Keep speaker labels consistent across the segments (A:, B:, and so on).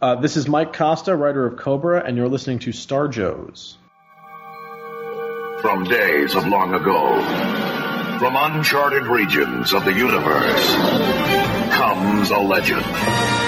A: Uh, this is Mike Costa, writer of Cobra, and you're listening to Star Joes.
B: From days of long ago, from uncharted regions of the universe, comes a legend.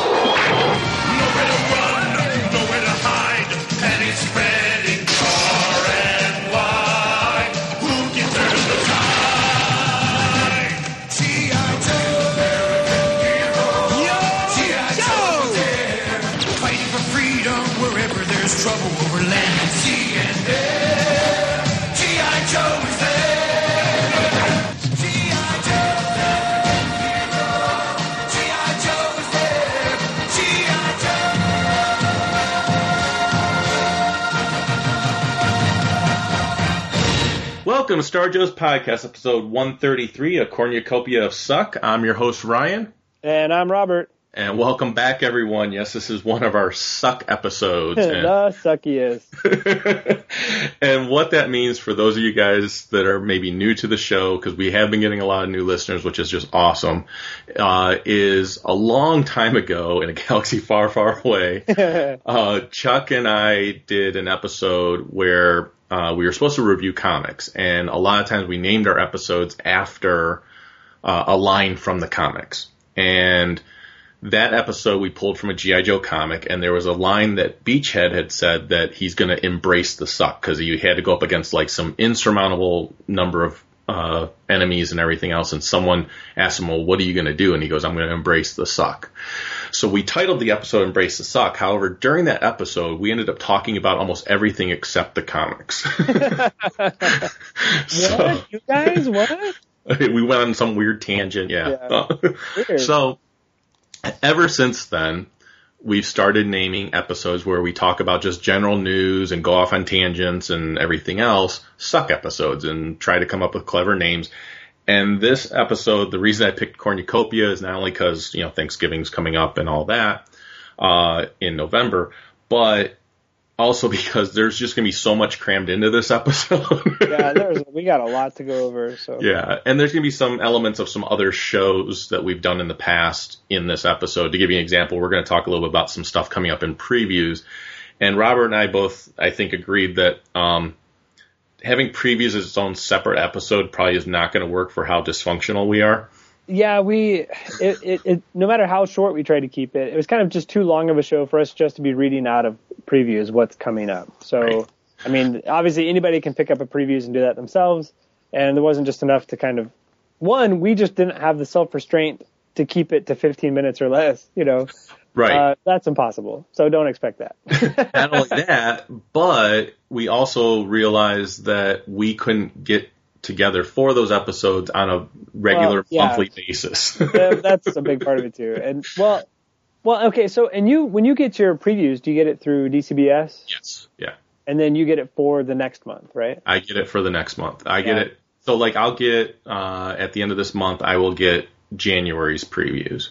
A: Welcome to Star Joe's podcast, episode 133, a cornucopia of suck. I'm your host, Ryan.
C: And I'm Robert.
A: And welcome back, everyone. Yes, this is one of our suck episodes. And,
C: the suckiest.
A: and what that means for those of you guys that are maybe new to the show, because we have been getting a lot of new listeners, which is just awesome, uh, is a long time ago in a galaxy far, far away, uh, Chuck and I did an episode where uh, we were supposed to review comics, and a lot of times we named our episodes after uh, a line from the comics. And that episode we pulled from a GI Joe comic, and there was a line that Beachhead had said that he's going to embrace the suck because he had to go up against like some insurmountable number of uh, enemies and everything else. And someone asked him, "Well, what are you going to do?" And he goes, "I'm going to embrace the suck." So we titled the episode "Embrace the Suck." However, during that episode, we ended up talking about almost everything except the comics. so,
C: What? You guys, what?
A: we went on some weird tangent, yeah.
C: Yeah.
A: So, ever since then, we've started naming episodes where we talk about just general news and go off on tangents and everything else, suck episodes, and try to come up with clever names. And this episode, the reason I picked Cornucopia is not only because, you know, Thanksgiving's coming up and all that, uh, in November, but also because there's just going to be so much crammed into this episode.
C: yeah, there's we got a lot to go over. So
A: Yeah, and there's going to be some elements of some other shows that we've done in the past in this episode. To give you an example, we're going to talk a little bit about some stuff coming up in previews. And Robert and I both, I think, agreed that um, having previews as its own separate episode probably is not going to work for how dysfunctional we are.
C: yeah, we it, it, it no matter how short we tried to keep it, it was kind of just too long of a show for us just to be reading out of previews what's coming up. So
A: Right.
C: I mean, obviously anybody can pick up a previews and do that themselves, and there wasn't just enough to kind of one. We just didn't have the self restraint to keep it to 15 minutes or less. You know,
A: Right.
C: uh, that's impossible. So don't expect that.
A: not only that, but we also realized that we couldn't get together for those episodes on a regular
C: Well, yeah.
A: monthly basis.
C: Yeah, that's a big part of it too. And well, well, okay. So, and you, when you get your previews, do you get it through DCBS,
A: yes. Yeah.
C: and then you get it for the next month, right?
A: I get it for the next month. I get it. So like I'll get uh, at the end of this month, I will get January's previews.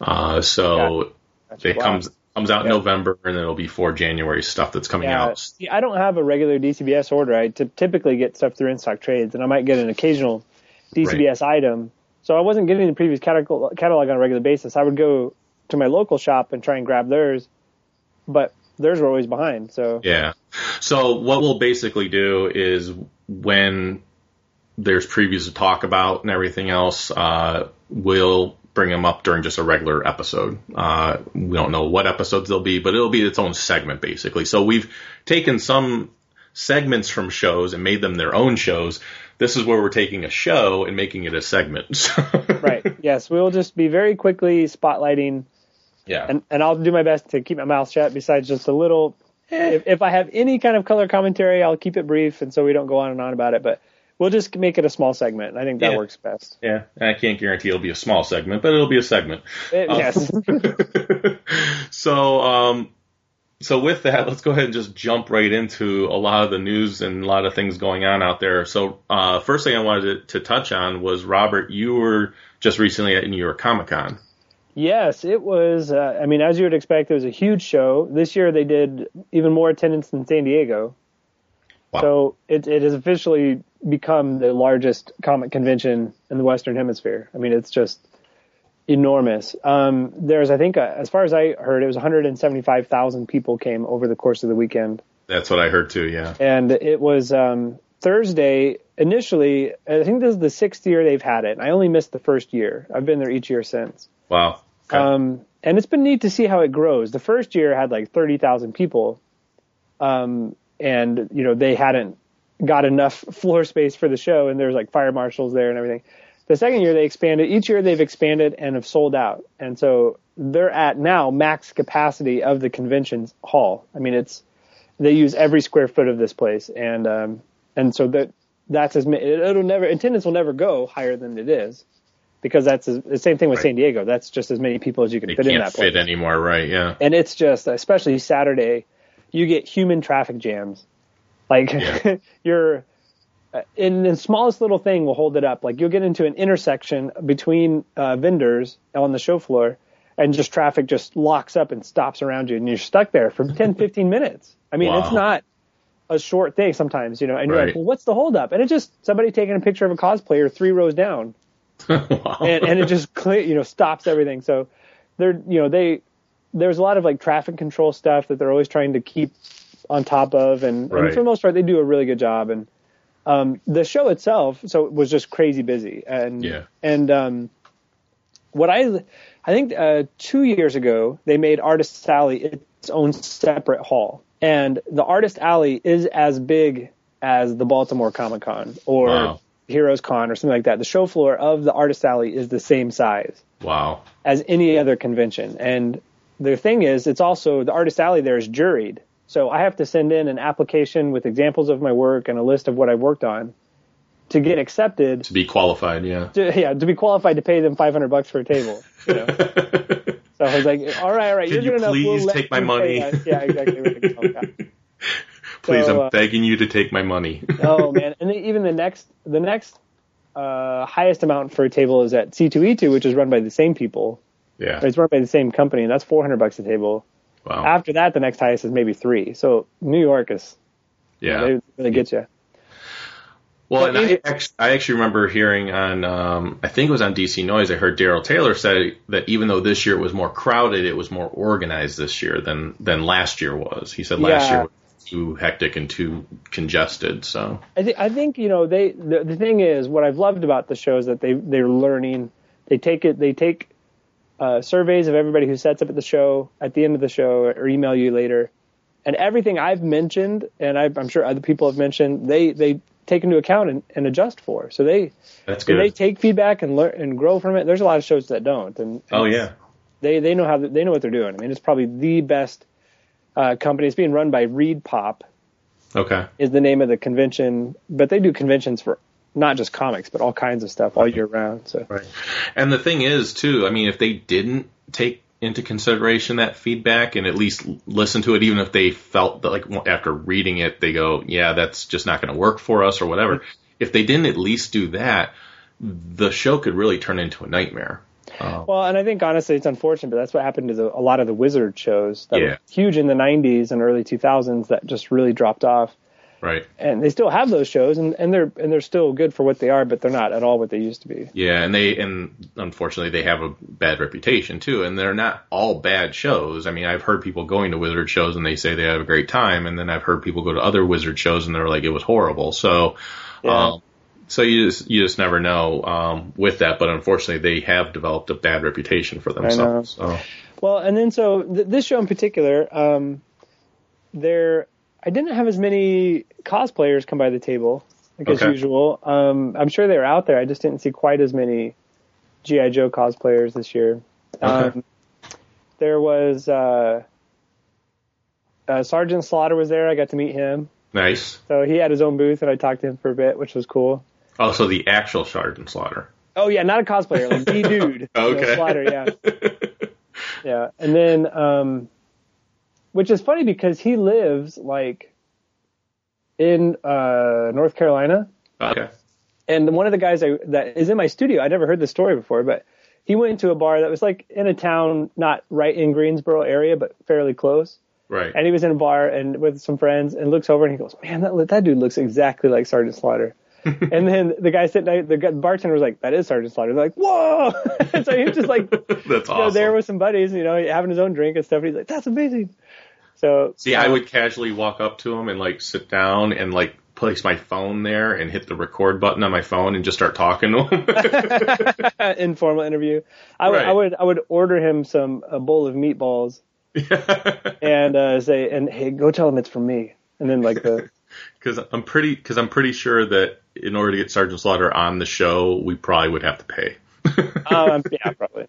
A: Uh, so
C: Gotcha.
A: it
C: Wow.
A: comes comes out in November, and it'll be for January stuff that's coming
C: Yeah.
A: out.
C: See, I don't have a regular DCBS order. I t- typically get stuff through in stock trades, and I might get an occasional DCBS item. So I wasn't getting the previews catalog, catalog on a regular basis. I would go to my local shop and try and grab theirs, but theirs were always behind. So
A: Yeah. So what we'll basically do is when there's previews to talk about and everything else, uh, we'll bring them up during just a regular episode. Uh, we don't know what episodes they'll be, but it'll be its own segment basically. So we've taken some segments from shows and made them their own shows. This is where we're taking a show and making it a segment.
C: right. Yes, we'll just be very quickly spotlighting,
A: Yeah.
C: and and I'll do my best to keep my mouth shut. Besides just a little, if, if I have any kind of color commentary, I'll keep it brief, and so we don't go on and on about it. But we'll just make it a small segment. I think that
A: Yeah.
C: works best.
A: yeah. I can't guarantee it'll be a small segment, but it'll be a segment.
C: It-
A: Um,
C: yes.
A: so, um, so with that, let's go ahead and just jump right into a lot of the news and a lot of things going on out there. So, uh, first thing I wanted to, to touch on was Robert, you were just recently at New York Comic Con.
C: Yes, it was. Uh, I mean, as you would expect, it was a huge show. This year they did even more attendance than San Diego.
A: Wow.
C: So it, it has officially become the largest comic convention in the Western Hemisphere. I mean, it's just enormous. Um, there's, I think, uh, as far as I heard, it was 175,000 people came over the course of the weekend.
A: That's what I heard too. Yeah.
C: And it was um, Thursday initially. I think this is the sixth year they've had it. I only missed the first year. I've been there each year since.
A: Wow. Okay.
C: Um, and it's been neat to see how it grows. The first year had like 30,000 people. Um, and, you know, they hadn't got enough floor space for the show and there's like fire marshals there and everything. The second year they expanded. Each year they've expanded and have sold out. And so they're at now max capacity of the convention hall. I mean, it's, they use every square foot of this place. And, um, and so that, that's as, it'll never, attendance will never go higher than it is because that's as- the same thing with
A: Right.
C: San Diego. That's just as many people as you can
A: they
C: fit in that place.
A: fit anymore, right? Yeah.
C: And it's just, especially Saturday, you get human traffic jams. Like
A: Yeah.
C: you're uh, in the smallest little thing will hold it up. Like you'll get into an intersection between uh, vendors on the show floor and just traffic just locks up and stops around you and you're stuck there for 10, 15 minutes. I mean, it's not a short thing sometimes, you know, and you're
A: Right.
C: like, well, what's the holdup? And it's just somebody taking a picture of a cosplayer three rows down
A: wow.
C: and, and it just you know stops everything. So they're you know they there's a lot of like traffic control stuff that they're always trying to keep on top of, and,
A: Right.
C: and for the most part they do a really good job. And um, the show itself so it was just crazy busy, and
A: Yeah.
C: and um, what I I think uh, two years ago they made Artist Alley its own separate hall, and the Artist Alley is as big as the Baltimore Comic Con or
A: Wow.
C: Heroes Con or something like that. The show floor of the Artist Alley is the same size
A: wow.
C: as any other convention. And the thing is, it's also the Artist Alley there is juried. So I have to send in an application with examples of my work and a list of what I've worked on to get accepted.
A: To be qualified, yeah.
C: To, yeah, to be qualified to pay them 500 bucks for a table. You know? so I was like, all right, all right,
A: Can
C: you're
A: you
C: good enough.
A: please
C: We'll
A: take my money?
C: Yeah, exactly.
A: Please,
C: So,
A: I'm
C: uh,
A: begging you to take my money.
C: oh man, and even the next the next uh, highest amount for a table is at C2E2, which is run by the same people.
A: yeah.
C: It's run by the same company, and that's 400 bucks a table.
A: Wow.
C: After that, the next highest is maybe three. So New York is
A: Yeah.
C: they really get you.
A: Well,
C: But
A: and I actually, I actually remember hearing on, um, I think it was on DC Noise, I heard Daryl Taylor say that even though this year was more crowded, it was more organized this year than than last year was. He said last
C: Yeah.
A: year was too hectic and too congested. So
C: I, th- I think you know they the, the thing is what I've loved about the show is that they they're learning. They take it. They take uh, surveys of everybody who sets up at the show at the end of the show or email you later, and everything I've mentioned and I, I'm sure other people have mentioned they they take into account and, and adjust for. So they
A: that's good.
C: they take feedback and learn and grow from it. There's a lot of shows that don't. And, and
A: oh yeah.
C: they they know how they know what they're doing. I mean, it's probably the best uh, company. It's being run by ReedPop
A: Okay.
C: is the name of the convention, but they do conventions for not just comics, but all kinds of stuff all year round. So
A: Right. And the thing is, too, I mean, if they didn't take into consideration that feedback and at least listen to it, even if they felt that, like, after reading it, they go, yeah, that's just not going to work for us or whatever. Mm-hmm. If they didn't at least do that, the show could really turn into a nightmare.
C: Um, well, and I think honestly it's unfortunate, but that's what happened to the, a lot of the Wizard shows that
A: Yeah.
C: were huge in the '90s and early 2000s that just really dropped off.
A: Right.
C: And they still have those shows, and, and they're and they're still good for what they are, but they're not at all what they used to be.
A: Yeah, and they and unfortunately they have a bad reputation too, and they're not all bad shows. I mean, I've heard people going to Wizard shows and they say they have a great time, and then I've heard people go to other Wizard shows and they're like it was horrible. So,
C: Yeah.
A: um, So you just you just never know um, with that, but unfortunately, they have developed a bad reputation for themselves. So
C: Well, and then so th- this show in particular, um, there I didn't have as many cosplayers come by the table like as usual. Um, I'm sure they were out there. I just didn't see quite as many GI Joe cosplayers this year. Um, there was uh, uh, Sergeant Slaughter was there. I got to meet him.
A: nice.
C: So he had his own booth, and I talked to him for a bit, which was cool.
A: Oh, so the actual Sergeant Slaughter.
C: Oh yeah, not a cosplayer, like the dude. you know,
A: Okay.
C: Slaughter, yeah. Yeah. And then um which is funny because he lives like in uh North Carolina.
A: Okay.
C: And one of the guys I, that is in my studio, I never heard this story before, but he went to a bar that was like in a town not right in Greensboro area, but fairly close.
A: Right.
C: And he was in a bar and with some friends and looks over and he goes, "Man, that that dude looks exactly like Sergeant Slaughter." and then the guy sitting the bartender was like, "That is Sergeant Slaughter." They're like, "Whoa!" so he was just like,
A: That's
C: you know, there with some buddies, you know, having his own drink and stuff. And he's like, "That's amazing." So
A: See, I would casually walk up to him and like sit down and like place my phone there and hit the record button on my phone and just start talking to him.
C: informal interview. I would,
A: Right.
C: I would, I would order him some a bowl of meatballs and uh, say, and hey, go tell him it's from me. And then like the
A: Because I'm pretty, because I'm pretty sure that in order to get Sergeant Slaughter on the show, we probably would have to pay.
C: um, yeah, probably.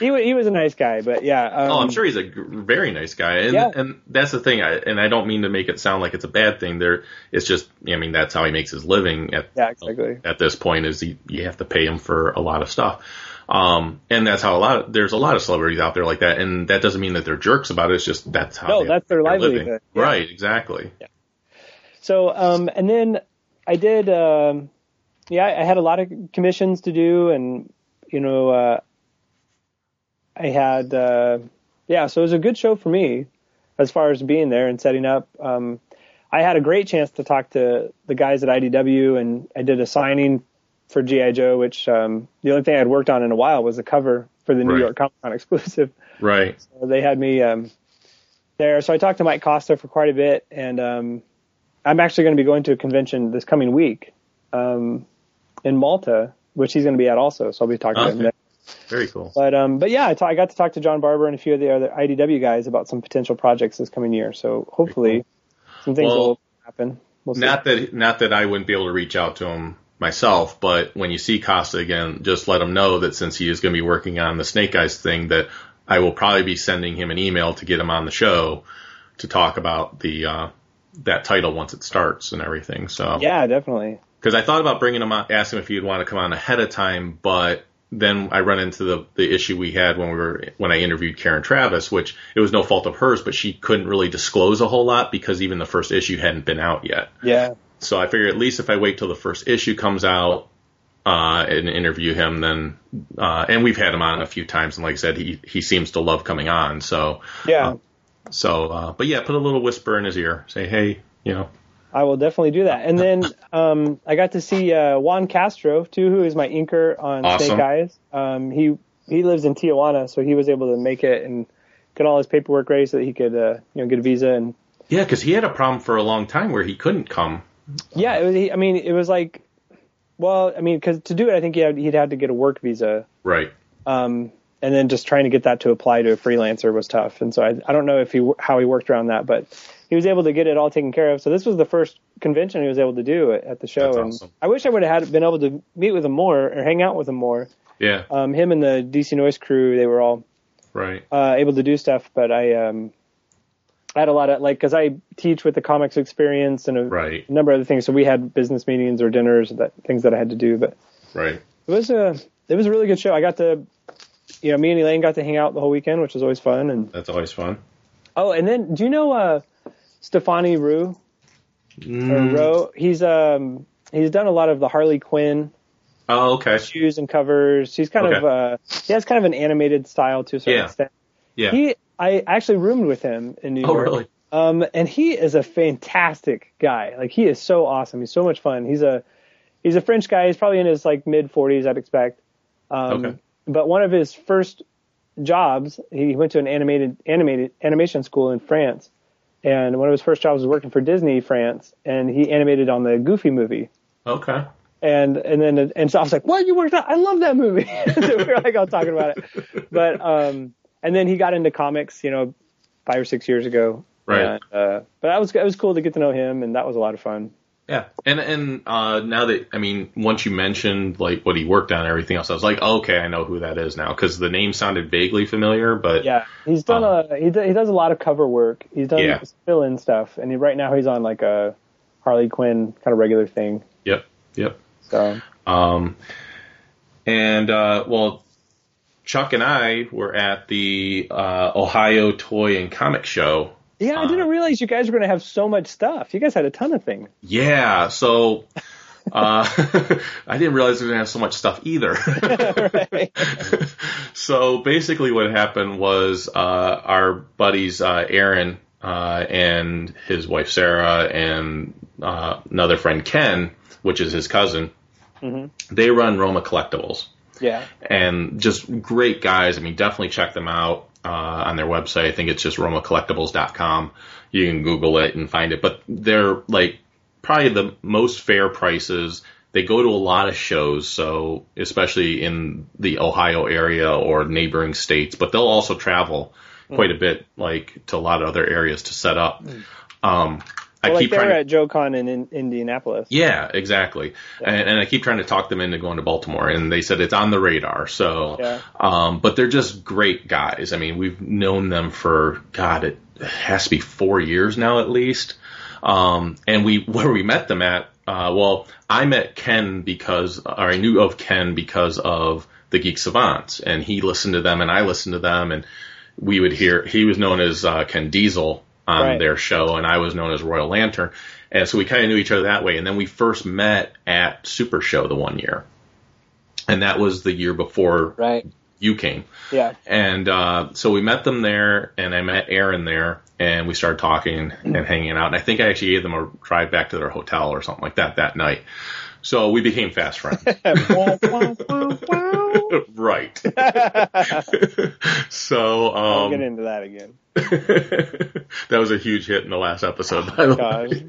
C: He he was a nice guy, but yeah. Um,
A: oh, I'm sure he's a g- very nice guy, and
C: Yeah.
A: and that's the thing. I, and I don't mean to make it sound like it's a bad thing. There, it's just, I mean, that's how he makes his living. At
C: Yeah, exactly.
A: at this point, is he, you have to pay him for a lot of stuff. Um, and that's how a lot of, there's a lot of celebrities out there like that, and that doesn't mean that they're jerks about it. It's just that's how.
C: No, that's their livelihood. Yeah.
A: Right, exactly. Yeah.
C: So, um, and then I did, um, yeah, I had a lot of commissions to do, and you know, uh, I had, uh, yeah, so it was a good show for me as far as being there and setting up. Um, I had a great chance to talk to the guys at IDW, and I did a signing for GI Joe, which um, the only thing I'd worked on in a while was the cover for the New
A: Right.
C: York Comic Con exclusive.
A: Right.
C: So they had me um, there. So I talked to Mike Costa for quite a bit, and um, I'm actually going to be going to a convention this coming week um, in Malta, which he's going to be at also. So I'll be talking to him.
A: Very cool.
C: But um, but yeah, I got to talk to John Barber and a few of the other IDW guys about some potential projects this coming year. So hopefully some things
A: Well,
C: will happen. We'll see.
A: Not that not that I wouldn't be able to reach out to him myself, but when you see Costa again, just let him know that since he is going to be working on the Snake Eyes thing, that I will probably be sending him an email to get him on the show to talk about the uh, that title once it starts and everything. So
C: yeah, definitely.
A: because I thought about bringing him on, asking him if he'd want to come on ahead of time, but then I run into the the issue we had when we were when I interviewed Karen Traviss, which it was no fault of hers, but she couldn't really disclose a whole lot because even the first issue hadn't been out yet.
C: Yeah.
A: So I figure at least if I wait till the first issue comes out uh, and interview him, then uh, and we've had him on a few times, and like I said, he he seems to love coming on. So
C: Yeah.
A: so, uh, but yeah, put a little whisper in his ear, say, hey, you know,
C: I will definitely do that. And then um, I got to see uh, Juan Castro too, who is my inker on
A: Awesome.
C: Snake Eyes. Um, he he lives in Tijuana, so he was able to make it and get all his paperwork ready so that he could uh, you know get a visa. And
A: yeah, because he had a problem for a long time where he couldn't come.
C: yeah, it was. He, I mean, it was like, well, I mean, because to do it, I think he had, he'd had to get a work visa.
A: Right.
C: Um, and then just trying to get that to apply to a freelancer was tough. And so I, I don't know if he how he worked around that, but he was able to get it all taken care of. So this was the first convention he was able to do at, at the show.
A: That's
C: and
A: awesome.
C: I wish I would have had been able to meet with him more or hang out with him more.
A: Yeah.
C: Um, him and the DC Noise crew, they were all
A: Right.
C: uh, able to do stuff, but I um, I had a lot of like because I teach with the comics experience and a
A: Right.
C: number of other things. So we had business meetings or dinners that things that I had to do, but
A: Right.
C: it was a it was a really good show. I got to you know me and Elaine got to hang out the whole weekend, which was always fun. And
A: That's always fun.
C: oh, and then do you know uh, Stéphane Roux
A: Mm.
C: Rowe? He's um he's done a lot of the Harley Quinn
A: Oh, okay.
C: issues and covers. He's kind of uh he has kind of an animated style to a certain
A: Yeah.
C: extent.
A: Yeah.
C: He I actually roomed with him in New York.
A: oh,
C: York.
A: really?
C: Um, and he is a fantastic guy. Like he is so awesome. He's so much fun. He's a he's a French guy. He's probably in his like mid forties, I'd expect. Um,
A: Okay.
C: But one of his first jobs, he went to an animated animated animation school in France, and one of his first jobs was working for Disney France, and he animated on the Goofy movie.
A: Okay.
C: and and then and so I was like, "What you worked on? I love that movie." so we were like all talking about it, but um, and then he got into comics, you know, five or six years ago.
A: Right.
C: And, uh, but that was it was cool to get to know him, and that was a lot of fun.
A: Yeah, and and uh, now that I mean, once you mentioned like what he worked on and everything else, I was like, okay, I know who that is now because the name sounded vaguely familiar. But
C: Yeah, he's done a he do- he does a lot of cover work. He's done
A: Yeah.
C: fill in stuff, and he, right now he's on like a Harley Quinn kind of regular thing.
A: yep, yep.
C: So
A: Um, and uh, well, Chuck and I were at the uh, Ohio Toy and Comic Show.
C: Yeah, I didn't realize you guys were going to have so much stuff. You guys had a ton of things.
A: Yeah, so. Uh, I didn't realize we were gonna have so much stuff either. so basically, what happened was uh, our buddies uh, Aaron uh, and his wife Sarah and uh, another friend Ken, which is his cousin, they run Roma Collectibles
C: Yeah,
A: and just great guys. I mean, definitely check them out uh, on their website. I think it's just romacollectibles.com. You can Google it and find it. But they're like probably the most fair prices. They go to a lot of shows, so especially in the Ohio area or neighboring states. But they'll also travel quite a bit, like to a lot of other areas to set up. Um, I
C: well, like
A: keep
C: they were
A: to
C: at JoeCon in, in Indianapolis.
A: yeah, exactly. And, and I keep trying to talk them into going to Baltimore, and they said it's on the radar. So,
C: Yeah.
A: um, but they're just great guys. I mean, we've known them for God, it has to be four years now at least. Um, and we where we met them at. Uh, well, I met Ken because, or I knew of Ken because of the Geek Savants, and he listened to them, and I listened to them, and we would hear. He was known as uh, Ken Diesel on
C: Right.
A: their show, and I was known as Royal Lantern, and so we kind of knew each other that way. And then we first met at Super Show the one year, and that was the year before
C: Right.
A: you came.
C: Yeah.
A: And uh, so we met them there, and I met Aaron there, and we started talking and hanging out. And I think I actually gave them a drive back to their hotel or something like that that night. So we became fast friends.
C: Wow, wow, wow, wow.
A: right. so
C: I'll
A: um,
C: get into that again.
A: that was a huge hit in the last episode, by the
C: Gosh.
A: way.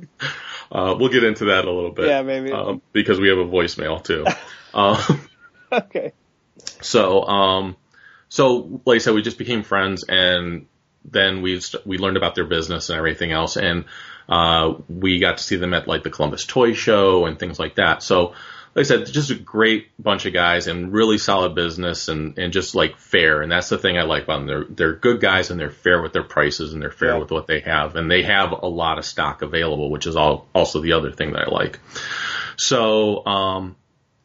A: Uh, we'll get into that a little bit.
C: Yeah, maybe.
A: Um, because we have a voicemail too. um,
C: Okay.
A: so, um, so like I said, we just became friends, and then we st- we learned about their business and everything else, and uh, we got to see them at like the Columbus Toy Show and things like that. So, like I said, just a great bunch of guys and really solid business and and just like fair, and that's the thing I like about them. They're they're good guys and they're fair with their prices and they're fair
C: Yeah.
A: with what they have, and they have a lot of stock available, which is all also the other thing that I like. So, um,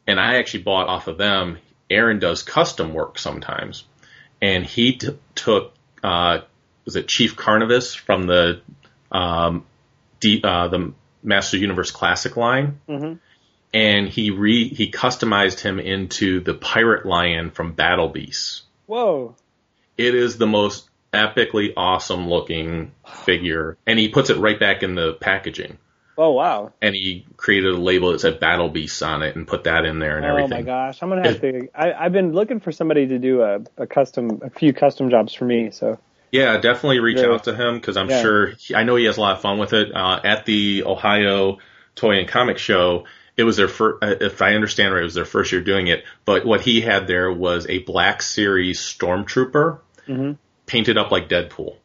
A: and I actually bought off of them. Aaron does custom work sometimes, and he t- took uh, was it Chief Carnivus from the um, D, uh, the Master Universe Classic line,
C: Mhm.
A: and he re he customized him into the Pirate Lion from Battle Beasts.
C: Whoa.
A: It is the most epically awesome looking figure, and he puts it right back in the packaging.
C: Oh wow.
A: And he created a label that said Battle Beasts on it and put that in there and
C: Oh
A: everything.
C: Oh my gosh. I'm gonna have to. I, I've been looking for somebody to do a, a custom, a few custom jobs for me. So
A: Yeah, definitely reach
C: Yeah.
A: out to him because I'm
C: Yeah.
A: sure he, I know he has a lot of fun with it. Uh, at the Ohio Toy and Comic Show, it was their first. If I understand right, it was their first year doing it. But what he had there was a Black Series Stormtrooper
C: Mm-hmm.
A: painted up like Deadpool.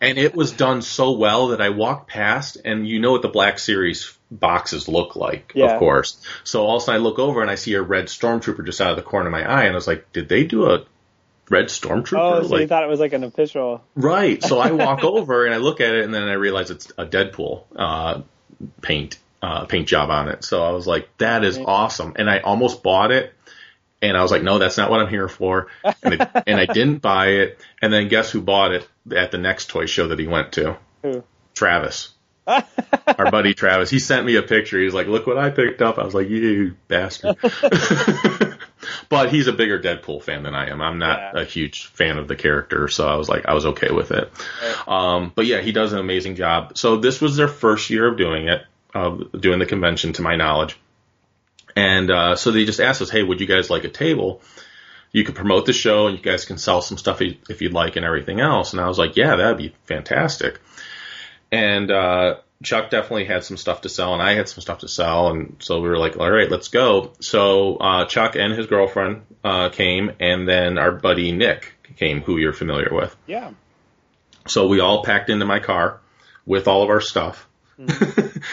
A: and it was done so well that I walked past, and you know what the Black Series boxes look like,
C: Yeah.
A: of course. So all of a sudden I look over and I see a red Stormtrooper just out of the corner of my eye, and I was like, "Did they do a red Stormtrooper?"
C: oh, so you thought it was like an official?
A: Right. So I walk over and I look at it, and then I realize it's a Deadpool uh, paint uh, paint job on it. So I was like, "That is awesome!" And I almost bought it, and I was like, "No, that's not what I'm here for." And, it, and I didn't buy it. And then guess who bought it at the next toy show that he went to?
C: Who?
A: Travis. Our buddy Travis. He sent me a picture. He's like, "Look what I picked up." I was like, "You bastard." But he's a bigger Deadpool fan than I am. I'm not
C: Yeah.
A: a huge fan of the character, so I was like, I was okay with it. Um, but yeah, he does an amazing job. So this was their first year of doing it, of doing the convention, to my knowledge. And uh, so they just asked us, "Hey, would you guys like a table? You could promote the show, and you guys can sell some stuff if if you'd like, and everything else." And I was like, "Yeah, that'd be fantastic." And uh, Chuck definitely had some stuff to sell, and I had some stuff to sell, and so we were like, all right, let's go. So uh, Chuck and his girlfriend uh, came, and then our buddy Nick came, who you're familiar with.
C: Yeah.
A: So we all packed into my car with all of our stuff,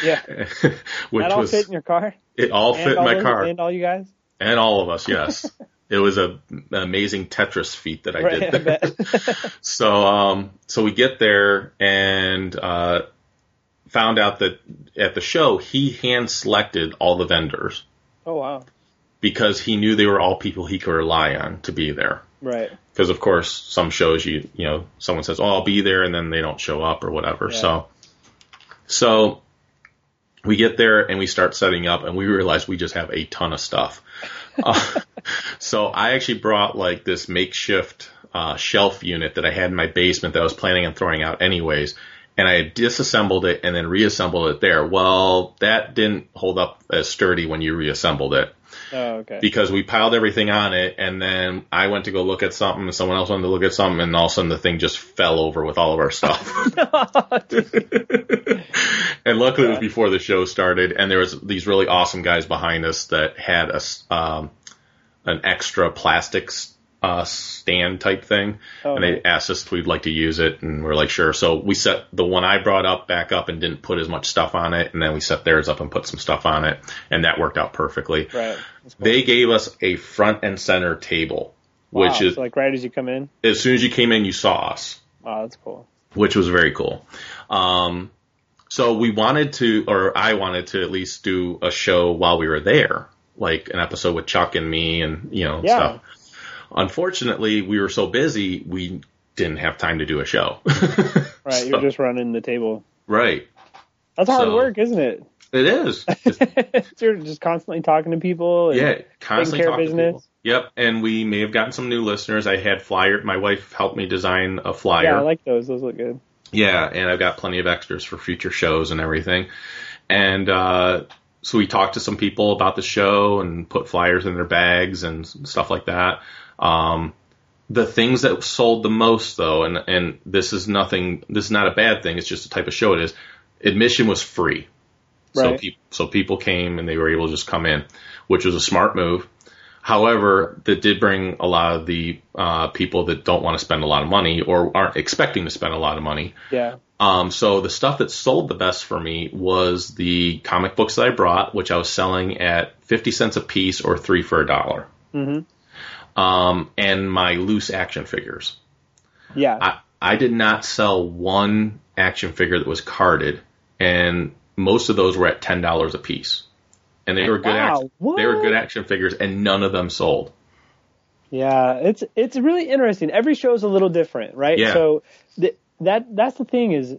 C: Yeah.
A: which
C: that all
A: was
C: fit in your car?
A: it all
C: And
A: fit in my
C: those-
A: car,
C: And all you guys?
A: and all of us. Yes, it was a an amazing Tetris feat that I
C: Right,
A: did.
C: I.
A: So um so we get there and uh found out that at the show he hand selected all the vendors
C: oh, wow.
A: because he knew they were all people he could rely on to be there.
C: Right.
A: Because of course some shows you you know someone says oh I'll be there and then they don't show up or whatever.
C: Yeah.
A: So so we get there and we start setting up and we realize we just have a ton of stuff. Uh, so I actually brought like this makeshift uh, shelf unit that I had in my basement that I was planning on throwing out anyways. And I had disassembled it and then reassembled it there. Well, that didn't hold up as sturdy when you reassembled it
C: Oh, okay.
A: because we piled everything on it and then I went to go look at something and someone else wanted to look at something and all of a sudden the thing just fell over with all of our stuff. and luckily it was before the show started and there was these really awesome guys behind us that had a um, an extra plastics uh, stand type thing
C: Oh,
A: and they asked us if we'd like to use it and we are like sure so we set the one I brought up back up and didn't put as much stuff on it and then we set theirs up and put some stuff on it and that worked out perfectly
C: right. Cool.
A: they gave us a front and center table, which is
C: so, like right as you come in.
A: as soon as you came in, you saw us,
C: Wow, that's cool.
A: which was very cool. Um, so we wanted to, or I wanted to at least do a show while we were there, like an episode with Chuck and me and, you know,
C: Yeah.
A: stuff. Unfortunately, we were so busy, we didn't have time to do a show.
C: Right.
A: So-
C: You're just running the table.
A: right.
C: That's hard
A: So-
C: work, isn't it?
A: It is.
C: You're just constantly talking to people. And,
A: Yeah, constantly talking to people. Yep, and we may have gotten some new listeners. I had flyer. My wife helped me design a flyer.
C: Yeah, I like those. Those look good.
A: Yeah, and I've got plenty of extras for future shows and everything. And uh, so we talked to some people about the show and put flyers in their bags and stuff like that. Um, the things that sold the most, though, and and this is nothing. This is not a bad thing. It's just the type of show it is. Admission was free, so
C: Right.
A: people so people came and they were able to just come in, which was a smart move. However, that did bring a lot of the uh, people that don't want to spend a lot of money or aren't expecting to spend a lot of money.
C: Yeah.
A: Um, so the stuff that sold the best for me was the comic books that I brought, which I was selling at 50 cents a piece or three for a dollar.
C: Mm-hmm.
A: Um, and my loose action figures.
C: Yeah.
A: I, I did not sell one action figure that was carded, and most of those were at ten dollars a piece. And they were good.
C: Wow,
A: action, they were good action figures, and none of them sold.
C: Yeah, it's it's really interesting. Every show is a little different, right?
A: Yeah.
C: So th- that that's the thing is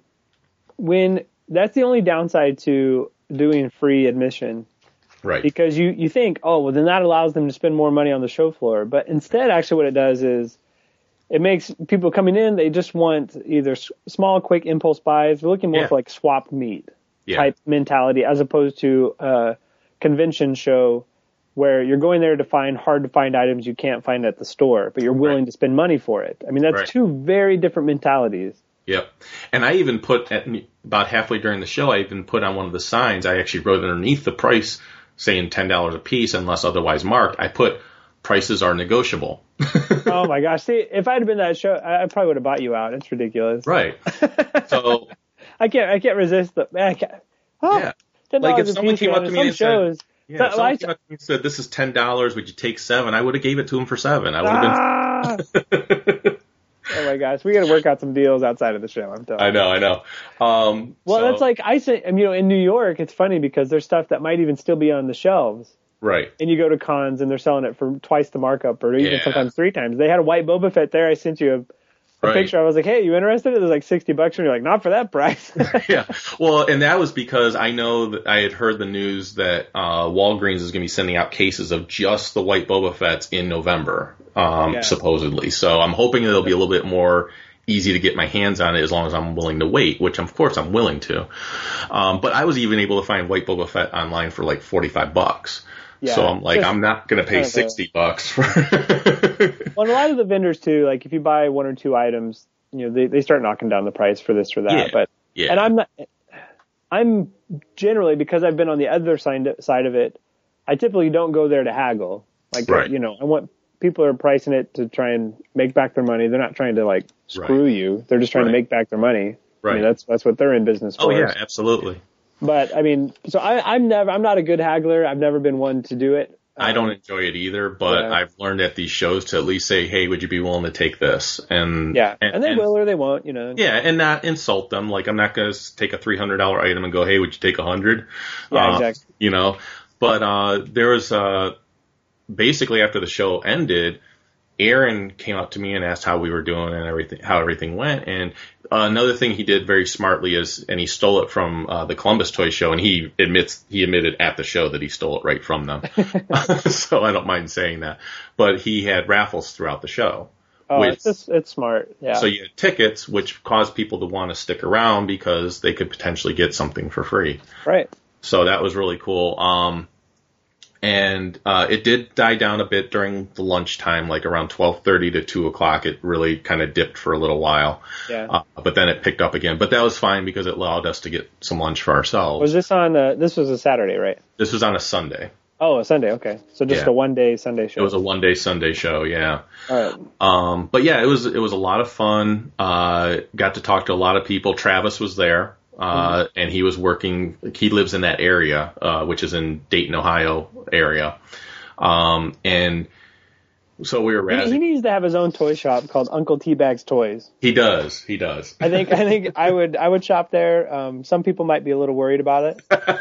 C: when that's the only downside to doing free admission
A: Right.
C: because you you think, oh, well then that allows them to spend more money on the show floor, but instead actually what it does is it makes people coming in they just want either s- small quick impulse buys. They're looking more
A: Yeah.
C: for like swap meet
A: Yeah.
C: type mentality as opposed to a convention show where you're going there to find hard to find items you can't find at the store, but you're willing
A: Right.
C: to spend money for it. I mean, that's
A: Right.
C: two very different mentalities.
A: Yep. And I even put at about halfway during the show, I even put on one of the signs. I actually wrote underneath the price saying ten dollars a piece unless otherwise marked. I put prices are negotiable.
C: oh my gosh! See, if I'd have been that show, I probably would have bought you out. It's ridiculous.
A: right. So
C: I can't. I can't resist the. Man, I can't, oh,
A: yeah.
C: $10
A: Like if someone came up to me and said- Yeah,
C: So,
A: if someone
C: I-
A: came up to me and said this is ten dollars, would you take seven? I would have gave it to him for seven. I would have
C: Ah! oh my gosh, we got to work out some deals outside of the show. I'm telling.
A: I know, I know. Um,
C: Well,
A: so-
C: that's like I say. You know, in New York, it's funny because there's stuff that might even still be on the shelves,
A: right.
C: and you go to cons and they're selling it for twice the markup, or even
A: Yeah.
C: sometimes three times. They had a white Boba Fett there. I sent you a, a
A: Right.
C: picture. I was like, "Hey, you interested?" It was like sixty bucks, and you're like, "Not for that price."
A: yeah. Well, and that was because I know that I had heard the news that uh, Walgreens is going to be sending out cases of just the white Boba Fett's in November, um,
C: Yeah.
A: supposedly. So I'm hoping it'll be a little bit more easy to get my hands on it as long as I'm willing to wait, which of course I'm willing to. Um, but I was even able to find white Boba Fett online for like 45 bucks.
C: Yeah,
A: so I'm like,
C: just
A: I'm not going to pay
C: kind of a-
A: 60 bucks for.
C: Well, and a lot of the vendors too, like if you buy one or two items, you know, they, they start knocking down the price for this or that.
A: Yeah,
C: But
A: yeah.
C: and I'm not, I'm generally because I've been on the other side side of it. I typically don't go there to haggle. Like
A: Right.
C: you know, I want people are pricing it to try and make back their money. They're not trying to like screw you. They're just trying
A: Right.
C: to make back their money. I
A: Right.
C: mean, that's that's what they're in business oh, for.
A: oh yeah, absolutely.
C: But I mean, so I, I'm never, I'm not a good haggler. I've never been one to do it.
A: I don't enjoy it either, but
C: Yeah.
A: I've learned at these shows to at least say, "Hey, would you be willing to take this?" And
C: Yeah, and, they will or they won't, you know.
A: Yeah, and not insult them. Like I'm not going to take a three hundred dollar item and go, "Hey, would you take a hundred?
C: Yeah,
A: Uh,
C: exactly.
A: You know, but uh, there was uh, basically after the show ended, Aaron came up to me and asked how we were doing and everything, how everything went. And uh, another thing he did very smartly is, and he stole it from uh, the Columbus Toy Show, and he admits he admitted at the show that he stole it right from them. so I don't mind saying that. But he had raffles throughout the show.
C: Oh,
A: which-
C: it's just, it's smart. Yeah.
A: so you had tickets, which caused people to want to stick around because they could potentially get something for free.
C: right.
A: So that was really cool. Um, and uh, it did die down a bit during the lunchtime, like around twelve thirty to two o'clock. It really kind of dipped for a little while,
C: Yeah.
A: uh, but then it picked up again. But that was fine because it allowed us to get some lunch for ourselves.
C: was this on, uh, this was a Saturday, right?
A: this was on a Sunday.
C: Oh, a Sunday. Okay. So just
A: Yeah.
C: a one day Sunday show.
A: It was a one day Sunday show, yeah.
C: All right.
A: Um, but yeah, it was it was a lot of fun. Uh, got to talk to a lot of people. Travis was there, uh, and he was working. He lives in that area, uh, which is in Dayton, Ohio area. Um, and so we were
C: He, he needs to have his own toy shop called Uncle Teabag's Toys.
A: He does. He does.
C: I think I think I would I would shop there. Um, some people might be a little worried about it.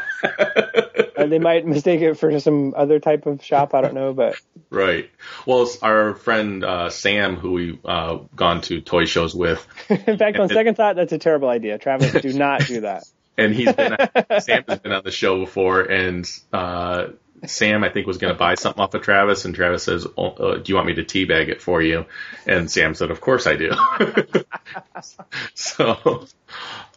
C: Uh, they might mistake it for some other type of shop. I don't know, but
A: Right. Well, our friend uh, Sam, who we uh, gone to toy shows with,
C: in fact, on second thought, that's a terrible idea. Travis, do not do that.
A: and he's been Sam has been on the show before, and uh, Sam I think was going to buy something off of Travis, and Travis says, oh, uh, "Do you want me to teabag it for you?" And Sam said, "Of course I do." so,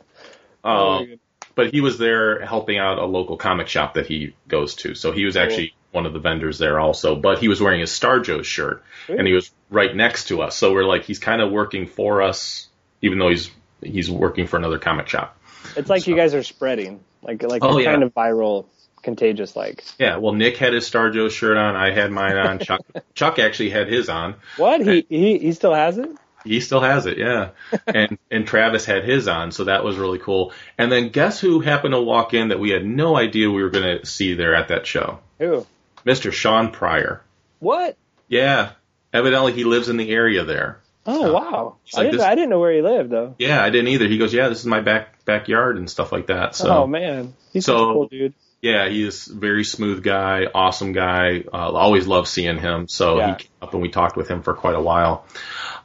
A: um, but he was there helping out a local comic shop that he goes to, so he was actually one of the vendors there also. But he was wearing his Star Joe shirt, and he was right next to us, so we're like, he's kind of working for us, even though he's he's working for another comic shop.
C: It's like you guys are spreading, like like
A: Oh, yeah.
C: kind of viral, contagious. Like
A: Yeah, well, Nick had his Star Joe shirt on. I had mine on. Chuck, Chuck actually had his on.
C: what he he he still has it.
A: He still has it, yeah. And and Travis had his on, so that was really cool. And then guess who happened to walk in that we had no idea we were going to see there at that show?
C: Who?
A: Mr. Sean Pryor.
C: What?
A: Yeah, evidently he lives in the area there.
C: Oh wow! I
A: like
C: didn't I didn't know where he lived though.
A: Yeah, I didn't either. He goes, yeah, this is my back backyard and stuff like that. So
C: oh man, he's such a
A: So-
C: cool dude.
A: Yeah, he is a very smooth guy, awesome guy. Uh, always love seeing him. So
C: Yeah.
A: he came up and we talked with him for quite a while.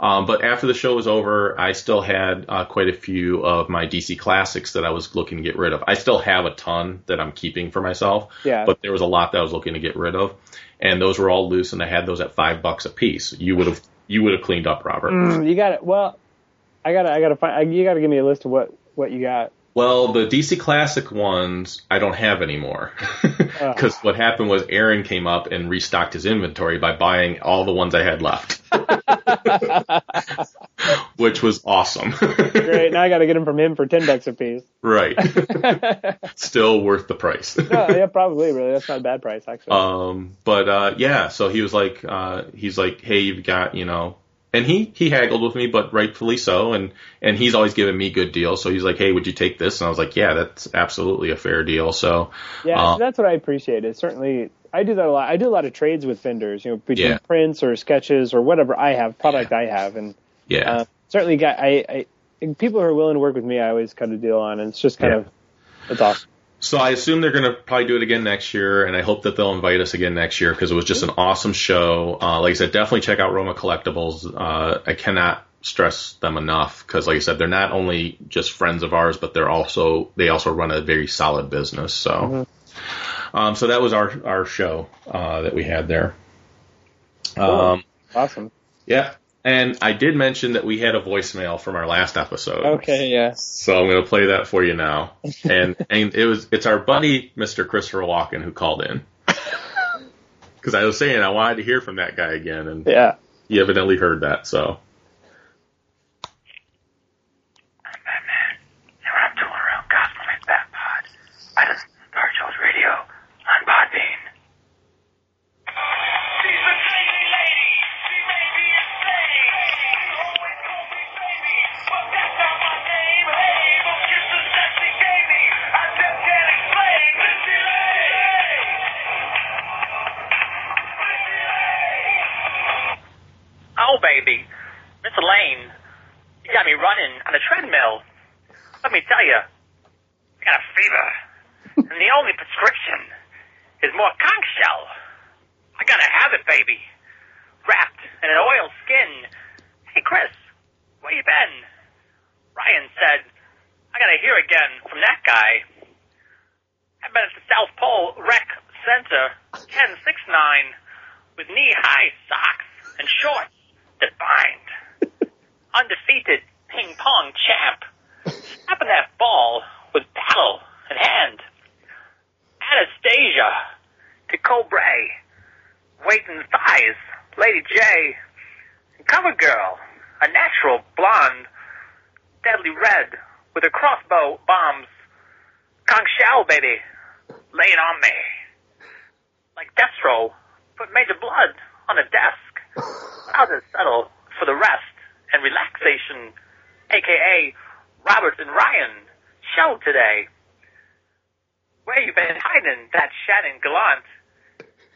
A: Um, but after the show was over, I still had uh, quite a few of my DC classics that I was looking to get rid of. I still have a ton that I'm keeping for myself.
C: Yeah.
A: But there was a lot that I was looking to get rid of, and those were all loose, and I had those at five bucks a piece. You would have you would have cleaned up, Robert.
C: Mm, You got it. Well, I gotta I gotta find. I, you gotta give me a list of what what you got.
A: Well, the DC Classic ones I don't have anymore. Because what happened was Aaron came up and restocked his inventory by buying all the ones I had left. Which was awesome.
C: Great. Now I gotta get them from him for ten bucks a piece.
A: right. Still worth the price.
C: No, yeah, probably. Really, that's not a bad price actually.
A: Um, but uh, yeah, so he was like, uh, he's like, hey, you've got, you know, and he he haggled with me, but rightfully so, and and he's always given me good deals. So he's like, hey, would you take this? And I was like, yeah, that's absolutely a fair deal. So
C: yeah,
A: uh,
C: so that's what I appreciate. It certainly. I do that a lot. I do a lot of trades with vendors, you know, between
A: Yeah.
C: prints or sketches or whatever I have, product I have, and
A: yeah,
C: uh, certainly got I, I people who are willing to work with me. I always cut a deal on, and it's just kind
A: Yeah.
C: of it's awesome.
A: So I assume they're going to probably do it again next year, and I hope that they'll invite us again next year because it was just an awesome show. Uh, like I said, definitely check out Roma Collectibles. Uh, I cannot stress them enough because, like I said, they're not only just friends of ours, but they're also they also run a very solid business. So, um, so that was our our show uh, that we had there. Um,
C: Awesome.
A: yeah, and I did mention that we had a voicemail from our last episode.
C: Okay. yes.
A: So I'm going to play that for you now. And and it was it's our buddy Mr. Christopher Walken who called in. Because I was saying I wanted to hear from that guy again, and
C: Yeah.
A: he evidently heard that. So
D: baby. Miss Elaine, you got me running on a treadmill. Let me tell you, I got a fever. and the only prescription is more conch shell. I gotta have it, baby. Wrapped in an oil skin. Hey, Chris, where you been? Ryan said, I gotta hear again from that guy. I've been at the South Pole Rec Center, 1069, with knee-high socks and shorts bind. Undefeated ping pong champ. Snapping that ball with paddle in hand. Anastasia. To Cobray. Waiting thighs. Lady Jaye. And Cover Girl. A natural blonde. Deadly red. With her crossbow bombs. Conch shell, baby. Lay it on me. Like Destro. Put Major Blood on a desk. I'll settle for the rest and relaxation. AKA Robert and Ryan. Show today. Where you been hiding, that Shannon Gallant?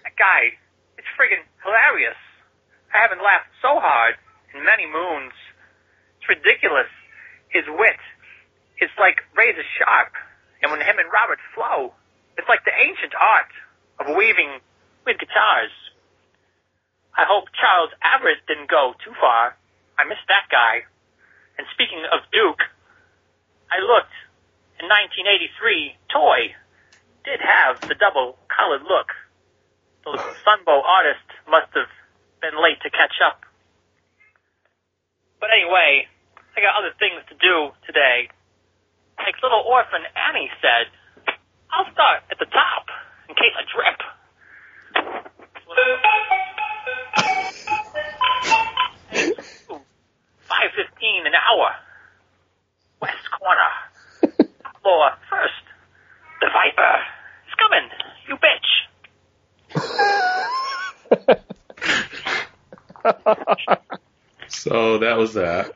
D: That guy, it's friggin' hilarious. I haven't laughed so hard in many moons. It's ridiculous. His wit is like razor sharp. And when him and Robert flow, it's like the ancient art of weaving with guitars. I hope Charles Everett didn't go too far. I missed that guy. And speaking of Duke, I looked. In 1983, Toy did have the double colored look. The Sunbow artist must have been late to catch up. But anyway, I got other things to do today. Like little orphan Annie said, I'll start at the top in case I drip. Five fifteen an hour. West corner. Floor first. The Viper is coming. You bitch.
A: So that was that.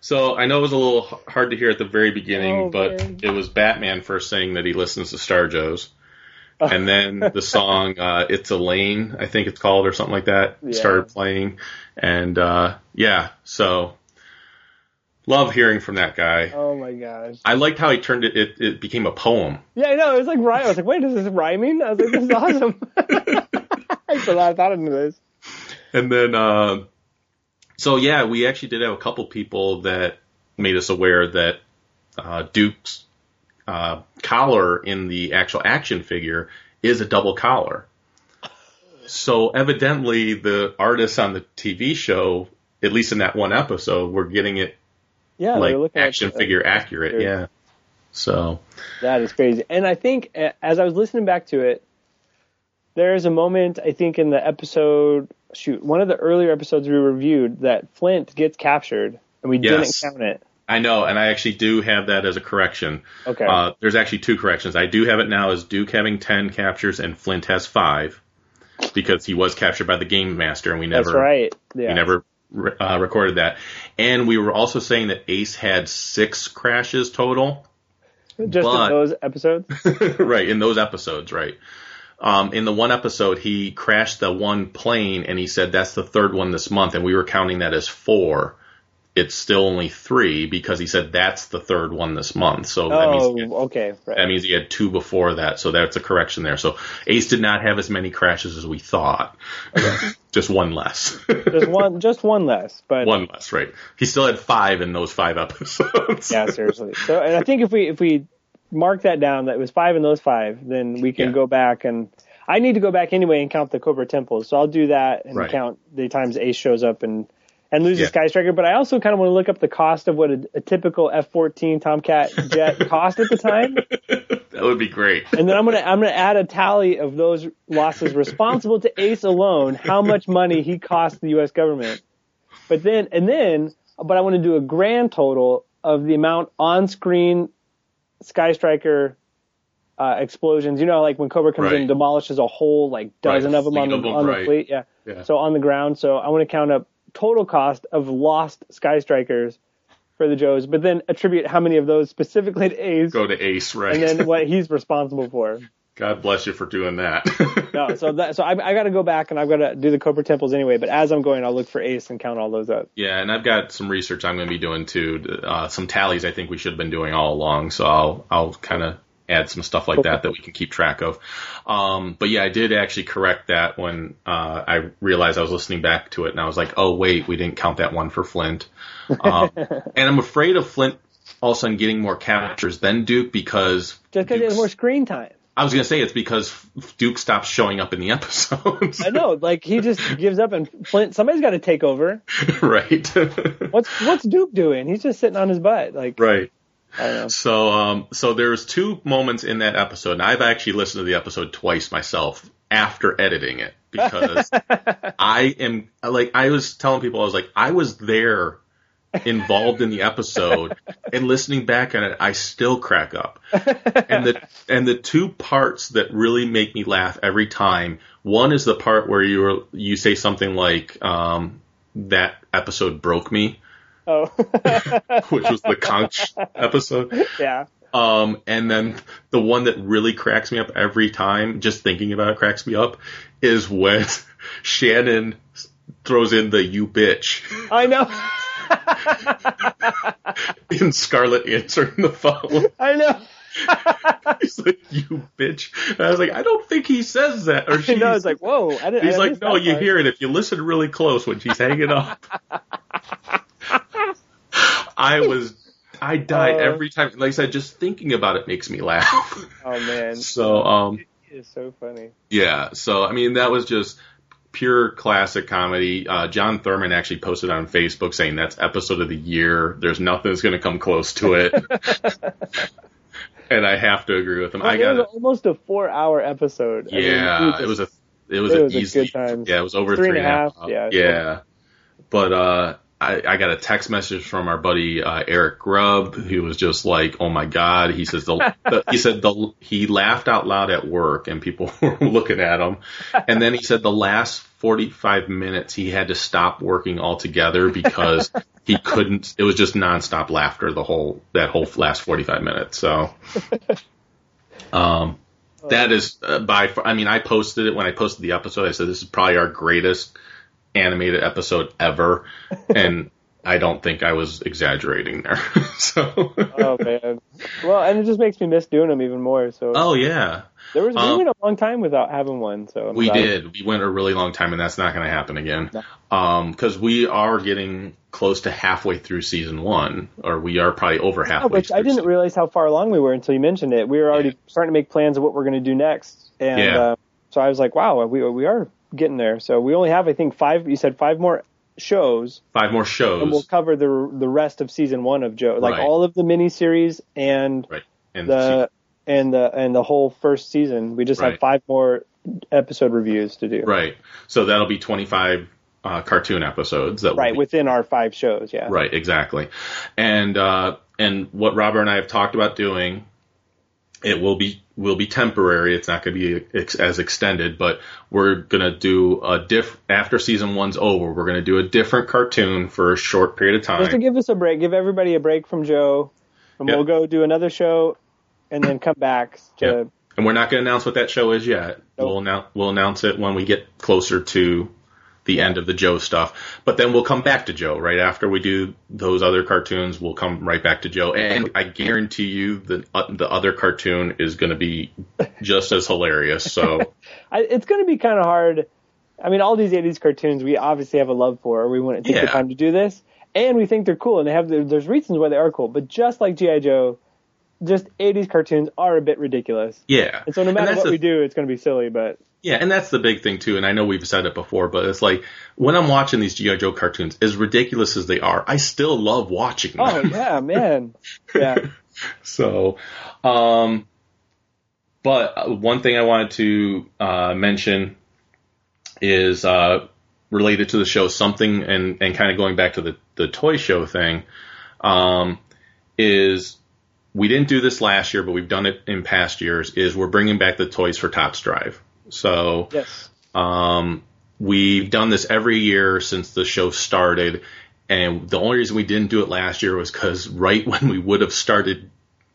A: So I know it was a little hard to hear at the very beginning,
C: Oh,
A: but
C: man.
A: it was Batman first saying that he listens to Star Joe's. And then the song uh, "It's Elaine," I think it's called, or something like that,
C: Yeah.
A: started playing, and uh, yeah, so love hearing from that guy.
C: Oh my gosh.
A: I liked how he turned it; it, it became a poem.
C: Yeah, I know. It was like rhyme. I was like, wait, is this rhyming? I was like, this is awesome. I put a lot of thought into this.
A: And then, uh, so yeah, we actually did have a couple people that made us aware that uh, Duke's uh, collar in the actual action figure is a double collar. So evidently, the artists on the TV show, at least in that one episode, were getting it
C: Yeah,
A: like
C: they're looking at-
A: action figure accurate. Yeah. So
C: That is crazy. And I think uh, as I was listening back to it, there is a moment I think in the episode, shoot, one of the earlier episodes we reviewed that Flint gets captured and we
A: Yes.
C: didn't count it.
A: I know, and I actually do have that as a correction.
C: Okay.
A: Uh, there's actually two corrections. I do have it now as Duke having 10 captures and Flint has 5 because he was captured by the Game Master and we never
C: That's right. Yeah.
A: we never uh, recorded that. And we were also saying that Ace had 6 crashes total.
C: Just
A: but-
C: in those episodes.
A: right, in those episodes, right. Um, in the one episode, he crashed the one plane and he said that's the third one this month and we were counting that as 4. It's still only 3 because he said that's the third one this month. So that means he oh, had
C: Oh, okay. Right.
A: that means he had two before that, so that's a correction there. So Ace did not have as many crashes as we thought. Just one less.
C: just one, just one less. But
A: one less, right. He still had five in those five episodes.
C: yeah, seriously. So, and I think if we if we mark that down, that it was five in those five, then we can
A: Yeah.
C: go back and I need to go back anyway and count the Cobra temples. So I'll do that and
A: Right.
C: count the times Ace shows up and and lose
A: Yeah.
C: Sky Striker. But I also kind of want to look up the cost of what a, a typical F-14 Tomcat jet cost at the time,
A: that would be great.
C: and then I'm gonna I'm gonna add a tally of those losses responsible to Ace alone, how much money he cost the U.S. government. But then and then, but I want to do a grand total of the amount on screen Sky Striker uh, explosions. You know, like when Cobra comes in and demolishes a whole like dozen
A: Right,
C: of them on the on the fleet. Yeah.
A: Yeah.
C: So on the ground. So I want to count up total cost of lost Sky Strikers for the Joes, but then attribute how many of those specifically to Ace,
A: Go to Ace, right.
C: and then what he's responsible for.
A: God bless you for doing that.
C: no, so that so I, I got to go back and I've got to do the Cobra temples anyway. But as I'm going, I'll look for Ace and count all those up.
A: Yeah, and I've got some research I'm going to be doing too. Uh, some tallies I think we should have been doing all along. So I'll I'll kind of add some stuff like that that we can keep track of. Um, but yeah, I did actually correct that when uh, I realized I was listening back to it, and I was like, oh wait, we didn't count that one for Flint. Um, and I'm afraid of Flint all of a sudden getting more captures than Duke because
C: Just because he has more screen time.
A: I was going to say it's because Duke stops showing up in the episodes.
C: I know, like he just gives up, and Flint. Somebody's got to take over.
A: right.
C: What's what's Duke doing? He's just sitting on his butt. Like
A: right.
C: I don't know.
A: So, um, so there's two moments in that episode, and I've actually listened to the episode twice myself after editing it because I am like I was telling people I was like I was there involved in the episode and listening back on it I still crack up. And the and the two parts that really make me laugh every time, one is the part where you are you say something like um that episode broke me,
C: Oh,
A: which was the conch episode.
C: yeah.
A: Um, and then the one that really cracks me up every time, just thinking about it cracks me up, is when Shannon throws in the "you bitch"
C: I know.
A: in Scarlet answering the phone.
C: I know.
A: He's like, "You bitch," and I was like, "I don't think he says that." Or
C: I
A: she's
C: know. It's like whoa. I didn't.
A: he's
C: I
A: like, "No, you
C: part."
A: hear it if you listen really close when she's hanging up." I was. I die
C: Oh.
A: every time. Like I said, just thinking about it makes me laugh.
C: Oh man,
A: So, um,
C: it is so funny.
A: Yeah, so I mean that was just pure classic comedy. Uh, John Thurman actually posted on Facebook saying that's episode of the year. There's nothing that's going to come close to it, and I have to agree with him. I
C: it
A: got
C: was almost a four-hour episode. I mean,
A: Yeah, it was a it was
C: it
A: an
C: was a
A: easy
C: good times.
A: yeah it was over
C: Three
A: three
C: and a half,
A: half.
C: yeah.
A: yeah. But uh, I, I got a text message from our buddy uh, Eric Grubb, who was just like, "Oh my god!" He says the, the he said the he laughed out loud at work, and people were looking at him. And then he said the last forty five minutes he had to stop working altogether because he couldn't. It was just nonstop laughter the whole that whole last forty five minutes. So, um, that is uh, by far. I mean, I posted it when I posted the episode. I said this is probably our greatest animated episode ever, and I don't think I was exaggerating there. so,
C: Oh man. Well, and it just makes me miss doing them even more. So
A: oh yeah,
C: there was
A: um,
C: we went a long time without having one. So I'm
A: we did. We went a really long time, and that's not going to happen again. Um, because we are getting close to halfway through season one, or we are probably over halfway.
C: which I didn't realize how far along we were until you mentioned it. We were already
A: Yeah.
C: starting to make plans of what we're going to do next, and
A: Yeah.
C: uh, so I was like, "Wow, we we are getting there." So we only have, I think, five. You said five more shows,
A: five more shows.
C: and we'll cover the the rest of season one of Joe, like
A: Right.
C: all of the miniseries and
A: right. And
C: the and the and the whole first season. We just
A: Right.
C: have five more episode reviews to do.
A: right. So that'll be twenty five uh, cartoon episodes that
C: Right,
A: be
C: within our five shows, yeah.
A: Right, exactly. And uh, and what Robert and I have talked about doing, it will be will be temporary. It's not going to be ex- as extended, but we're going to do a diff after season one's over. We're going to do a different cartoon for a short period of time.
C: Just to give us a break, give everybody a break from Joe, and
A: Yep.
C: we'll go do another show, and then come back to.
A: Yep. And we're not going to announce what that show is yet.
C: Nope.
A: We'll announce we'll announce it when we get closer to the end of the Joe stuff. But then we'll come back to Joe right after we do those other cartoons. We'll come right back to Joe, and I guarantee you the uh, the other cartoon is going to be just as hilarious. So
C: I, it's going to be kind of hard. I mean, all these '80s cartoons we obviously have a love for. Or we wouldn't take the time to do this, and we think they're cool, and they have there's reasons why they are cool. But just like GI Joe, just '80s cartoons are a bit ridiculous,
A: yeah,
C: and so no matter what
A: the-
C: we do, it's going to be silly. But
A: Yeah, and that's the big thing too. And I know we've said it before, but it's like when I'm watching these GI Joe cartoons, as ridiculous as they are, I still love watching them.
C: oh yeah, man, yeah.
A: So, um, but one thing I wanted to uh, mention is uh, related to the show, something and and kind of going back to the the toy show thing, um, is we didn't do this last year, but we've done it in past years. Is we're bringing back the toys for Tots Drive. So
C: Yes.
A: um, we've done this every year since the show started, and the only reason we didn't do it last year was because right when we would have started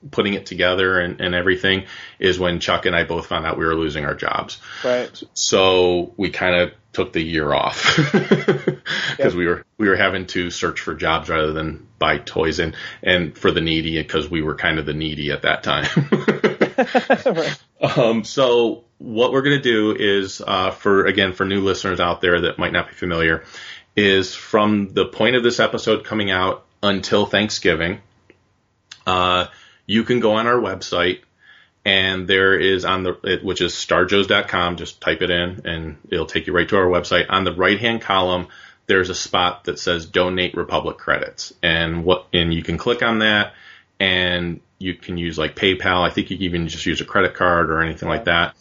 A: putting it together and, and everything is when Chuck and I both found out we were losing our jobs.
C: Right.
A: So we kind of took the year off because
C: Yep.
A: we were we were having to search for jobs rather than buy toys and and for the needy because we were kind of the needy at that time. right. um, so what we're going to do is uh, for again for new listeners out there that might not be familiar is from the point of this episode coming out until Thanksgiving. Uh, you can go on our website and there is on the which is starjoes.com just type it in and it'll take you right to our website on the right hand column there's a spot that says donate republic credits and what and you can click on that and you can use like paypal i think you can even just use a credit card or anything like that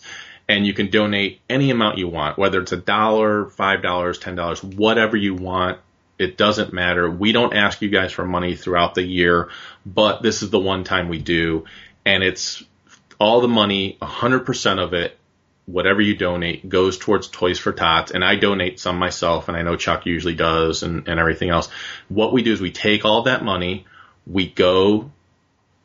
A: and you can donate any amount you want whether it's a dollar five dollars ten dollars whatever you want it doesn't matter we don't ask you guys for money throughout the year but this is the one time we do and it's all the money, 100% of it, whatever you donate, goes towards Toys for Tots. And I donate some myself, and I know Chuck usually does, and, and everything else. What we do is we take all that money, we go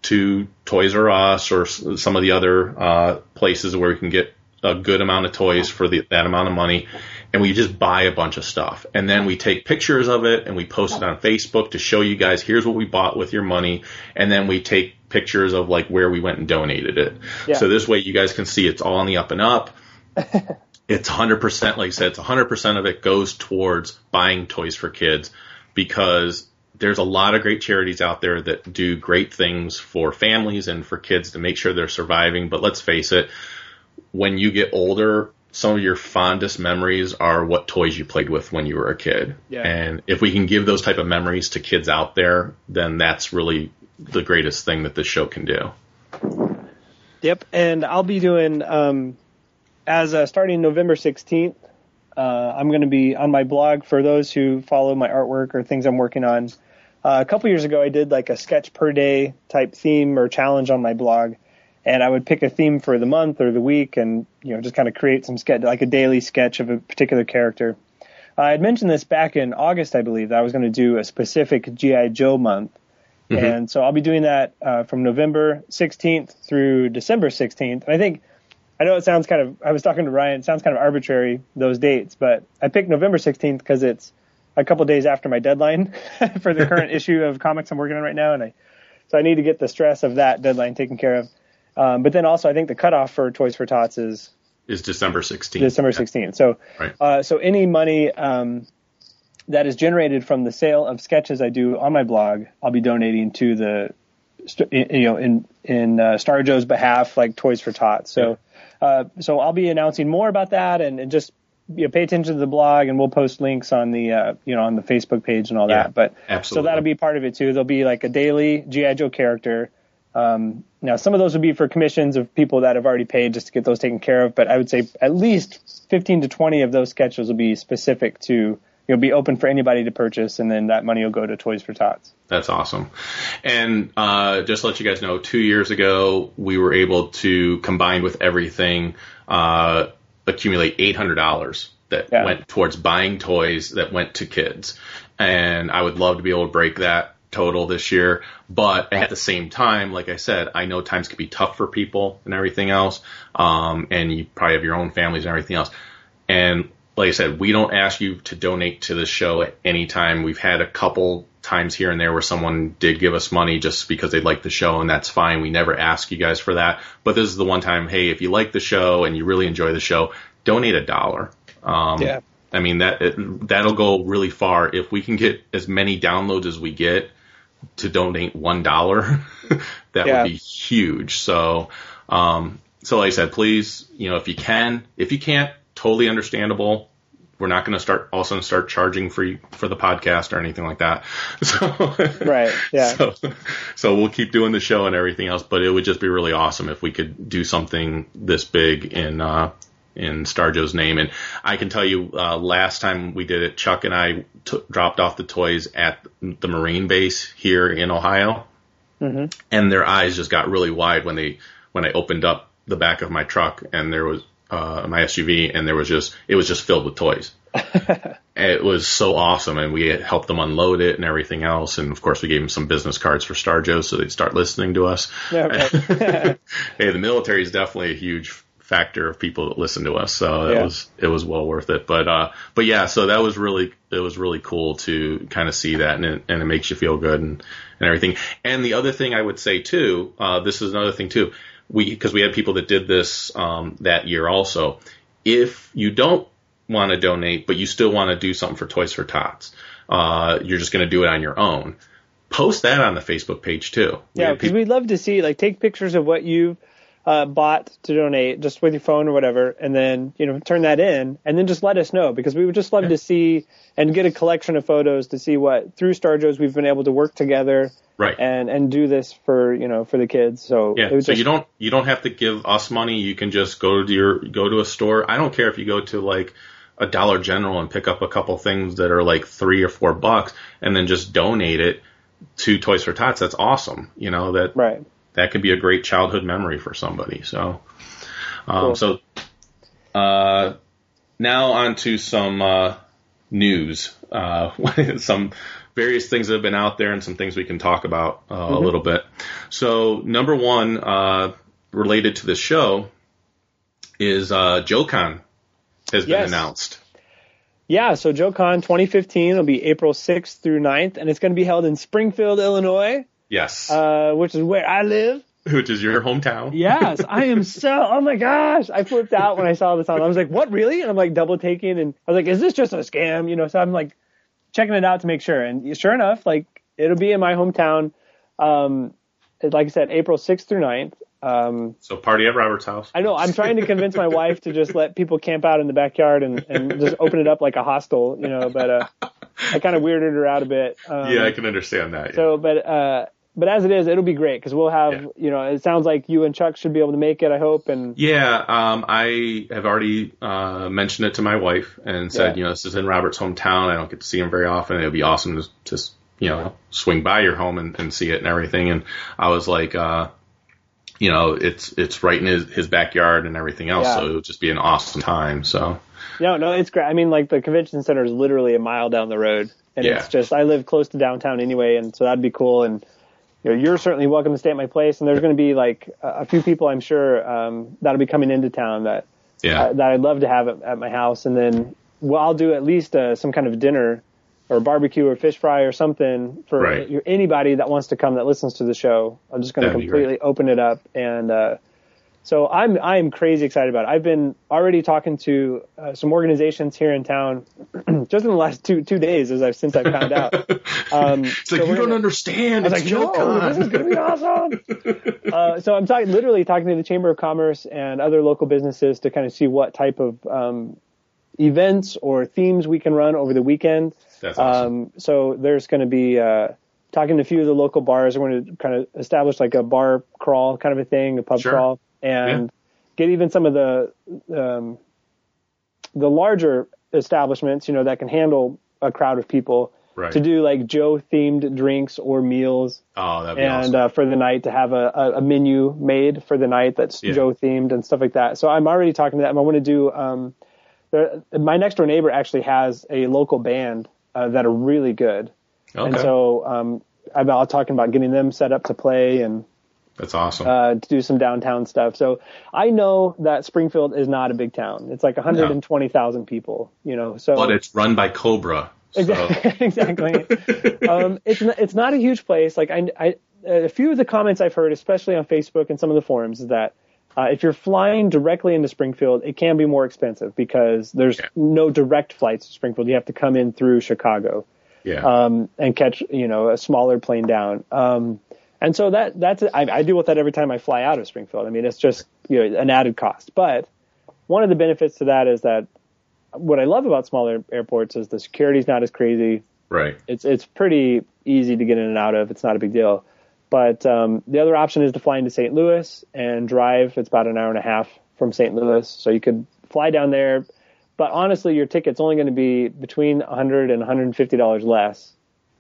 A: to Toys R Us or some of the other uh, places where we can get a good amount of toys for the, that amount of money, and we just buy a bunch of stuff. And then we take pictures of it and we post it on Facebook to show you guys here's what we bought with your money, and then we take pictures of like where we went and donated it.
C: Yeah.
A: So this way you guys can see it's all on the up and up. it's 100%, like I said, it's 100% of it goes towards buying toys for kids because there's a lot of great charities out there that do great things for families and for kids to make sure they're surviving. But let's face it, when you get older, some of your fondest memories are what toys you played with when you were a kid.
C: Yeah.
A: And if we can give those type of memories to kids out there, then that's really the greatest thing that this show can do.
C: Yep, and I'll be doing um, as uh, starting November sixteenth. Uh, I'm going to be on my blog for those who follow my artwork or things I'm working on. Uh, a couple years ago, I did like a sketch per day type theme or challenge on my blog, and I would pick a theme for the month or the week, and you know just kind of create some sketch like a daily sketch of a particular character. I had mentioned this back in August, I believe, that I was going to do a specific GI Joe month. And so I'll be doing that uh, from November 16th through December 16th. And I think, I know it sounds kind of, I was talking to Ryan, it sounds kind of arbitrary, those dates, but I picked November 16th because it's a couple days after my deadline for the current issue of comics I'm working on right now. And I, so I need to get the stress of that deadline taken care of. Um, but then also I think the cutoff for Toys for Tots is
A: Is December 16th.
C: December 16th. So,
A: Right.
C: uh, so any money um, that is generated from the sale of sketches I do on my blog, I'll be donating to the, you know, in in uh, Star Joe's behalf, like Toys for Tots. So, uh, so I'll be announcing more about that, and, and just you know, pay attention to the blog, and we'll post links on the uh, you know on the Facebook page and all
A: Yeah,
C: that. But
A: absolutely.
C: so that'll be part of it too. There'll be like a daily GI Joe character. Um, now, some of those would be for commissions of people that have already paid just to get those taken care of. But I would say at least 15 to 20 of those sketches will be specific to, you'll be open for anybody to purchase, and then that money will go to Toys for Tots.
A: That's awesome. And uh, just to let you guys know, two years ago, we were able to, combine with everything, uh, accumulate $800 that
C: Yeah.
A: went towards buying toys that went to kids. And I would love to be able to break that total this year. But at the same time, like I said, I know times can be tough for people and everything else. Um, and you probably have your own families and everything else. And like I said, we don't ask you to donate to the show at any time. We've had a couple times here and there where someone did give us money just because they liked the show, and that's fine. We never ask you guys for that. But this is the one time, hey, if you like the show and you really enjoy the show, donate a dollar. Um,
C: Yeah.
A: I mean that it, that'll go really far if we can get as many downloads as we get to donate one dollar. that
C: Yeah.
A: would be huge. So, um, so like I said, please, you know, if you can, if you can't, totally understandable. We're not going to start all of a sudden start charging for you, for the podcast or anything like that. So,
C: Right, yeah.
A: So, so we'll keep doing the show and everything else, but it would just be really awesome if we could do something this big in uh, in Star Joe's name. And I can tell you, uh, last time we did it, Chuck and I t- dropped off the toys at the Marine base here in Ohio, and their eyes just got really wide when they when I opened up the back of my truck and there was uh, my SUV and there was just it was just filled with toys. it was so awesome, and we helped them unload it and everything else. And of course, we gave them some business cards for Star Joe so they'd start listening to us.
C: Yeah, right.
A: hey, the military is definitely a huge factor of people that listen to us, so it
C: Yeah.
A: was it was well worth it. But uh, but yeah, so that was really it was really cool to kind of see that, and it, and it makes you feel good and and everything. And the other thing I would say too, uh, this is another thing too, we because we had people that did this um, that year also. If you don't want to donate, but you still want to do something for Toys for Tots, uh, you're just going to do it on your own. Post that on the Facebook page too.
C: Yeah, because we'd love to see like take pictures of what you've uh, bought to donate just with your phone or whatever, and then you know turn that in, and then just let us know because we would just love to see and get a collection of photos to see what through Star Joe's we've been able to work together
A: right.
C: and and do this for you know for the kids. So
A: Yeah, so
C: just,
A: you don't you don't have to give us money. You can just go to your go to a store. I don't care if you go to like a Dollar General and pick up a couple things that are like three or four bucks, and then just donate it to Toys for Tots. That's awesome. You know that
C: right.
A: That could be a great childhood memory for somebody. So, um,
C: Cool.
A: so uh, now on to some uh, news. Uh, some various things that have been out there and some things we can talk about uh,
C: Mm-hmm.
A: a little bit. So, number one, uh, related to the show, is uh, JoeCon has been announced.
C: Yeah, so JoeCon 2015 will be April 6th through 9th, and it's going to be held in Springfield, Illinois,
A: Yes,
C: uh, which is where I live.
A: which is your hometown.
C: Yes, I am so. Oh my gosh, I flipped out when I saw this on. I was like, "What, really?" And I'm like double taking, and I was like, "Is this just a scam?" You know. So I'm like checking it out to make sure, and sure enough, like it'll be in my hometown. Um, like I said, April 6th through 9th. Um,
A: So, party at Robert's house.
C: I know I'm trying to convince my wife to just let people camp out in the backyard and, and just open it up like a hostel, you know. But uh, I kind of weirded her out a bit. Um,
A: yeah, I can understand that. yeah.
C: so, but uh, but as it is, it'll be great because we'll have,
A: Yeah.
C: you know, it sounds like you and Chuck should be able to make it. I hope, and
A: Yeah, um, I have already uh, mentioned it to my wife and said,
C: Yeah.
A: you know, this is in Robert's hometown. I don't get to see him very often. It would be awesome to just, you know, swing by your home and, and see it and everything. And I was like, uh, you know, it's it's right in his, his backyard and everything else,
C: Yeah.
A: so it would just be an awesome time. So
C: No, no, it's great. I mean, like the convention center is literally a mile down the road, and it's just I live close to downtown anyway, and so that'd be cool. And you know, you're certainly welcome to stay at my place. And there's going to be like a a few people I'm sure um, that'll be coming into town that
A: yeah,
C: uh, that I'd love to have at, at my house. And then well, I'll do at least uh, some kind of dinner or barbecue or fish fry or something for
A: Right.
C: anybody that wants to come that listens to the show. I'm just going to
A: That'd be great.
C: completely open it up and. Uh, so I'm I'm crazy excited about it. I've been already talking to uh, some organizations here in town just in the last two two days as I've since I found out. Um,
A: it's like
C: so
A: you don't
C: gonna-
A: understand.
C: I was
A: It's
C: like, no, this is going to be awesome. uh, so I'm talking, literally talking to the Chamber of Commerce and other local businesses to kind of see what type of um, events or themes we can run over the weekend.
A: That's awesome.
C: Um, so there's going to be uh, talking to a few of the local bars. We're going to kind of establish like a bar crawl kind of a thing, a pub
A: Sure.
C: crawl, and get even some of the um, the larger establishments, you know, that can handle a crowd of people
A: Right.
C: to do like Joe themed drinks or meals
A: oh,
C: and
A: awesome.
C: uh, for the night to have a, a, a menu made for the night that's
A: Yeah.
C: Joe themed and stuff like that. So I'm already talking to them. I want to do. Um, there, my next door neighbor actually has a local band uh, that are really good,
A: okay,
C: and so um, I'm out talking about getting them set up to play and
A: that's awesome.
C: uh, to do some downtown stuff. So I know that Springfield is not a big town. It's like 120,000 people. You know, so
A: but it's run by Cobra. So.
C: Exactly. exactly. um, it's n- it's not a huge place. Like I, I, a few of the comments I've heard, especially on Facebook and some of the forums, is that uh, if you're flying directly into Springfield, it can be more expensive because there's
A: Yeah.
C: no direct flights to Springfield. You have to come in through Chicago
A: yeah.
C: um, and catch you know a smaller plane down. Um, and so that that's I, I deal with that every time I fly out of Springfield. I mean, it's just you know an added cost. But one of the benefits to that is that what I love about smaller airports is the security's not as crazy.
A: right.
C: It's it's pretty easy to get in and out of. It's not a big deal. But um, the other option is to fly into St. Louis and drive. It's about an hour and a half from St. Louis, so you could fly down there. But honestly, your ticket's only going to be between 100 and 150 dollars less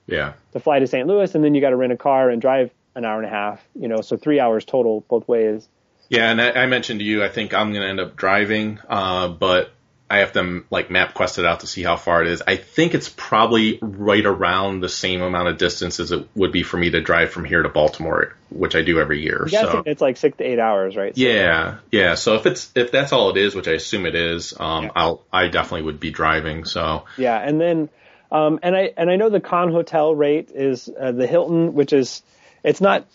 A: Yeah.
C: to fly to St. Louis, and then you got to rent a car and drive an hour and a half. You know, so three hours total both ways.
A: Yeah, and I, I mentioned to you, I think I'm going to end up driving, uh, but I have to like map quest it out to see how far it is. I think it's probably right around the same amount of distance as it would be for me to drive from here to Baltimore, which I do every year. So
C: it's like six to eight hours, right? So-
A: yeah, yeah. So if it's if that's all it is, which I assume it is, um,
C: Yeah.
A: I'll I definitely would be driving. So
C: Yeah, and then um, and I and I know the Con Hotel rate is uh, the Hilton, which is it's not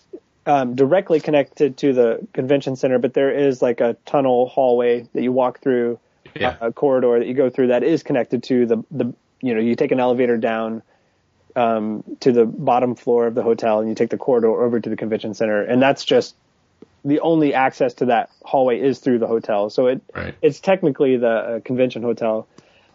C: um, directly connected to the convention center, but there is like a tunnel hallway that you walk through,
A: Yeah.
C: a, a corridor that you go through that is connected to the the you know you take an elevator down um, to the bottom floor of the hotel and you take the corridor over to the convention center, and that's just the only access to that hallway is through the hotel. So it
A: Right.
C: it's technically the uh, convention hotel.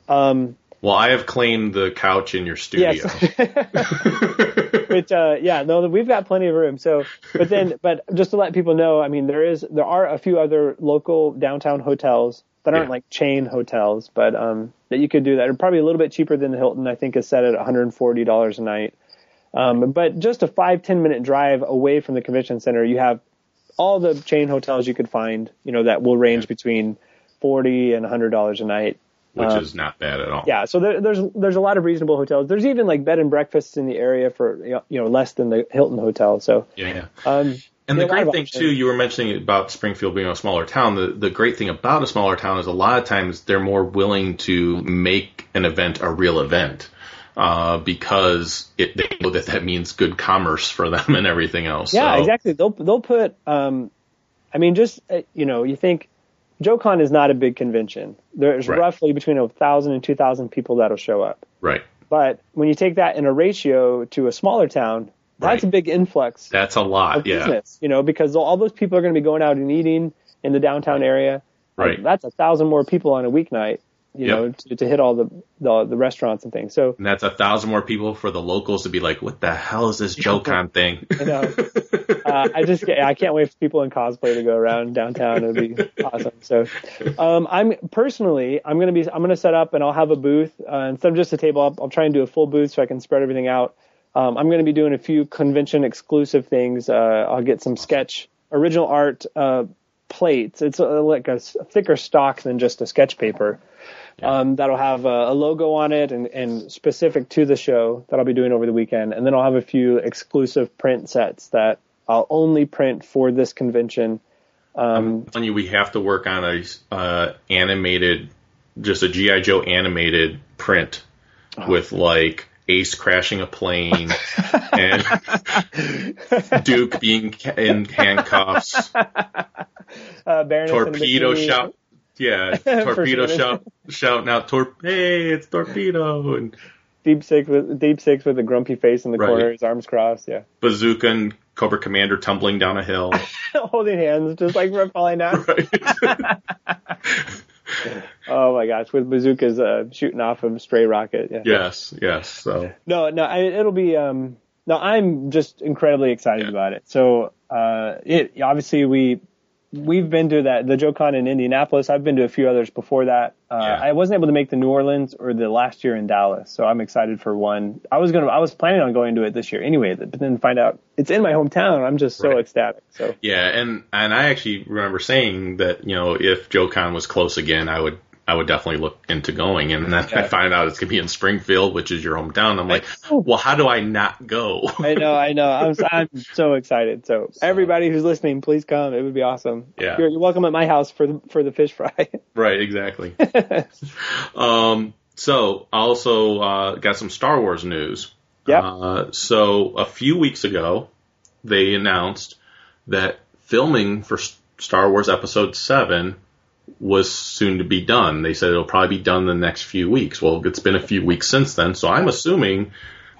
C: Um,
A: well, I have claimed the couch in your studio.
C: Yes. Which, uh, yeah, no, we've got plenty of room. So, but then, but just to let people know, I mean, there is, there are a few other local downtown hotels that aren't
A: Yeah.
C: like chain hotels, but, um, that you could do that. Are probably a little bit cheaper than the Hilton. I think is set at $140 a night. Um, but just a five, 10 minute drive away from the convention center, you have all the chain hotels you could find, you know, that will range between 40 and $100 a night.
A: Which
C: Um,
A: is not bad at all.
C: Yeah, so there, there's there's a lot of reasonable hotels. There's even like bed and breakfasts in the area for you know, less than the Hilton hotel. So
A: yeah. yeah.
C: um,
A: And the great thing too, you were mentioning about Springfield being a smaller town. The the great thing about a smaller town is a lot of times they're more willing to make an event a real event uh, because it, they know that that means good commerce for them and everything else.
C: yeah,
A: So,
C: exactly. They'll they'll put. Um, I mean, just uh, you know, you think JoeCon is not a big convention. There's
A: Right.
C: roughly between a thousand and two thousand people that'll show up.
A: Right.
C: But when you take that in a ratio to a smaller town, that's
A: Right.
C: a big influx
A: That's a lot. Yeah.
C: business. You know, because all those people are going to be going out and eating in the downtown area. Like,
A: Right.
C: that's a thousand more people on a weeknight. You
A: Yep.
C: know, to, to hit all the, the the restaurants and things. So
A: And that's a thousand more people for the locals to be like, "What the hell is this JoeCon thing?"
C: you know, uh, I just I can't wait for people in cosplay to go around downtown. It'd be awesome. So, um, I'm personally I'm gonna be I'm gonna set up and I'll have a booth uh, instead of just a table. I'll, I'll try and do a full booth so I can spread everything out. Um, I'm gonna be doing a few convention exclusive things. Uh, I'll get some sketch original art uh, plates. It's uh like a thicker stock than just a sketch paper. Um, that'll have a, a logo on it and, and specific to the show that I'll be doing over the weekend. And then I'll have a few exclusive print sets that I'll only print for this convention. Um,
A: telling you, we have to work on a uh, animated, just a GI Joe animated print
C: Oh.
A: with like Ace crashing a plane and Duke being in handcuffs,
C: uh,
A: torpedo
C: Bikini.
A: Yeah, torpedo shout, shouting out, tor- "Hey, it's torpedo!" and
C: Deep six with deep six with a grumpy face in the
A: Right.
C: corner, his arms crossed. Yeah,
A: Bazooka and Cobra Commander tumbling down a hill.
C: holding hands, just like we're falling down.
A: Right.
C: Oh my gosh, with bazookas uh, shooting off of stray rocket. Yeah.
A: yes, yes. So
C: No, no, I, it'll be. Um, no, I'm just incredibly excited
A: Yeah.
C: about it. So, uh, it obviously we we've been to that the JoeCon in Indianapolis. I've been to a few others before that. Uh,
A: Yeah.
C: I wasn't able to make the New Orleans or the last year in Dallas, so I'm excited for one. I was gonna, I was planning on going to it this year anyway, but then find out it's in my hometown. I'm just so
A: Right.
C: ecstatic. So
A: Yeah, and and I actually remember saying that you know if JoeCon was close again, I would I would definitely look into going. And then I find out it's gonna be in Springfield, which is your hometown. I'm like, well, how do I not go?
C: I know, I know. I'm I'm so excited. So everybody who's listening, please come. It would be awesome.
A: Yeah.
C: You're, you're welcome at my house for the for the fish fry.
A: right, exactly. um, so I also uh, got some Star Wars news.
C: Yep.
A: Uh, so a few weeks ago, they announced that filming for Star Wars Episode Seven was soon to be done. They said it'll probably be done in the next few weeks. Well, it's been a few weeks since then, so I'm assuming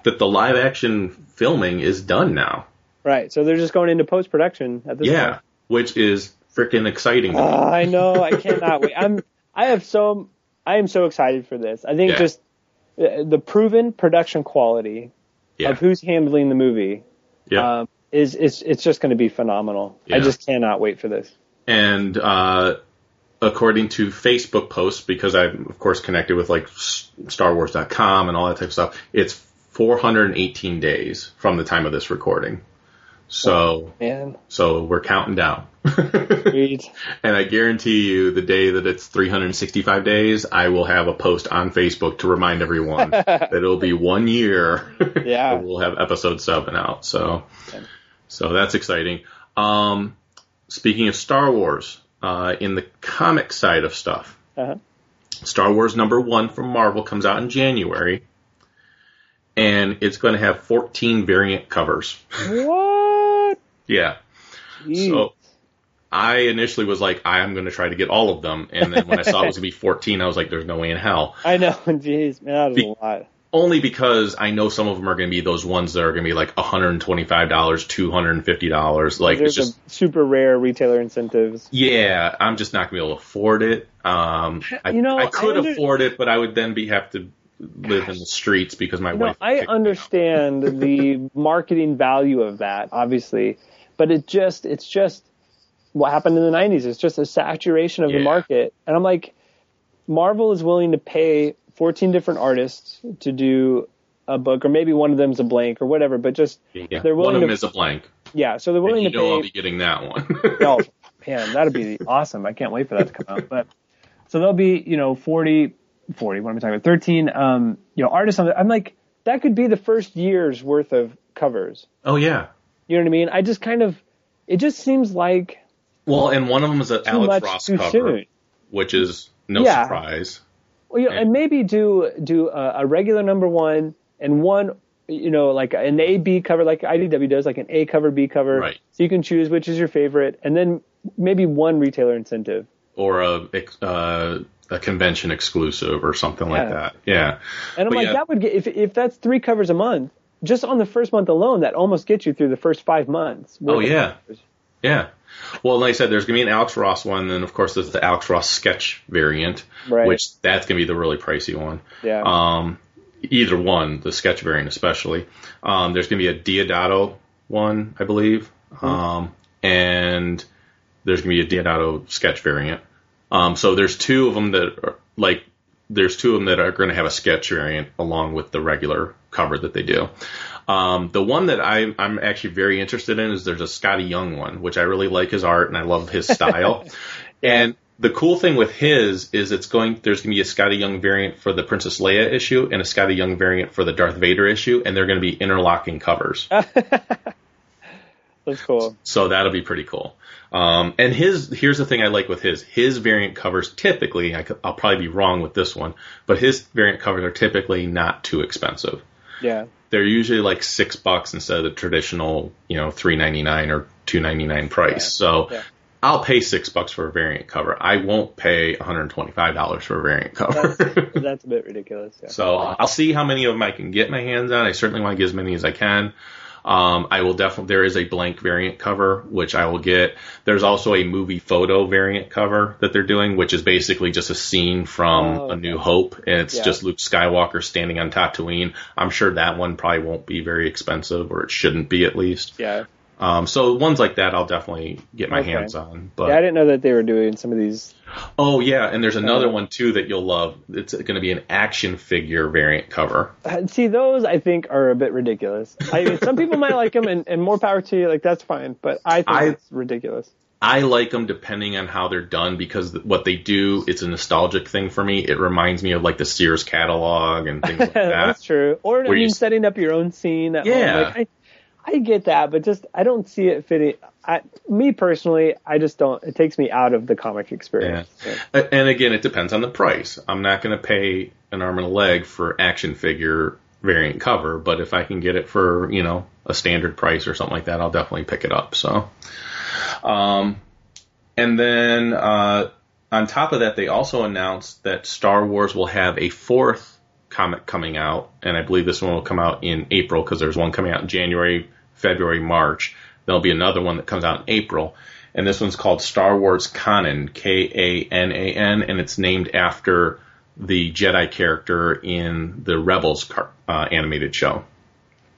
A: that the live action filming is done now.
C: Right. So they're just going into post production at this point.
A: Yeah,
C: point.
A: which is freaking exciting.
C: Oh, I know. I cannot wait. I'm. I have so. I am so excited for this. I think
A: Yeah.
C: just uh, the proven production quality
A: yeah,
C: of who's handling the movie
A: yeah.
C: um, is is it's just going to be phenomenal.
A: Yeah.
C: I just cannot wait for this.
A: and uh, according to Facebook posts, because I'm of course connected with like StarWars.com and all that type of stuff, it's 418 days from the time of this recording. So,
C: Man,
A: so we're counting down. And I guarantee you, the day that it's 365 days, I will have a post on Facebook to remind everyone that it'll be one year.
C: Yeah.
A: we'll have episode seven out. So, so that's exciting. Um, speaking of Star Wars, uh, in the comic side of stuff,
C: Uh-huh.
A: Star Wars number one from Marvel comes out in January, and it's going to have 14 variant covers.
C: What?
A: Yeah.
C: Jeez.
A: So I initially was like, I am going to try to get all of them, and then when I saw it was going to be 14, I was like, there's no way in hell.
C: I know. Jeez, man, that is
A: Be-
C: a lot.
A: Only because I know some of them are going to be those ones that are going to be like $125, $250. Like
C: There's
A: it's just,
C: super rare retailer incentives.
A: yeah, I'm just not going to be able to afford it. Um, I,
C: You know,
A: I could
C: I under-
A: afford it, but I would then be have to live in the streets because my
C: No,
A: wife.
C: I
A: kicked me out.
C: understand the marketing value of that, obviously, but it just it's just what happened in the '90s. It's just a saturation of the market, and I'm like, Marvel is willing to pay 14 different artists to do a book, or maybe one of them's a blank or whatever, but just
A: Yeah,
C: they're
A: one
C: willing
A: of them
C: to
A: is a blank.
C: yeah, so they're willing
A: you
C: to
A: know I'll
C: pay.
A: be getting that one.
C: Oh man, that'd be awesome! I can't wait for that to come out. But so there'll be you know 40, 40. What am I talking about? 13. Um, you know, artists on. The, I'm like that could be the first year's worth of covers.
A: oh yeah.
C: You know what I mean? I just kind of, it just seems like
A: Well, and one of them is an Alex Ross cover,
C: soon.
A: which is no
C: Yeah.
A: surprise.
C: Well, you know,
A: Yeah.
C: and maybe do do a, a regular number one and one, you know, like an A B cover, like IDW does, like an A cover, B cover.
A: Right.
C: So you can choose which is your favorite, and then maybe one retailer incentive.
A: or a uh, a convention exclusive or something like that. Yeah.
C: And I'm
A: But
C: like,
A: yeah.
C: that would get if if that's three covers a month, just on the first month alone, that almost gets you through the first five months.
A: Oh yeah. Yeah. Well, like I said, there's gonna be an Alex Ross one, and then of course there's the Alex Ross sketch variant,
C: Right.
A: which that's gonna be the really pricey one.
C: Yeah.
A: Um, either one, the sketch variant especially. Um, there's gonna be a Diodato one, I believe,
C: Mm-hmm.
A: um, and there's gonna be a Diodato sketch variant. Um, so there's two of them that are like there's two of them that are going to have a sketch variant along with the regular cover that they do. Um, the one that I, I'm actually very interested in is there's a Skottie Young one, which I really like his art and I love his style. And the cool thing with his is it's going there's going to be a Skottie Young variant for the Princess Leia issue and a Skottie Young variant for the Darth Vader issue, and they're going to be interlocking covers.
C: That's cool.
A: So that'll be pretty cool. Um, and his here's the thing I like with his his variant covers typically I I'll probably be wrong with this one, but his variant covers are typically not too expensive.
C: Yeah.
A: They're usually like six bucks instead of the traditional you know three ninety nine or two ninety nine price. So
C: Yeah.
A: I'll pay six bucks for a variant cover. I won't pay one hundred twenty five dollars for a variant cover.
C: That's, that's a bit ridiculous. Yeah.
A: So I'll see how many of them I can get my hands on. I certainly want to get as many as I can. Um, I will definitely. There is a blank variant cover which I will get. There's also a movie photo variant cover that they're doing, which is basically just a scene from
C: Oh,
A: A New Hope, and it's
C: Yeah.
A: just Luke Skywalker standing on Tatooine. I'm sure that one probably won't be very expensive, or it shouldn't be at least.
C: Yeah.
A: Um, so ones like that, I'll definitely get my
C: Okay.
A: hands on. But
C: Yeah, I didn't know that they were doing some of these.
A: oh yeah, and there's another
C: Uh,
A: one too that you'll love. It's going to be an action figure variant cover.
C: Uh, See, those I think are a bit ridiculous. I mean, some people might like them, and, and more power to you. Like that's fine, but I think
A: I-
C: it's ridiculous.
A: I like them depending on how they're done because what they do, it's a nostalgic thing for me. It reminds me of like the Sears catalog and things like that.
C: that's true. Or I mean,
A: you-
C: setting up your own scene. At
A: Yeah.
C: Home. Like, I, I get that, but just I don't see it fitting. I, me personally, I just don't. It takes me out of the comic experience.
A: Yeah. And again, it depends on the price. I'm not going to pay an arm and a leg for action figure variant cover, but if I can get it for, you know, a standard price or something like that, I'll definitely pick it up. So, um, and then, uh, on top of that, they also announced that Star Wars will have a fourth comic coming out, and I believe this one will come out in April because there's one coming out in January, February, March. There'll be another one that comes out in April, and this one's called Star Wars Kanan, K A N A N, and it's named after the Jedi character in the Rebels car- uh, animated show,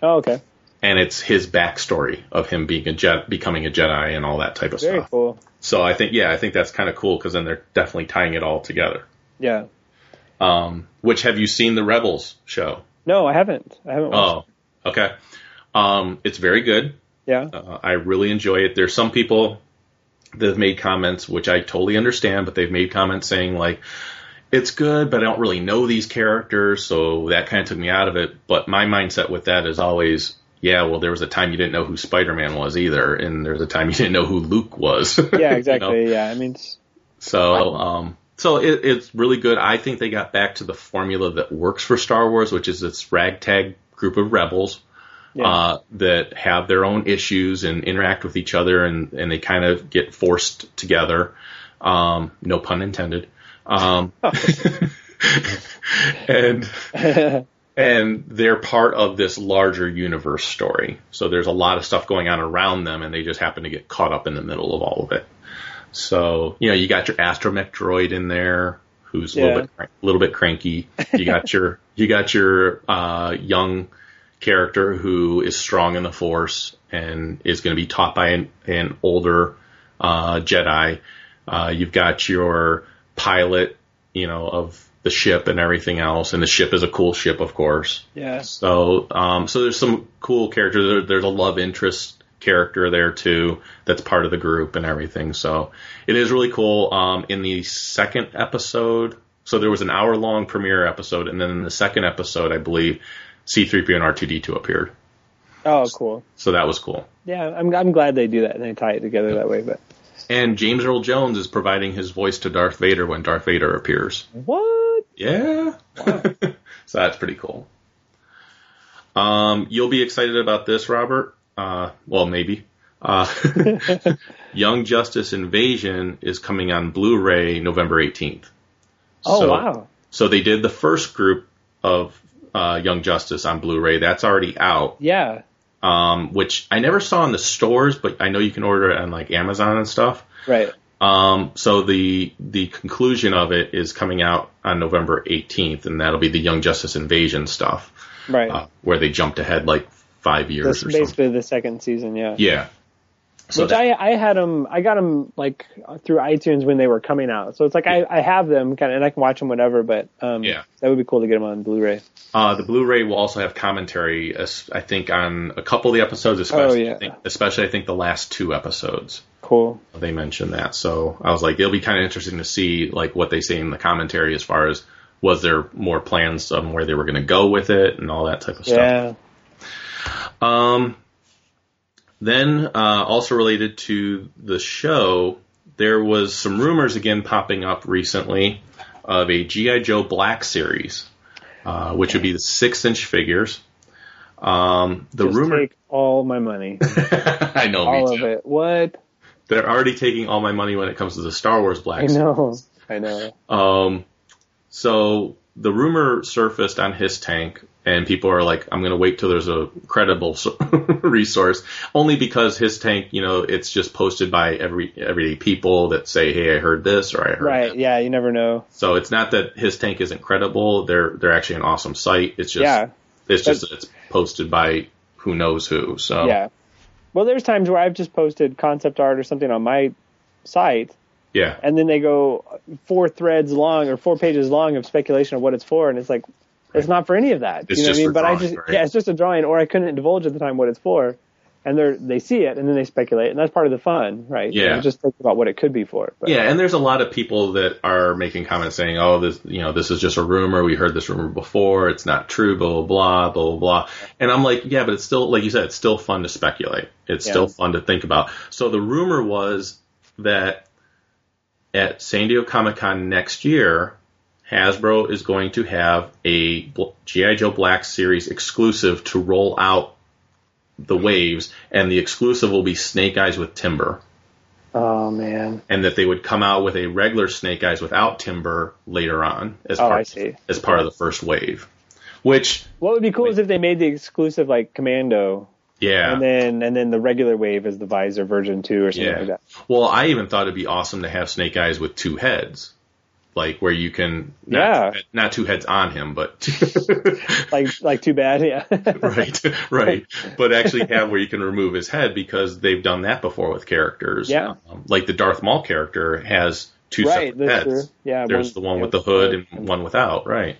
C: Oh, okay.
A: and it's his backstory of him being a Jedi, becoming a Jedi, and all that type of
C: Very
A: stuff.
C: cool.
A: So I think, yeah, I think that's kind of cool because then they're definitely tying it all together.
C: Yeah.
A: Um, which have you seen the Rebels show?
C: No, I haven't. I haven't. Watched
A: Oh, okay. Um, it's very good.
C: Yeah.
A: Uh, I really enjoy it. There's some people that have made comments, which I totally understand, but they've made comments saying like, it's good, but I don't really know these characters, so that kind of took me out of it. But my mindset with that is always, yeah, well, there was a time you didn't know who Spider-Man was either, and there's a time you didn't know who Luke was.
C: Yeah,
A: You know?
C: exactly. Yeah, I mean,
A: So, um, so it, it's really good. I think they got back to the formula that works for Star Wars, which is this ragtag group of rebels
C: yeah.
A: uh, that have their own issues and interact with each other, and, and they kind of get forced together. Um, no pun intended. Um, and and they're part of this larger universe story. So there's a lot of stuff going on around them, and they just happen to get caught up in the middle of all of it. So you know, you got your astromech droid in there, who's a little bit crank- little bit cranky. You got your you got your uh, young character who is strong in the Force and is going to be taught by an, an older uh, Jedi. Uh, you've got your pilot, you know, of the ship and everything else, and the ship is a cool ship, of course.
C: yeah.
A: So, um, so there's some cool characters. There, there's a love interest character there too that's part of the group and everything. So it is really cool. Um, in the second episode, so there was an hour long premiere episode, and then in the second episode, I believe C3PO and R2D2 appeared.
C: Oh, cool.
A: So that was cool.
C: Yeah, I'm I'm glad they do that and they tie it together that way. But
A: And James Earl Jones is providing his voice to Darth Vader when Darth Vader appears.
C: what?
A: Yeah. so that's pretty cool. Um, you'll be excited about this, Robert. Uh, well, maybe. Uh, Young Justice Invasion is coming on Blu-ray November 18th.
C: Oh
A: So-
C: wow.
A: So they did the first group of uh, Young Justice on Blu-ray. That's already out,
C: Yeah.
A: um, which I never saw in the stores, but I know you can order it on like Amazon and stuff.
C: Right.
A: Um, so the the conclusion of it is coming out on November 18th, and that'll be the Young Justice Invasion stuff,
C: Right.
A: uh, where they jumped ahead like five years
C: That's
A: or something.
C: basically the second season. Yeah.
A: Yeah. So
C: Which
A: that-
C: I I had them I got them like through iTunes when they were coming out. So it's like I I have them kind of and I can watch them whatever. But um
A: Yeah.
C: that would be cool to get them on Blu-ray.
A: uh, the Blu-ray will also have commentary, as- I think, on a couple of the episodes, especially.
C: Oh, yeah.
A: I think, especially I think the last two episodes.
C: Cool.
A: They mentioned that, so I was like, it'll be kind of interesting to see like what they say in the commentary as far as was there more plans on where they were going to go with it and all that type of stuff.
C: Yeah.
A: Um, then, uh, also related to the show, there was some rumors again popping up recently of a GI Joe Black series, uh, which would be the six-inch figures. Um, the
C: Just
A: rumor,
C: take all my money,
A: I know,
C: all
A: me
C: of it. What?
A: They're already taking all my money when it comes to the Star Wars Black.
C: I
A: series.
C: know. I know.
A: Um, so the rumor surfaced on HissTank, and people are like, "I'm going to wait till there's a credible resource," only because HissTank, you know, it's just posted by every everyday people that say, "Hey, I heard this," or "I heard
C: Right.
A: that."
C: Yeah. You never know.
A: So it's not that HissTank isn't credible; they're they're actually an awesome site. It's just
C: Yeah.
A: it's just that it's posted by who knows who. So
C: Yeah. Well, there's times where I've just posted concept art or something on my site,
A: yeah,
C: and then they go four threads long or four pages long of speculation of what it's for, and it's like it's not for any of that.
A: It's
C: you know
A: just
C: what I mean? But I just
A: right?
C: yeah, it's just a drawing, or I couldn't divulge at the time what it's for, and they they see it and then they speculate, and that's part of the fun, right?
A: Yeah.
C: You just think about what it could be for. But,
A: Yeah, and there's a lot of people that are making comments saying, "Oh, this, you know, this is just a rumor. We heard this rumor before. It's not true." Blah blah blah blah blah. blah. And I'm like, yeah, but it's still, like you said, it's still fun to speculate. It's
C: Yeah.
A: still fun to think about. So the rumor was that at San Diego Comic Con next year, Hasbro is going to have a GI Joe Black Series exclusive to roll out the waves, and the exclusive will be Snake Eyes with Timber
C: Oh man.
A: and that they would come out with a regular Snake Eyes without Timber later on as
C: Oh,
A: part as part of the first wave. Which,
C: What would be cool is if they made the exclusive like Commando,
A: yeah,
C: and then and then the regular wave is the Visor version two or something
A: yeah.
C: like that.
A: Well, I even thought it'd be awesome to have Snake Eyes with two heads, like where you can not,
C: Yeah.
A: not two heads on him, but
C: Like like too bad, yeah.
A: right, right, but actually have where you can remove his head because they've done that before with characters.
C: Yeah.
A: Um, like the Darth Maul character has two
C: Right,
A: separate heads.
C: true. Yeah,
A: there's
C: one-
A: the one
C: yeah,
A: with the hood and one without, right?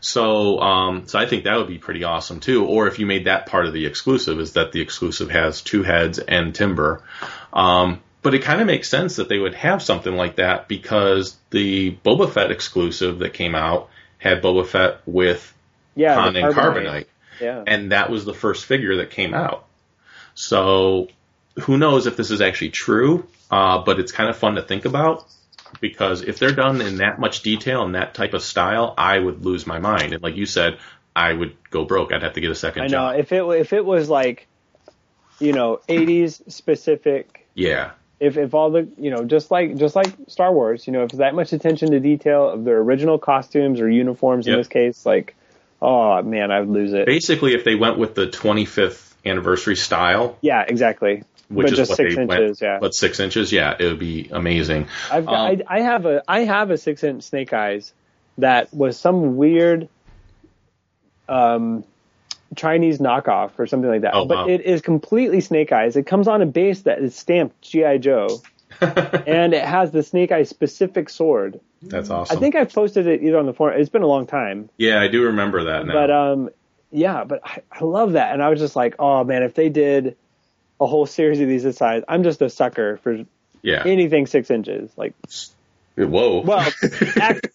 A: So, um, so I think that would be pretty awesome too. Or if you made that part of the exclusive, is that the exclusive has two heads and timber. Um, but it kind of makes sense that they would have something like that because the Boba Fett exclusive that came out had Boba Fett with
C: Yeah,
A: and
C: Carbonite. Yeah.
A: and that was the first figure that came out. So who knows if this is actually true? Uh, but it's kind of fun to think about because if they're done in that much detail and that type of style, I would lose my mind. And like you said, I would go broke. I'd have to get a second
C: I know if it if it was like, you know, 80s specific.
A: yeah,
C: If if all the you know just like just like Star Wars, you know, if it's that much attention to detail of their original costumes or uniforms in this case, like, oh man, I would lose it.
A: basically, if they went with the 25th anniversary style,
C: Yeah, exactly.
A: which
C: but
A: is
C: just
A: what
C: six
A: they
C: inches,
A: went,
C: yeah.
A: but six inches, yeah, it would be amazing.
C: I've got,
A: Um,
C: I, I have a I have a six inch Snake Eyes that was some weird um, Chinese knockoff or something like that.
A: Oh,
C: but
A: wow.
C: it is completely Snake Eyes. It comes on a base that is stamped GI Joe, and it has the Snake Eyes specific sword.
A: That's awesome.
C: I think I've posted it either on the forum. It's been a long time,
A: yeah, I do remember that now.
C: but um, yeah, but I, I love that, and I was just like, oh man, if they did a whole series of these this size, I'm just a sucker for
A: yeah.
C: anything six inches. Like,
A: Whoa.
C: well, act,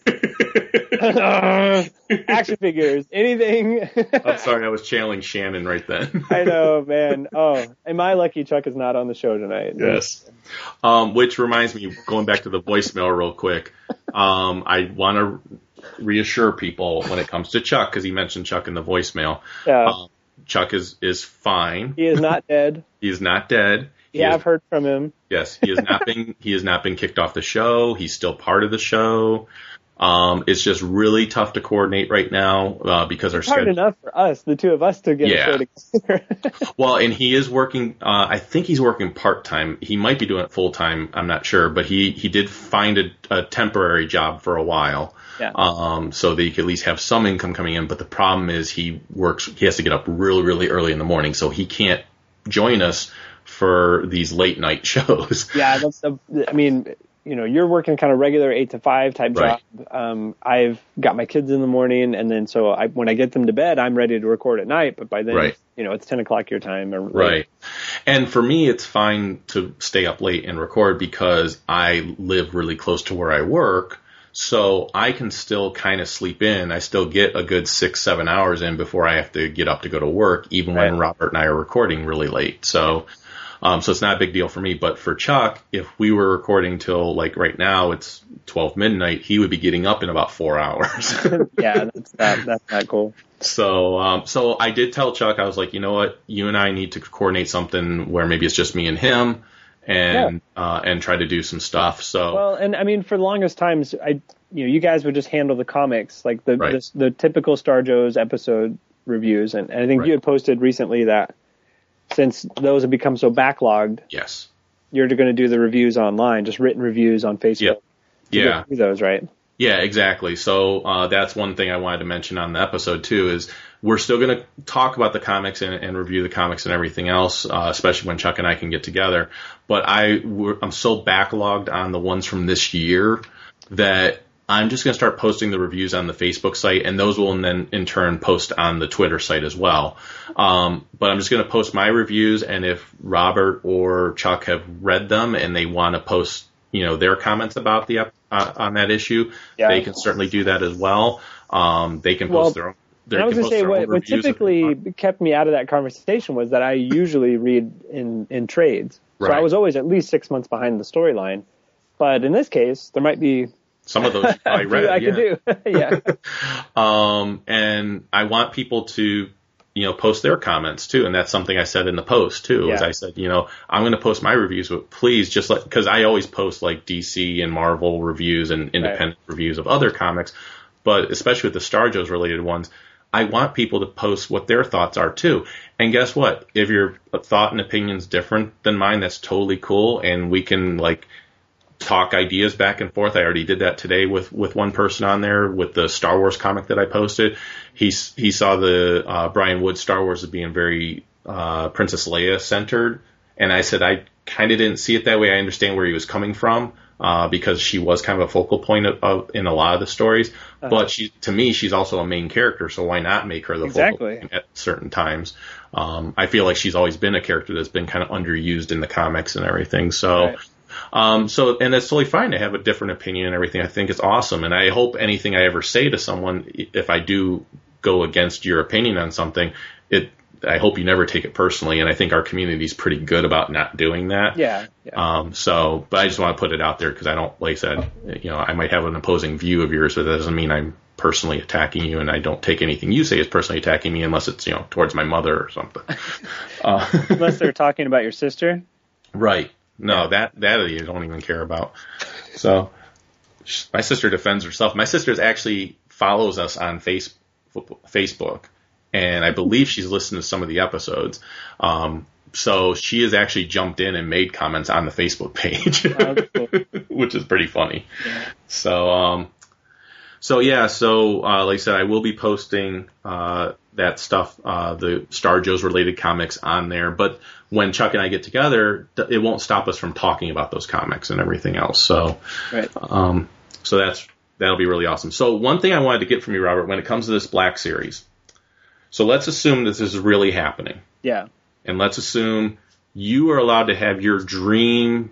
C: action figures, anything.
A: I'm sorry, I was channeling Shannon right then.
C: I know, man. Oh, and my lucky Chuck is not on the show tonight.
A: Yes. Um, which reminds me, going back to the voicemail real quick, um, I want to reassure people when it comes to Chuck, because he mentioned Chuck in the voicemail.
C: Yeah.
A: Um, Chuck is, is fine.
C: He is not dead.
A: He is not dead. He
C: Yeah,
A: is-
C: I've heard from him.
A: Yes, he has not been he has not been kicked off the show. He's still part of the show. Um, it's just really tough to coordinate right now uh, because our
C: It's hard
A: schedule.
C: enough for us, the two of us, to get
A: Yeah.
C: together.
A: Well, and he is working. Uh, I think he's working part time. He might be doing it full time. I'm not sure, but he he did find a, a temporary job for a while.
C: Yeah.
A: Um, so that he could at least have some income coming in. But the problem is he works. He has to get up really really early in the morning, so he can't join us for these late night shows.
C: yeah, that's the. I mean, you know, you're working kind of regular eight to five type
A: Right.
C: job. Um, I've got my kids in the morning, and then so I, when I get them to bed, I'm ready to record at night. But by then,
A: Right.
C: you know, it's ten o'clock your time. Or
A: Right. And for me, it's fine to stay up late and record because I live really close to where I work. So I can still kind of sleep in. I still get a good six, seven hours in before I have to get up to go to work, even when Robert and I are recording really late. So, um, so it's not a big deal for me. But for Chuck, if we were recording till like right now, it's 12 midnight, he would be getting up in about four hours.
C: yeah, that's that, that's not cool.
A: So, um, so I did tell Chuck, I was like, you know what, you and I need to coordinate something where maybe it's just me and him, and uh, and try to do some stuff. So,
C: Well, and I mean, for the longest times, I you know, you guys would just handle the comics, like the
A: Right.
C: the, the typical Star Joe's episode reviews, and, and I think
A: Right.
C: you had posted recently that since those have become so backlogged,
A: yes,
C: you're going to do the reviews online, just written reviews on Facebook.
A: Yep.
C: go
A: yeah,
C: those, right?
A: yeah, exactly. So uh, that's one thing I wanted to mention on the episode too is we're still going to talk about the comics and, and review the comics and everything else, uh, especially when Chuck and I can get together. But I we're, I'm so backlogged on the ones from this year that I'm just going to start posting the reviews on the Facebook site, and those will then in turn post on the Twitter site as well. Um, but I'm just going to post my reviews, and if Robert or Chuck have read them and they want to post, you know, their comments about the uh, on that issue,
C: Yeah.
A: they can certainly do that as well. Um, they can post
C: Well,
A: their own.
C: I was going to say what, what
A: reviews if they
C: typically kept me out of that conversation was that I usually read in in trades, so I was always at least six months behind the storyline. But in this case, there might be
A: some of those
C: I
A: read.
C: I
A: yeah.
C: could do. yeah.
A: Um, and I want people to, you know, post their comments too. And that's something I said in the post too, is
C: Yeah.
A: I said, you know, I'm going to post my reviews, but please just like, cause I always post like DC and Marvel reviews and independent reviews of other comics, but especially with the Star Joe's related ones, I want people to post what their thoughts are too. And guess what? If your thought and opinion's different than mine, that's totally cool. And we can like, talk ideas back and forth. I already did that today with with one person on there with the Star Wars comic that I posted. He he saw the uh, Brian Wood Star Wars as being very uh, Princess Leia centered, and I said I kind of didn't see it that way. I understand where he was coming from. Uh, because she was kind of a focal point of, of in a lot of the stories, but she to me she's also a main character, so why not make her the
C: Exactly.
A: focal point at certain times? Um, I feel like she's always been a character that's been kind of underused in the comics and everything. So,
C: Right.
A: Um, so, and that's totally fine to have a different opinion and everything. I think it's awesome. And I hope anything I ever say to someone, if I do go against your opinion on something, it, I hope you never take it personally. And I think our community is pretty good about not doing that.
C: Yeah. yeah.
A: Um, so, but I just want to put it out there because I don't, like I said, you know, I might have an opposing view of yours, but that doesn't mean I'm personally attacking you, and I don't take anything you say as personally attacking me unless it's, you know, towards my mother or something. Uh,
C: Unless they're talking about your sister.
A: right. No, that, that you don't even care about. So, my sister defends herself. My sister actually follows us on face, Facebook, and I believe she's listened to some of the episodes. Um, so she has actually jumped in and made comments on the Facebook page,
C: Oh, cool.
A: which is pretty funny. So, um, so yeah, so uh, like I said, I will be posting uh, that stuff, uh, the Star Joe's related comics on there. But when Chuck and I get together, it won't stop us from talking about those comics and everything else. So,
C: Right.
A: um, so that's that'll be really awesome. So one thing I wanted to get from you, Robert, when it comes to this Black series. So let's assume this is really happening
C: Yeah.
A: and let's assume you are allowed to have your dream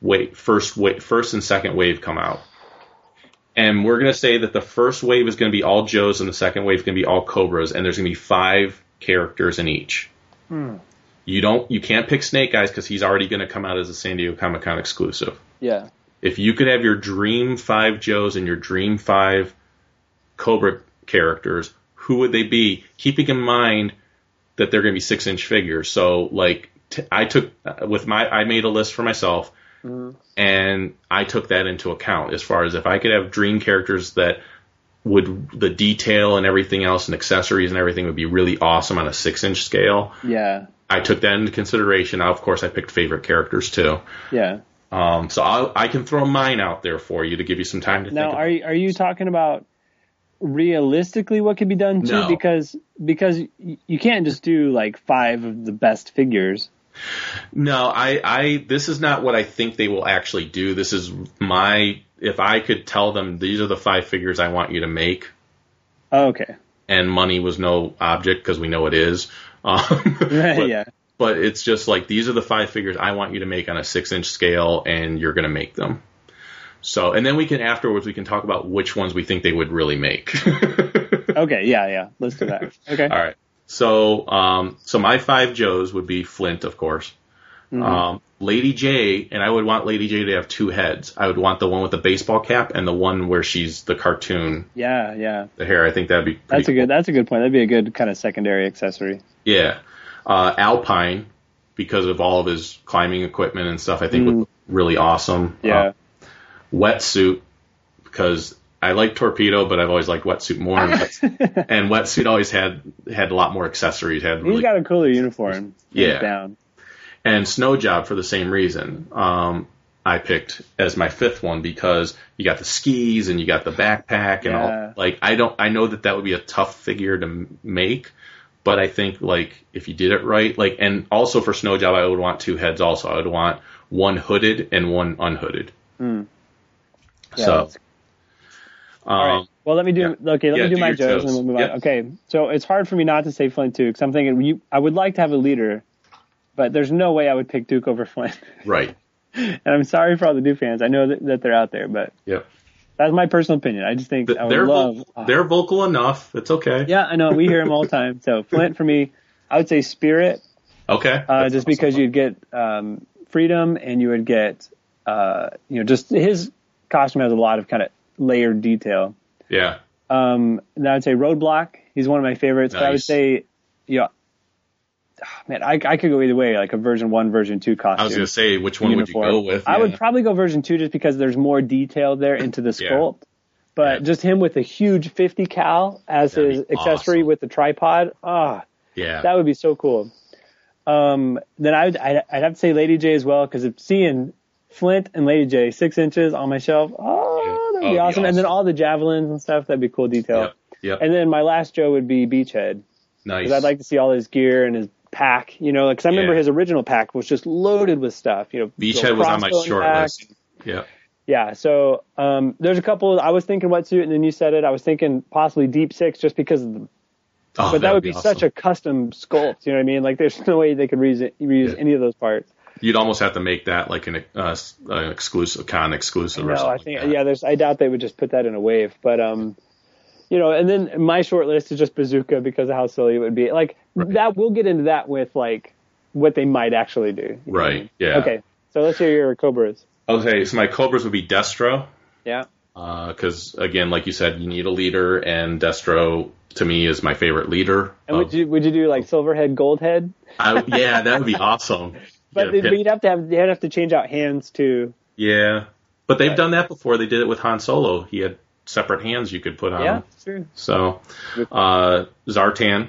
A: wave, first wave, first and second wave come out. And we're going to say that the first wave is going to be all Joes and the second wave is going to be all Cobras, and there's going to be five characters in each. You don't, you can't pick Snake Eyes because he's already going to come out as a San Diego Comic Con exclusive.
C: Yeah.
A: If you could have your dream five Joes and your dream five Cobra characters, who would they be? Keeping in mind that they're going to be six inch figures. So like t- I took uh, with my I made a list for myself, and I took that into account as far as if I could have dream characters that would the detail and everything else and accessories and everything would be really awesome on a six inch scale.
C: Yeah.
A: I took that into consideration. Now, of course, I picked favorite characters too.
C: Yeah.
A: Um, so I'll, I can throw mine out there for you to give you some time to
C: Now,
A: think.
C: are you, are you talking about realistically what could be done too?
A: No.
C: Because because you can't just do like five of the best figures.
A: No, I, I, this is not what I think they will actually do. This is my, if I could tell them these are the five figures I want you to make,
C: Oh, okay.
A: and money was no object because we know it is. Um, but,
C: yeah.
A: but it's just like these are the five figures I want you to make on a six inch scale, and you're going to make them. So, and then we can afterwards we can talk about which ones we think they would really make.
C: Okay. Yeah. Yeah. Let's do that. Okay.
A: All right. So, um, so my five Joes would be Flint, of course. Um, Lady Jaye, and I would want Lady Jaye to have two heads. I would want the one with the baseball cap and the one where she's the cartoon,
C: Yeah. Yeah.
A: the hair. I think that'd be pretty
C: That's a
A: cool.
C: good. That's a good point. That'd be a good kind of secondary accessory.
A: Yeah. Uh, Alpine, because of all of his climbing equipment and stuff, I think would look really awesome.
C: Yeah.
A: Uh, wetsuit, because I like Torpedo, but I've always liked wetsuit more. And, wet- and wetsuit always had had a lot more accessories. Had really
C: got a cooler uniform.
A: Yeah.
C: Down.
A: and Snow Job for the same reason. Um, I picked as my fifth one because you got the skis and you got the backpack and
C: Yeah.
A: all. Like I don't, I know that that would be a tough figure to make, but I think like if you did it right, like and also for Snow Job, I would want two heads. Also, I would want one hooded and one unhooded.
C: Yeah,
A: so,
C: All right.
A: um,
C: Well, let me do. Okay, let
A: Yeah,
C: me do,
A: do
C: my Joes. and we'll move
A: Yeah.
C: on. Okay, so it's hard for me not to say Flint too because I'm thinking you. I would like to have a leader, but there's no way I would pick Duke over Flint.
A: right.
C: and I'm sorry for all the Duke fans. I know that, that they're out there, but
A: Yep.
C: that's my personal opinion. I just think I would
A: They're
C: love.
A: vo-
C: oh,
A: they're vocal enough. It's okay.
C: yeah, I know we hear them all the time. So Flint for me, I would say Spirit,
A: Okay.
C: uh, just
A: awesome.
C: because you'd get um, freedom and you would get, uh, you know, just his costume has a lot of kind of layered detail.
A: Yeah.
C: Um, and I would say Roadblock. He's one of my favorites. But I would say, yeah, ah, man, I, I could go either way, like a version one, version two costume.
A: I was gonna say which one would you go with?
C: I would probably go version two just because there's more detail there into the
A: Yeah.
C: sculpt. But
A: Yeah.
C: just him with a huge 50 cal as
A: That'd
C: his accessory
A: awesome.
C: with the tripod, ah,
A: Yeah.
C: that would be so cool. Um, then I would, I'd, I'd have to say Lady Jaye as well because seeing Flint and Lady Jaye six inches on my shelf, oh, That'd
A: Oh,
C: be
A: it'd be
C: awesome. And then all the javelins and stuff, that'd be cool detail.
A: Yep. Yep.
C: And then my last Joe would be Beachhead
A: nice.
C: because I'd like to see all his gear and his pack. You know, because I remember
A: Yeah.
C: his original pack was just loaded with stuff. You know,
A: Beachhead was on my short
C: back.
A: list. Yeah.
C: Yeah, so um, there's a couple. I was thinking wetsuit, and then you said it. I was thinking possibly deep six, just because of the.
A: Oh,
C: But that would be, such a custom sculpt. You know what I mean? Like, there's no way they could reuse, reuse
A: Yeah.
C: any of those parts.
A: You'd almost have to make that like an, uh, an exclusive con exclusive
C: No. I think
A: like
C: yeah. There's I doubt they would just put that in a wave, but um, you know, and then my short list is just Bazooka because of how silly it would be. Like that, we'll get into that with like what they might actually do.
A: Right, yeah.
C: Okay, so let's hear your Cobras.
A: Okay, so my Cobras would be Destro.
C: Yeah.
A: because again, like you said, you need a leader, and Destro to me is my favorite leader.
C: And
A: of-
C: would you would you do like Silverhead, Goldhead?
A: I, yeah, that would be awesome.
C: But,
A: Yeah,
C: you'd have to have you'd have to change out hands too.
A: yeah, but they've done that before. They did it with Han Solo. He had separate hands you could put on.
C: yeah, true.
A: So, uh, Zartan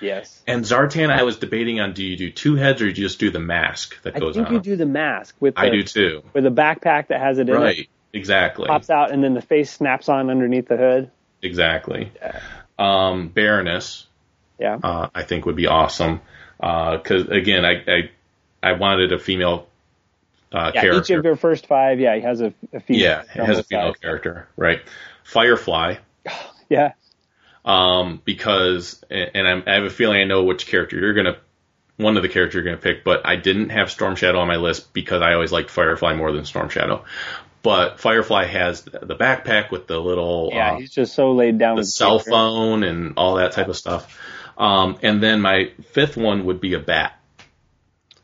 C: Yes.
A: and Zartan, I was debating on: do you do two heads or do you just do the mask that
C: I
A: goes on?
C: I think you do the mask with the,
A: I do too.
C: with a backpack that has it in it,
A: Right. Exactly.
C: pops out, and then the face snaps on underneath the hood.
A: Exactly. Um, Baroness,
C: Yeah.
A: uh, I think would be awesome. Because again, I, I I wanted a female uh,
C: yeah,
A: character.
C: each of your first five, yeah, he has a, a female.
A: yeah, has a female character, right? Firefly,
C: Yeah.
A: um, because and I'm, I have a feeling I know which character you're gonna, one of the characters you're gonna pick, but I didn't have Storm Shadow on my list because I always liked Firefly more than Storm Shadow. But Firefly has the backpack with the little
C: Yeah,
A: uh,
C: he's just so laid down
A: the cell phone and all that type of stuff. Um, and then my fifth one would be a bat.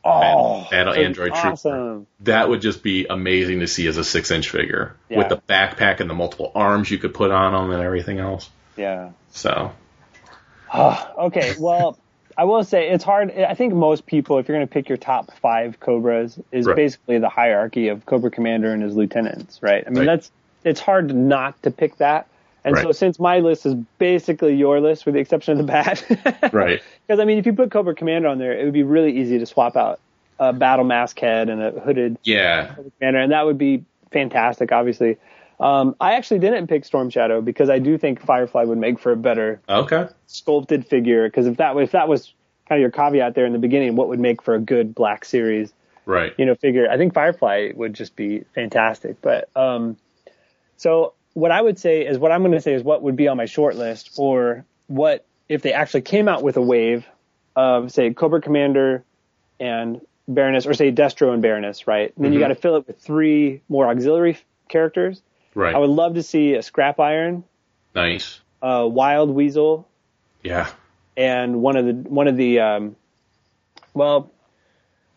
C: Oh,
A: Battle Android Trooper.
C: awesome.
A: That would just be amazing to see as a six inch figure
C: Yeah.
A: with the backpack and the multiple arms you could put on them and everything else.
C: Yeah.
A: So
C: Okay, well, I will say it's hard. I think most people, if you're going to pick your top five Cobras, is
A: Right.
C: basically the hierarchy of Cobra Commander and his lieutenants, right? I mean,
A: Right.
C: that's it's hard not to pick that. And so, since my list is basically your list, with the exception of the bat,
A: right,
C: Because I mean, if you put Cobra Commander on there, it would be really easy to swap out a battle mask head and a hooded
A: yeah,
C: commander, and that would be fantastic. Obviously, um, I actually didn't pick Storm Shadow because I do think Firefly would make for a better
A: okay,
C: sculpted figure. Because if that was if that was kind of your caveat there in the beginning, what would make for a good Black Series
A: right,
C: you know figure? I think Firefly would just be fantastic. But um, so what I would say is what I'm going to say is what would be on my short list, or what if they actually came out with a wave of say Cobra Commander and Baroness, or say Destro and Baroness, right? And then you
A: Mhm.
C: got to fill it with three more auxiliary f- characters.
A: right,
C: I would love to see a Scrap Iron,
A: nice,
C: a Wild Weasel,
A: yeah,
C: and one of the one of the um, well,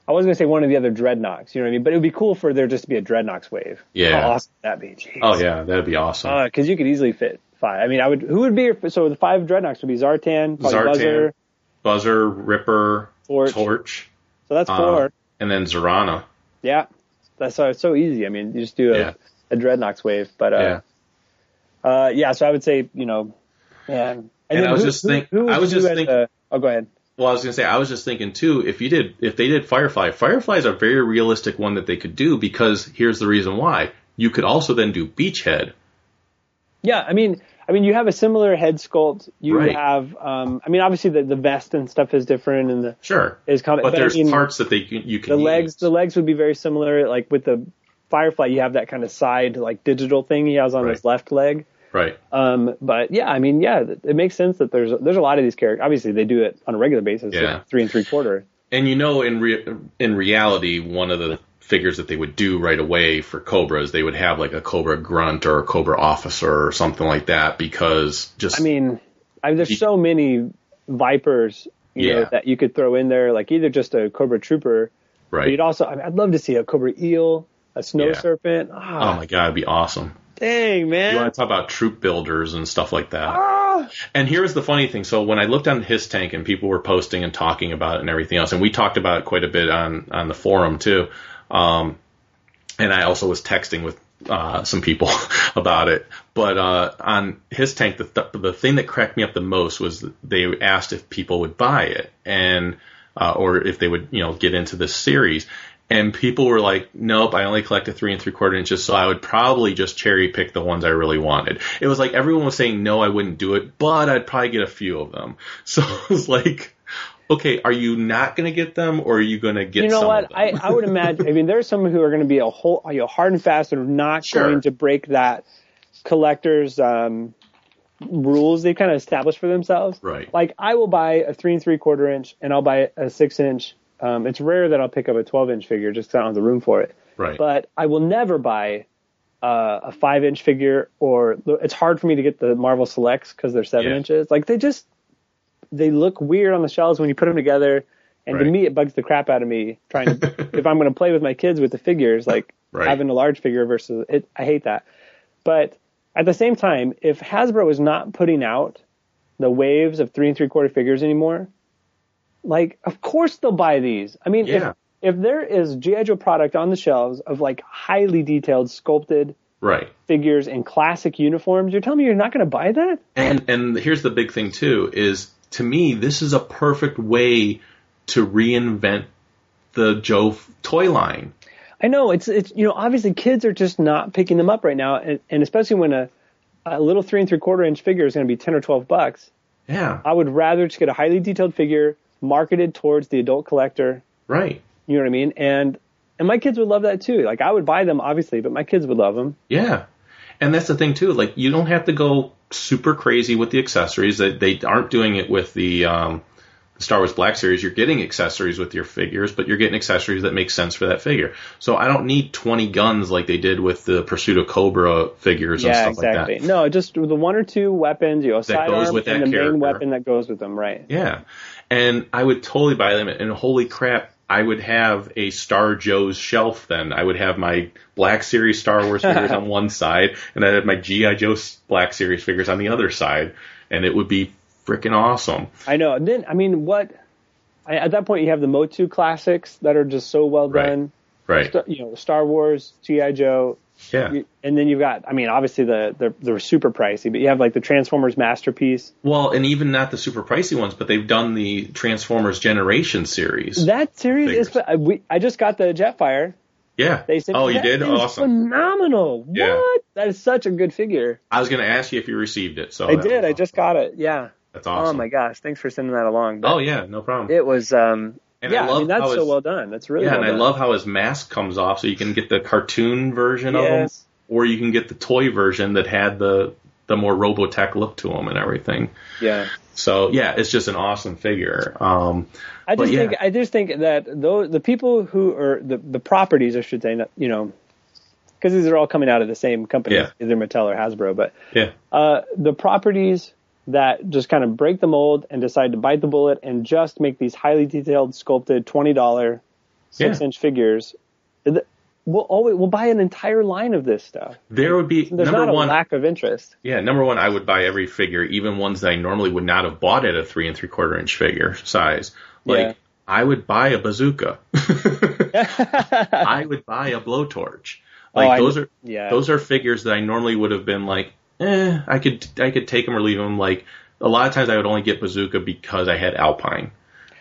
C: I was going to say one of the other Dreadnoks, you know what I mean? But it would be cool for there just to be a Dreadnoks wave.
A: Yeah.
C: How awesome would that be? Jeez.
A: oh yeah, that'd be awesome.
C: because you could easily fit five. I mean, I would. Who would be your so the five Dreadnoks would be Zartan,
A: Zartan,
C: Buzzer,
A: Buzzer, Ripper,
C: Torch.
A: Torch,
C: So that's
A: uh,
C: four.
A: and then Zarana.
C: yeah, that's so it's so easy. I mean, you just do a,
A: Yeah.
C: a Dreadnoks wave. But uh,
A: Yeah.
C: yeah. Uh, yeah. So I would say you know, man.
A: And
C: then
A: I was
C: who-
A: just
C: thinking.
A: I was just
C: thinking. oh, go ahead.
A: Well, I was gonna say, I was just thinking too, if you did, if they did Firefly, Firefly is a very realistic one that they could do because here's the reason why. You could also then do Beachhead.
C: Yeah, I mean, I mean, you have a similar head sculpt. You
A: Right.
C: have, um, I mean, obviously the, the vest and stuff is different, and the
A: Sure.
C: is common.
A: But,
C: I
A: there's
C: mean,
A: parts that they you can
C: the legs. The legs would be very similar. Like with the Firefly, you have that kind of side like digital thing he has on
A: Right.
C: his left leg.
A: Right.
C: Um, but yeah, I mean, yeah, it makes sense that there's there's a lot of these characters. Obviously, they do it on a regular basis.
A: Yeah.
C: with three and three quarter.
A: And you know, in re- in reality, one of the figures that they would do right away for Cobras, they would have like a Cobra Grunt or a Cobra Officer or something like that because just
C: I mean, I mean, there's so many Vipers, you know,
A: Yeah.
C: that you could throw in there. Like either just a Cobra Trooper, but
A: right.
C: you'd also. I mean, I'd love to see a Cobra Eel, a Snow
A: Yeah.
C: Serpent.
A: Oh
C: Ah,
A: my god, it'd be awesome.
C: Dang man!
A: You want to talk about troop builders and stuff like that.
C: Ah!
A: And here's the funny thing. So when I looked on HissTank and people were posting and talking about it and everything else, and we talked about it quite a bit on on the forum too. Um, and I also was texting with uh, some people about it. But uh, on HissTank, the th- the thing that cracked me up the most was they asked if people would buy it and uh, or if they would you know get into this series. And people were like, "Nope, I only collect a three and three quarter inches, so I would probably just cherry pick the ones I really wanted." It was like everyone was saying, "No, I wouldn't do it," but I'd probably get a few of them. So it was like, okay, are you not going to get them, or are you going to get?
C: you know what? I, I would imagine. I mean, there's some who are going to be a whole, you know, hard and fast and are not
A: Sure.
C: going to break that collector's um, rules they kind of established for themselves.
A: Right.
C: Like I will buy a three and three quarter inch, and I'll buy a six inch Um, it's rare that I'll pick up a 12 inch figure just 'cause I don't have the room for it.
A: Right.
C: But I will never buy uh, a five inch figure, or it's hard for me to get the Marvel Selects because they're seven
A: Yeah.
C: inches. Like they just they look weird on the shelves when you put them together. And to me, it bugs the crap out of me trying to, if I'm going to play with my kids with the figures, like
A: Right.
C: having a large figure versus it, I hate that. But at the same time, if Hasbro is not putting out the waves of three and three quarter figures anymore, like, of course they'll buy these. I mean,
A: Yeah.
C: if, if there is G.I. Joe product on the shelves of like highly detailed sculpted
A: right.
C: figures in classic uniforms, you're telling me you're not going to buy that?
A: And and here's the big thing too is to me this is a perfect way to reinvent the Joe toy line.
C: I know it's it's you know obviously kids are just not picking them up right now, and, and especially when a a little three and three quarter inch figure is going to be ten or twelve bucks.
A: Yeah.
C: I would rather just get a highly detailed figure marketed towards the adult collector.
A: Right.
C: You know what I mean? And and my kids would love that too. Like I would buy them obviously, but my kids would love them.
A: Yeah. And that's the thing too. Like you don't have to go super crazy with the accessories. They, they aren't doing it with the um, Star Wars Black Series. You're getting accessories with your figures, but you're getting accessories that make sense for that figure. So I don't need 20 guns like they did with the Pursuit of Cobra figures and stuff
C: exactly.
A: like that.
C: No, just the one or two weapons, you know,
A: That goes
C: sidearm
A: with that
C: and the
A: character.
C: main weapon that goes with them, right?
A: Yeah. And I would totally buy them. And holy crap, I would have a Star Joe's shelf then. I would have my Black Series Star Wars figures on one side, and I'd have my G.I. Joe Black Series figures on the other side. And it would be freaking awesome.
C: I know. And then I mean, what? I, at that point, you have the Motu classics that are just so well done.
A: Right.
C: Sta- You know, Star Wars, GI Joe,
A: Yeah.
C: And then you've got, I mean, obviously the they're, they're super pricey, but you have like the Transformers masterpiece.
A: Well, and even not the super pricey ones, but they've done the Transformers Generation series.
C: That series is.
A: Figures.
C: I, we, I just got the Jetfire.
A: yeah.
C: They sent
A: oh, you did? Awesome.
C: Phenomenal.
A: Yeah.
C: What? That is such a good figure.
A: I was going to ask you if you received it. So
C: I did.
A: was
C: I just got it. Yeah.
A: That's awesome.
C: Oh my gosh! Thanks for sending that along. But
A: Oh, yeah. No problem.
C: It was. um
A: And
C: Yeah,
A: I
C: I, mean that's so well done. That's really
A: yeah,
C: well
A: and I love how his mask comes off, so you can get the cartoon version of him, or you can get the toy version that had the the more Robotech look to him and everything.
C: Yeah.
A: So yeah, it's just an awesome figure. Um,
C: I just
A: yeah.
C: think I just think that those the people who are the the properties I should say not- you know because these are all coming out of the same company
A: Yeah.
C: either Mattel or Hasbro but
A: yeah,
C: uh, the properties that just kind of break the mold and decide to bite the bullet and just make these highly detailed sculpted twenty dollar six
A: Yeah.
C: inch figures we'll always we'll buy an entire line of this stuff
A: there would be
C: there's
A: number
C: not a
A: one.
C: lack of interest
A: Yeah, number one, I would buy every figure, even ones that I normally would not have bought at a three and three quarter inch figure size. Like
C: Yeah.
A: I would buy a bazooka. I would buy a blowtorch. Oh, like
C: Oh, I-
A: those are
C: yeah.
A: those are figures that I normally would have been like, eh, I could I could take them or leave them. Like a lot of times, I would only get bazooka because I had Alpine.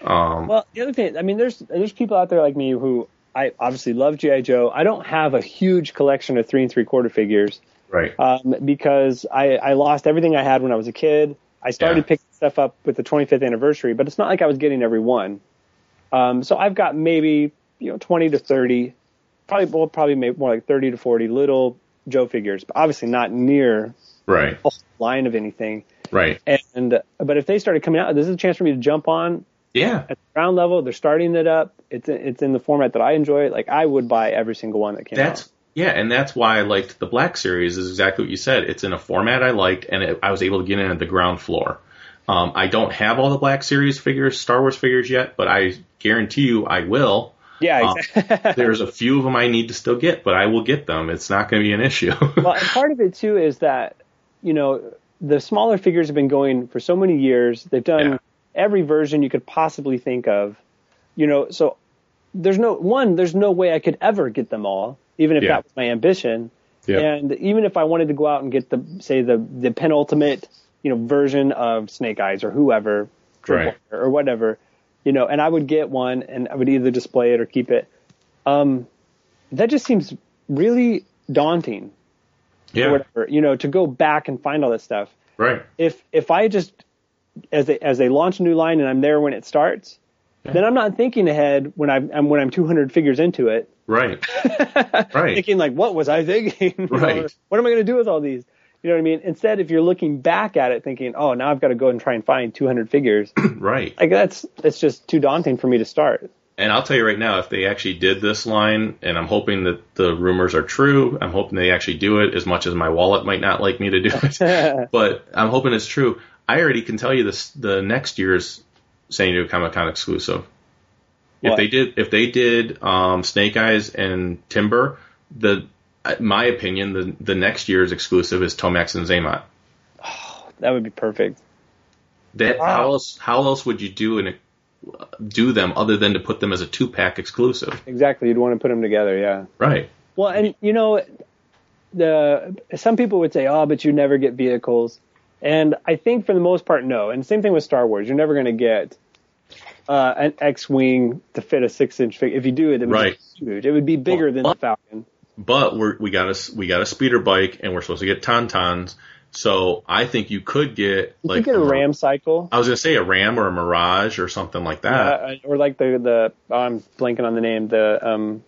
A: Um,
C: Well, the other thing, I mean, there's there's people out there like me who I obviously love GI Joe. I don't have a huge collection of three and three quarter figures
A: right.
C: um, because I I lost everything I had when I was a kid. I started
A: Yeah.
C: picking stuff up with the 25th anniversary, but it's not like I was getting every one. Um, so I've got maybe you know 20 to 30, probably well, probably maybe more like 30 to 40 little Joe figures, but obviously not near
A: Right.
C: line of anything.
A: Right.
C: And but if they started coming out, this is a chance for me to jump on
A: Yeah.
C: at the ground level. They're starting it up. It's it's in the format that I enjoy. Like I would buy every single one that came
A: That's
C: out.
A: yeah, and that's why I liked the Black Series. Is exactly what you said. It's in a format I liked, and it, I was able to get in at the ground floor. Um, I don't have all the Black Series figures, Star Wars figures yet, but I guarantee you I will.
C: Yeah,
A: Um. There's a few of them I need to still get, but I will get them. It's not going to be an issue.
C: well, and part of it too is that you know the smaller figures have been going for so many years. They've done
A: Yeah.
C: every version you could possibly think of. You know, so there's no one. There's no way I could ever get them all, even if
A: Yeah.
C: that was my ambition.
A: Yeah.
C: And even if I wanted to go out and get the say the the penultimate you know version of Snake Eyes or whoever,
A: Right.
C: or whatever, you know, and I would get one and I would either display it or keep it. Um, that just seems really daunting
A: yeah.
C: whatever, you know, to go back and find all this stuff.
A: Right.
C: If if I just as they as they launch a new line and I'm there when it starts, then I'm not thinking ahead when I'm, when I'm 200 figures into it,
A: Right. right.
C: thinking like, what was I thinking? Know,
A: Right.
C: what am I going to do with all these? You know what I mean? Instead, if you're looking back at it, thinking, oh, now I've got to go and try and find 200 figures,
A: Right.
C: like that's it's just too daunting for me to start.
A: And I'll tell you right now, if they actually did this line, and I'm hoping that the rumors are true, I'm hoping they actually do it as much as my wallet might not like me to do it. but I'm hoping it's true. I already can tell you this the next year's San Diego Comic Con exclusive. If they did if they did um, Snake Eyes and Timber, the my opinion, the the next year's exclusive is Tomax and Xamot.
C: that would be perfect.
A: That
C: Wow.
A: how else how else would you do an do them other than to put them as a two pack exclusive?
C: Exactly. You'd want to put them together. Yeah.
A: Right.
C: Well, and you know, the some people would say, "Oh, but you never get vehicles," and I think for the most part, no. And same thing with Star Wars. You're never going to get uh, an X-wing to fit a six-inch figure. If you do it, it would
A: Right.
C: be huge. It would be bigger
A: Well,
C: than
A: but-
C: the Falcon.
A: But we're we got a we got a speeder bike and we're supposed to get tauntauns. So I think you could get
C: You
A: like
C: could get a
A: Mir-
C: Ram cycle.
A: I was gonna say a Ram or a Mirage or something like that.
C: Uh, or like the the oh, I'm blanking on the name the um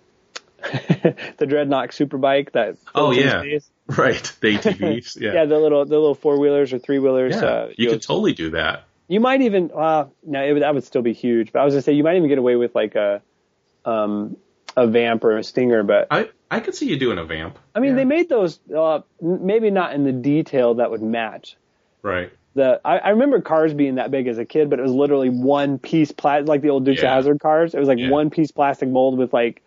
C: the Dreadnok Superbike that
A: Oh, yeah. right. The ATVs. Yeah.
C: yeah the little the little four wheelers or three wheelers
A: Yeah.
C: uh,
A: you could totally do that.
C: You might even uh no, it that would still be huge. But I was gonna say you might even get away with like a um a vamp or a stinger. But
A: I I could see you doing a vamp.
C: I mean,
A: Yeah.
C: they made those uh maybe not in the detail that would match.
A: Right.
C: The I, I remember cars being that big as a kid, but it was literally one piece plastic, like the old Dukes
A: Yeah.
C: of Hazard cars. It was like
A: Yeah.
C: one piece plastic mold with like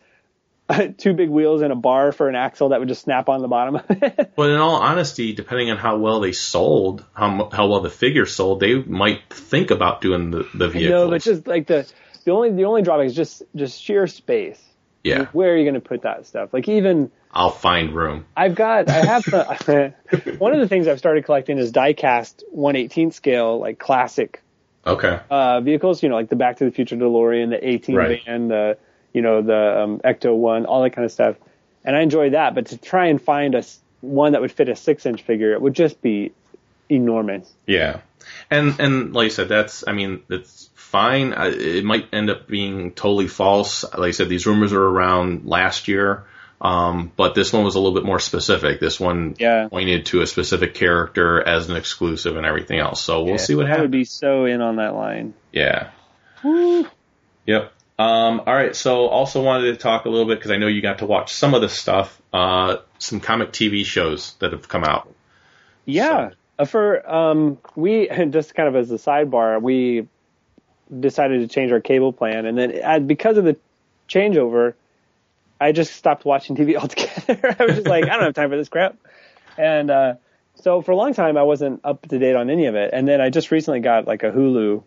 C: two big wheels and a bar for an axle that would just snap on the bottom of it.
A: But in all honesty, depending on how well they sold, how how well the figure sold, they might think about doing the the vehicles.
C: no, but just like the the only the only drawback is just just sheer space.
A: Yeah,
C: Where are you going to put that stuff? Like even
A: I'll find room.
C: I've got, I have the, one of the things I've started collecting is diecast 118 scale, like classic,
A: Okay.
C: uh, vehicles, you know, like the Back to the Future DeLorean, the 18
A: Right.
C: van, the, you know, the, um, Ecto one, all that kind of stuff. And I enjoy that, but to try and find a one that would fit a six inch figure, it would just be enormous.
A: Yeah, and and like I said, that's I mean it's fine. I- It might end up being totally false. Like I said, these rumors are around last year, um, but this one was a little bit more specific. This one
C: Yeah.
A: pointed to a specific character as an exclusive and everything else. So we'll see what happens.
C: I would be so in on that line.
A: Yeah. Woo. Yep. Um, all right. So also wanted to talk a little bit because I know you got to watch some of this stuff. Uh, some comic TV shows that have come out.
C: Yeah. Uh, For um, we just kind of as a sidebar, we decided to change our cable plan, and then uh, because of the changeover, I just stopped watching TV altogether. I was just like, I don't have time for this crap, and uh, so for a long time I wasn't up to date on any of it, and then I just recently got like a Hulu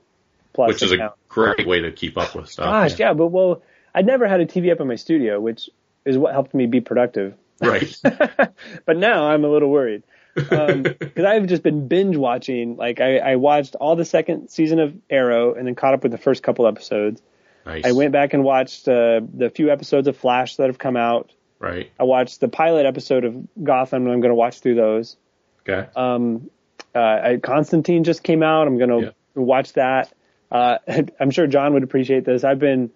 C: Plus
A: which is a great way to keep up with stuff.
C: Gosh, yeah, but well, I'd never had a TV up in my studio, which is what helped me be productive.
A: Right.
C: but now I'm a little worried because I've just been binge watching. Like I, I watched all the second season of Arrow and then caught up with the first couple episodes.
A: Nice.
C: I went back and watched uh, the few episodes of Flash that have come out.
A: Right.
C: I watched the pilot episode of Gotham, and I'm going to watch through those.
A: Okay.
C: Um, uh, I, Constantine just came out. I'm going to
A: Yeah.
C: watch that. Uh, I'm sure John would appreciate this. I've been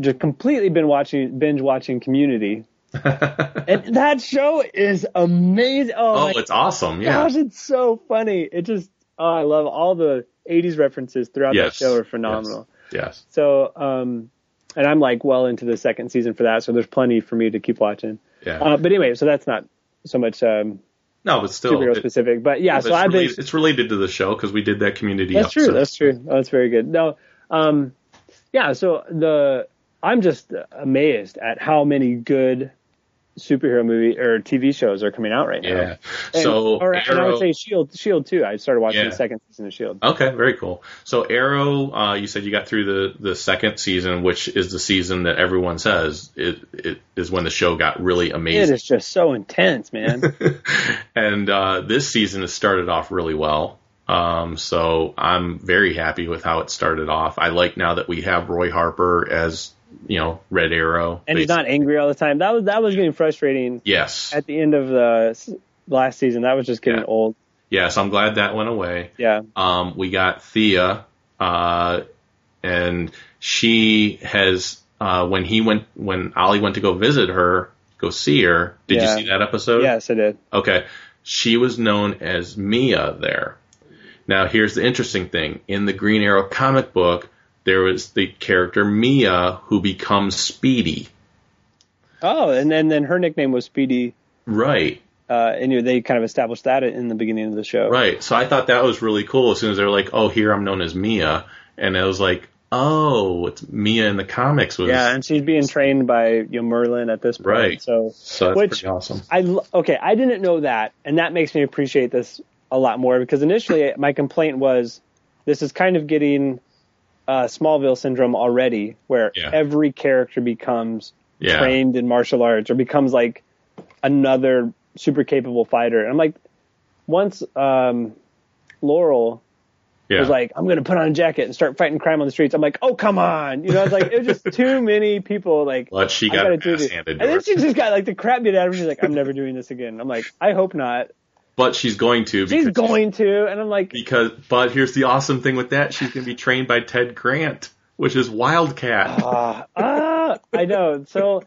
C: just completely been watching binge watching Community, and that show is amazing. Oh,
A: oh, it's awesome. Yeah.
C: gosh, it's so funny. It just oh, I love all the '80s references throughout that
A: Yes.
C: show are phenomenal.
A: Yes.
C: So, um, and I'm like well into the second season for that, so there's plenty for me to keep watching.
A: Yeah.
C: Uh, but anyway, so that's not so much um,
A: no, but still,
C: superhero
A: it-
C: specific. But yeah, so I've been
A: it's related to the show because we did that community.
C: that's true. That's true. Oh, that's very good. No, um, yeah. So the I'm just amazed at how many good superhero movie or TV shows are coming out right now.
A: Yeah.
C: And,
A: So
C: or, and I would say Shield, Shield too. I started watching
A: Yeah.
C: the second season of Shield.
A: Okay, very cool. So Arrow, uh, you said you got through the, the second season, which is the season that everyone says it, it is when the show got really amazing.
C: It is just so intense, man.
A: and uh, this season has started off really well. Um, so I'm very happy with how it started off. I like now that we have Roy Harper as you know Red Arrow,
C: and he's not angry all the time. That was that was getting frustrating
A: Yes,
C: at the end of the last season. That was just getting
A: Yeah.
C: old.
A: yes. I'm glad that went away.
C: Yeah.
A: Um, we got Thea, uh, and she has uh, when he went when Ollie went to go visit her, go see her. Did
C: Yeah.
A: you see that episode?
C: Yes, I did.
A: Okay. She was known as Mia there. Now here's the interesting thing. In the Green Arrow comic book, there was the character Mia who becomes Speedy.
C: Oh, and then then her nickname was Speedy.
A: Right.
C: Uh, and you know, they kind of established that in the beginning of the show.
A: Right. So I thought that was really cool as soon as they were like, oh, here I'm known as Mia. And I was like, oh, it's Mia in the comics was.
C: Yeah, and she's being trained by you know, Merlyn at this point.
A: Right.
C: So,
A: so that's
C: which
A: pretty awesome.
C: I okay, I didn't know that, and that makes me appreciate this a lot more because initially my complaint was this is kind of getting uh, Smallville syndrome already, where
A: Yeah.
C: every character becomes
A: Yeah.
C: trained in martial arts or becomes like another super capable fighter. And I'm like, once um, Laurel
A: Yeah.
C: was like, I'm going to put on a jacket and start fighting crime on the streets. I'm like, oh, come on. You know, it's like, it was just too many people like,
A: but she
C: I
A: got
C: gotta do this. And then she just got like the crap beat out of her. She's like, I'm never doing this again. I'm like, I hope not.
A: But she's going to.
C: She's going to. And I'm like,
A: Because, but here's the awesome thing with that: she's going to be trained by Ted Grant, which is Wildcat.
C: ah, ah, I know. So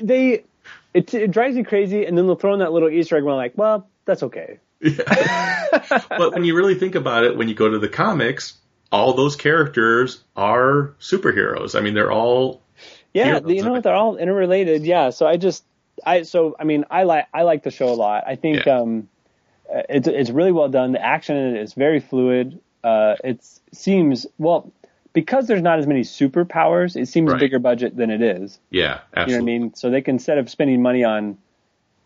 C: they, it, it drives me crazy. And then they'll throw in that little Easter egg where I'm like, well, that's okay.
A: but when you really think about it, when you go to the comics, all those characters are superheroes. I mean, they're all
C: Yeah,
A: Heroes
C: you know what? They're all interrelated. Yeah. So I just, I so I mean, I like I like the show a lot. I think
A: Yeah.
C: um, uh, it's it's really well done. The action in it is very fluid. Uh, it seems well because there's not as many superpowers. It seems
A: Right.
C: bigger budget than it is.
A: yeah, absolutely.
C: You know what I mean? So they can instead of spending money on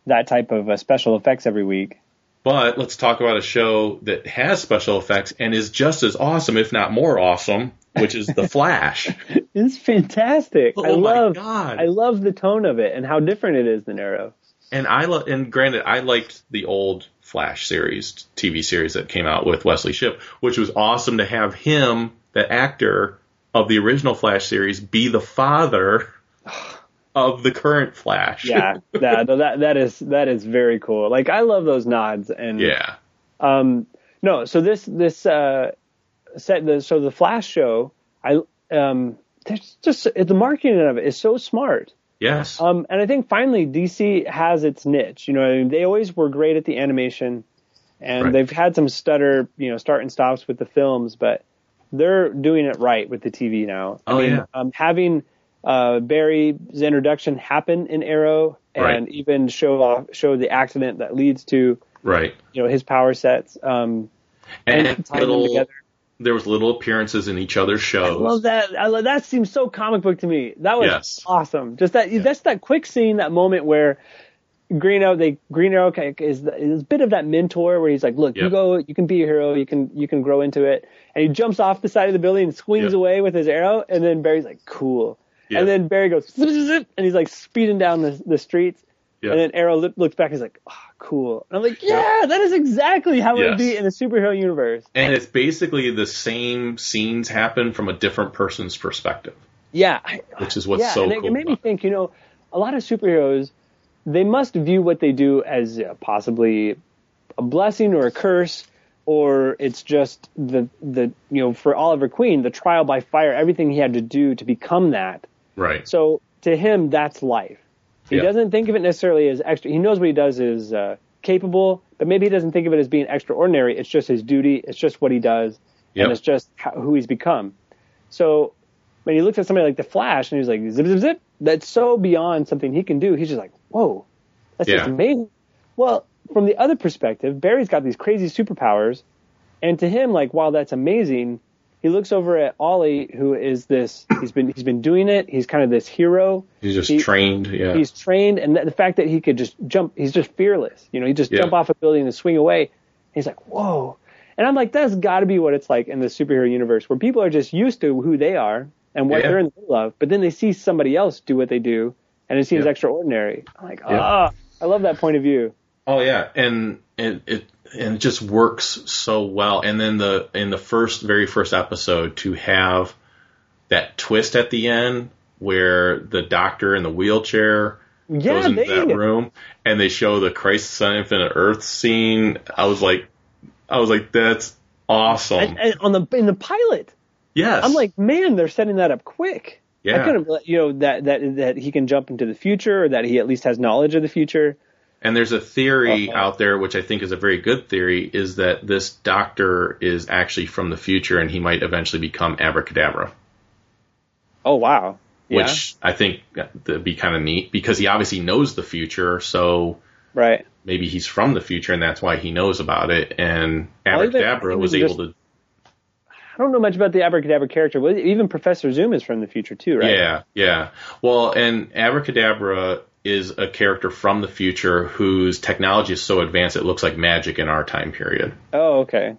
C: that type of uh, special effects every week.
A: But let's talk about a show that has special effects and is just as awesome, if not more awesome, which is The Flash.
C: It's fantastic. I
A: Oh my
C: love
A: God.
C: I love the tone of it and how different it is than Arrow.
A: and I lo- and granted, I liked the old Flash series, TV series that came out with Wesley Shipp, which was awesome to have him, the actor of the original Flash series, be the father of the current Flash.
C: Yeah, that that that is that is very cool. Like I love those nods and
A: yeah,
C: Um, no, so this this uh, set the so the Flash show, I um, there's just the marketing of it is so smart.
A: Yes,
C: Um, and I think finally DC has its niche. You know, I mean, they always were great at the animation, and
A: Right.
C: they've had some stutter, you know, start and stops with the films, but they're doing it right with the TV now. I
A: Oh,
C: mean,
A: yeah.
C: um, having uh, Barry's introduction happen in Arrow and
A: Right.
C: even show off show the accident that leads to
A: right.
C: you know his power sets. Um,
A: And,
C: and tie them
A: little,
C: together.
A: There was little appearances in each other's shows.
C: I love that. I love, that seems so comic book to me. That was
A: Yes.
C: awesome. Just that that's that quick scene, that moment where Green Arrow, they Green Arrow is the, is a bit of that mentor where he's like, "Look, you go, you can be a hero, you can you can grow into it." And he jumps off the side of the building and swings
A: Yep.
C: away with his arrow, and then Barry's like, "Cool."
A: Yep.
C: And then Barry goes, zip, zip, and he's like speeding down the the streets.
A: Yep.
C: And then Arrow look, looks back, and he's like, oh, "Cool." And I'm like, "Yeah, that is exactly how it would be in the superhero universe."
A: and it's basically the same scenes happen from a different person's perspective,
C: Yeah,
A: which is what's
C: yeah,
A: so
C: and
A: cool.
C: it made me think. You know, a lot of superheroes, they must view what they do as uh, possibly a blessing or a curse, or it's just the the you know for Oliver Queen, the trial by fire, everything he had to do to become that.
A: Right.
C: So to him, that's life. He
A: Yeah.
C: doesn't think of it necessarily as extra. He knows what he does is uh, capable, but maybe he doesn't think of it as being extraordinary. It's just his duty. It's just what he does,
A: Yep.
C: and it's just how, who he's become. So when he looks at somebody like the Flash and he's like zip zip zip, that's so beyond something he can do. He's just like, whoa, that's just amazing. Well, from the other perspective, Barry's got these crazy superpowers, and to him, like while that's amazing, he looks over at Ollie, who is this. He's been he's been doing it. He's kind of this hero.
A: He's just
C: He-
A: trained. Yeah.
C: He's trained, and the fact that he could just jump, he's just fearless. You know, he just
A: Yeah.
C: jump off a building and swing away. He's like, whoa. And I'm like, that's got to be what it's like in the superhero universe, where people are just used to who they are and what
A: Yeah.
C: they're in the middle of, but then they see somebody else do what they do, and it seems
A: Yeah.
C: extraordinary. I'm like, ah, I love that point of view.
A: Oh yeah, and and it and it just works so well. And then the in the first very first episode to have that twist at the end where the doctor in the wheelchair
C: Yeah,
A: goes into that room and they show the Crisis on Infinite Earth scene. I was like, I was like, that's awesome.
C: And, and on the in the pilot,
A: yes,
C: I'm like, man, they're setting that up quick.
A: Yeah, I
C: couldn't, you know, that that that he can jump into the future, or that he at least has knowledge of the future.
A: And there's a theory
C: Uh-huh.
A: out there, which I think is a very good theory, is that this doctor is actually from the future and he might eventually become Abracadabra.
C: Oh wow. Yeah.
A: which I think would be kind of neat because he obviously knows the future, so
C: right.
A: maybe he's from the future and that's why he knows about it. And Abracadabra was
C: just-
A: able to,
C: I don't know much about the Abracadabra character. but Even Professor Zoom is from the future too, right?
A: yeah, yeah. Well, and Abracadabra is a character from the future whose technology is so advanced it looks like magic in our time period.
C: Oh, okay.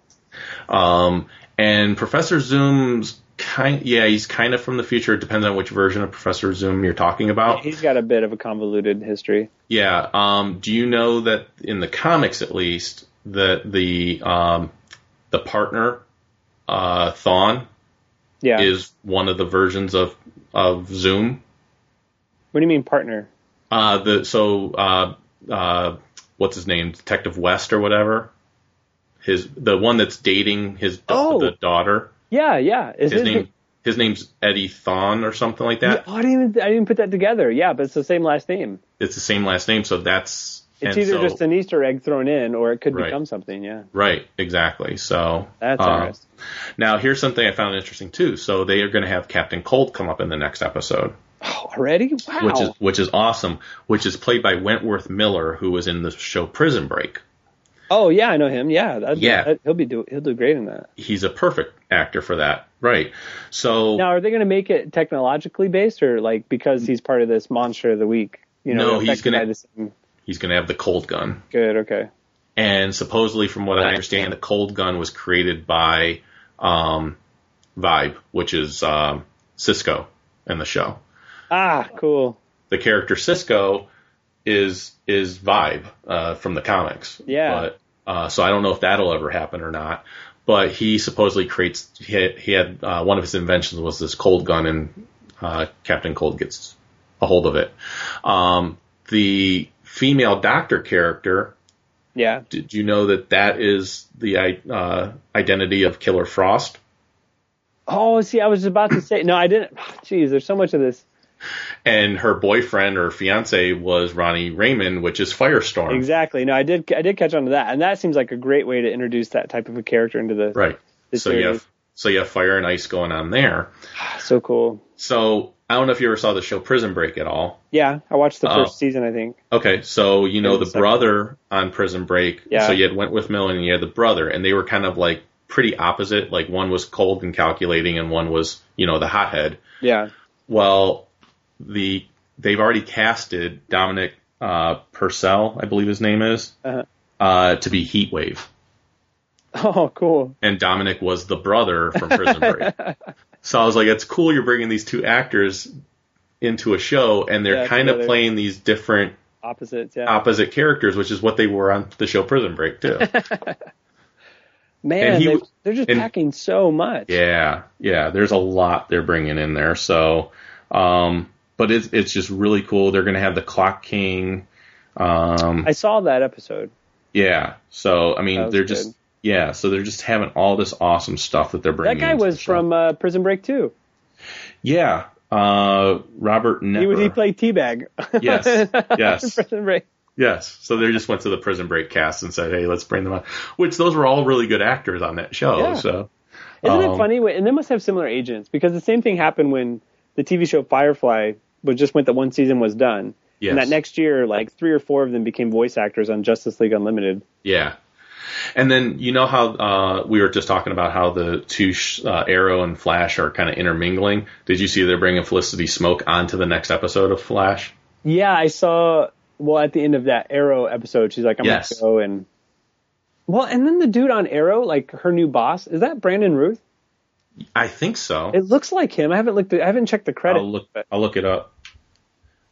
A: Um, and Professor Zoom's kind, yeah, he's kind of from the future. It depends on which version of Professor Zoom you're talking about.
C: He's got a bit of a convoluted history.
A: Yeah. Um, do you know that in the comics, at least, that the um, the partner uh, Thawne
C: Yeah.
A: is one of the versions of of Zoom.
C: what do you mean partner?
A: Uh, the so uh, uh, what's his name, Detective West or whatever. His the one that's dating his
C: Oh.
A: the daughter.
C: Yeah, yeah. Is
A: His
C: his
A: name his name's Eddie Thawne or something like that.
C: Yeah, oh, I didn't even I didn't put that together. Yeah, but it's the same last name.
A: It's the same last name, so that's
C: It's either
A: so-
C: just an Easter egg thrown in, or it could
A: Right.
C: become something. Yeah,
A: right, exactly. So
C: that's
A: uh,
C: interesting.
A: Now, here's something I found interesting too. So they are going to have Captain Cold come up in the next episode,
C: Oh, already? Wow.
A: which is which is awesome. Which is played by Wentworth Miller, who was in the show Prison Break.
C: oh yeah, I know him. Yeah, that,
A: Yeah.
C: that- he'll be do he'll do great in that.
A: He's a perfect actor for that, right? So
C: Now, are they going to make it technologically based, or like because he's part of this monster of the week? You know,
A: No, he's gonna-
C: the same-
A: he's going to have the cold gun,
C: Good. Okay.
A: and supposedly, from what I understand, the cold gun was created by um, Vibe, which is um, Cisco in the show.
C: Ah, cool.
A: the character Cisco is is Vibe uh, from the comics.
C: Yeah.
A: But uh, so I don't know if that'll ever happen or not. But he supposedly creates. He had, he had uh, one of his inventions was this cold gun, and uh, Captain Cold gets a hold of it. Um, the female doctor character.
C: Yeah.
A: Did you know that that is the uh, identity of Killer Frost?
C: Oh, see, I was about to say no, I didn't. Jeez, there's so much of this.
A: And her boyfriend or fiance was Ronnie Raymond, which is Firestorm.
C: Exactly. No, I did. I did catch on to that, and that seems like a great way to introduce that type of a character into the.
A: Right.
C: the
A: So you have so you have fire and ice going on there.
C: So cool.
A: So I don't know if you ever saw the show Prison Break at all.
C: Yeah, I watched the
A: Oh.
C: first season. I think.
A: Okay, so you know the
C: the
A: brother on Prison Break.
C: Yeah.
A: So you had Wentworth Miller and you had the brother, and they were kind of like pretty opposite. Like one was cold and calculating, and one was you know the hothead.
C: Yeah.
A: Well, the they've already casted Dominic uh, Purcell, I believe his name is,
C: Uh-huh.
A: uh, to be Heatwave.
C: Oh, cool.
A: and Dominic was the brother from Prison Break. so I was like, it's cool you're bringing these two actors into a show, and they're
C: Yeah,
A: kind of playing these different
C: Opposites. Yeah.
A: opposite characters, which is what they were on the show Prison Break too.
C: Man,
A: he
C: they, they're just
A: and-
C: packing so much.
A: yeah, yeah. There's a lot they're bringing in there. So, um, but it's it's just really cool. They're going to have the Clock King. Um,
C: I saw that episode.
A: yeah. So I mean, they're just yeah. So they're just having all this awesome stuff that they're bringing.
C: That
A: guy
C: was from uh, Prison Break too.
A: yeah. Uh, Robert Knepper.
C: He he played T-Bag.
A: Yes, yes.
C: Prison Break.
A: Yes. So they just went to the Prison Break cast and said, "Hey, let's bring them on." Which those were all really good actors on that show.
C: Yeah.
A: So
C: Isn't
A: Um,
C: it funny? And they must have similar agents because the same thing happened when the TV show Firefly was just went that one season was done.
A: yes,
C: And that next year, like three or four of them became voice actors on Justice League Unlimited.
A: yeah. And then you know how uh, we were just talking about how the two sh- uh, Arrow and Flash are kind of intermingling. Did you see they're bringing Felicity Smoak onto the next episode of Flash?
C: Yeah, I saw. Well, at the end of that Arrow episode, she's like, "I'm
A: Yes.
C: gonna go and." Well, and then the dude on Arrow, like her new boss, is that Brandon Routh?
A: I think so.
C: It looks like him. I haven't looked. At, I haven't checked the credit.
A: I'll look. I'll look it up.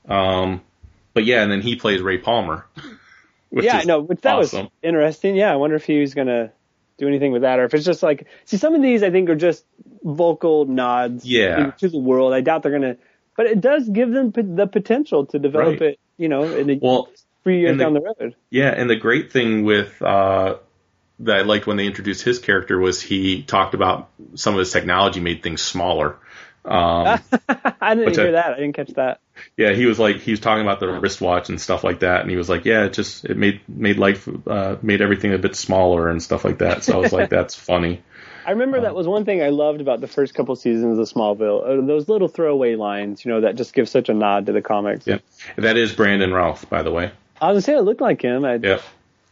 A: Um, but yeah, and then he plays Ray Palmer. which
C: yeah, no, but that
A: awesome.
C: was interesting. Yeah, I wonder if he's gonna do anything with that, or if it's just like, see, some of these I think are just vocal nods,
A: Yeah.
C: to the world. I doubt they're gonna, but it does give them p- the potential to develop
A: Right.
C: it, you know, in a
A: Well,
C: few years
A: the-
C: down the road.
A: Yeah, and the great thing with uh, that I liked when they introduced his character was he talked about some of his technology made things smaller. Um,
C: I didn't hear
A: I-
C: that. I didn't catch that.
A: Yeah, he was like he was talking about the wristwatch and stuff like that, and he was like, yeah, it just it made made life uh, made everything a bit smaller and stuff like that. So I was like, that's funny.
C: I remember that was one thing I loved about the first couple seasons of Smallville. Uh, those little throwaway lines, you know, that just give such a nod to the comics.
A: Yeah, that is Brandon Routh, by the way.
C: I was gonna say it looked like him. I,
A: Yeah,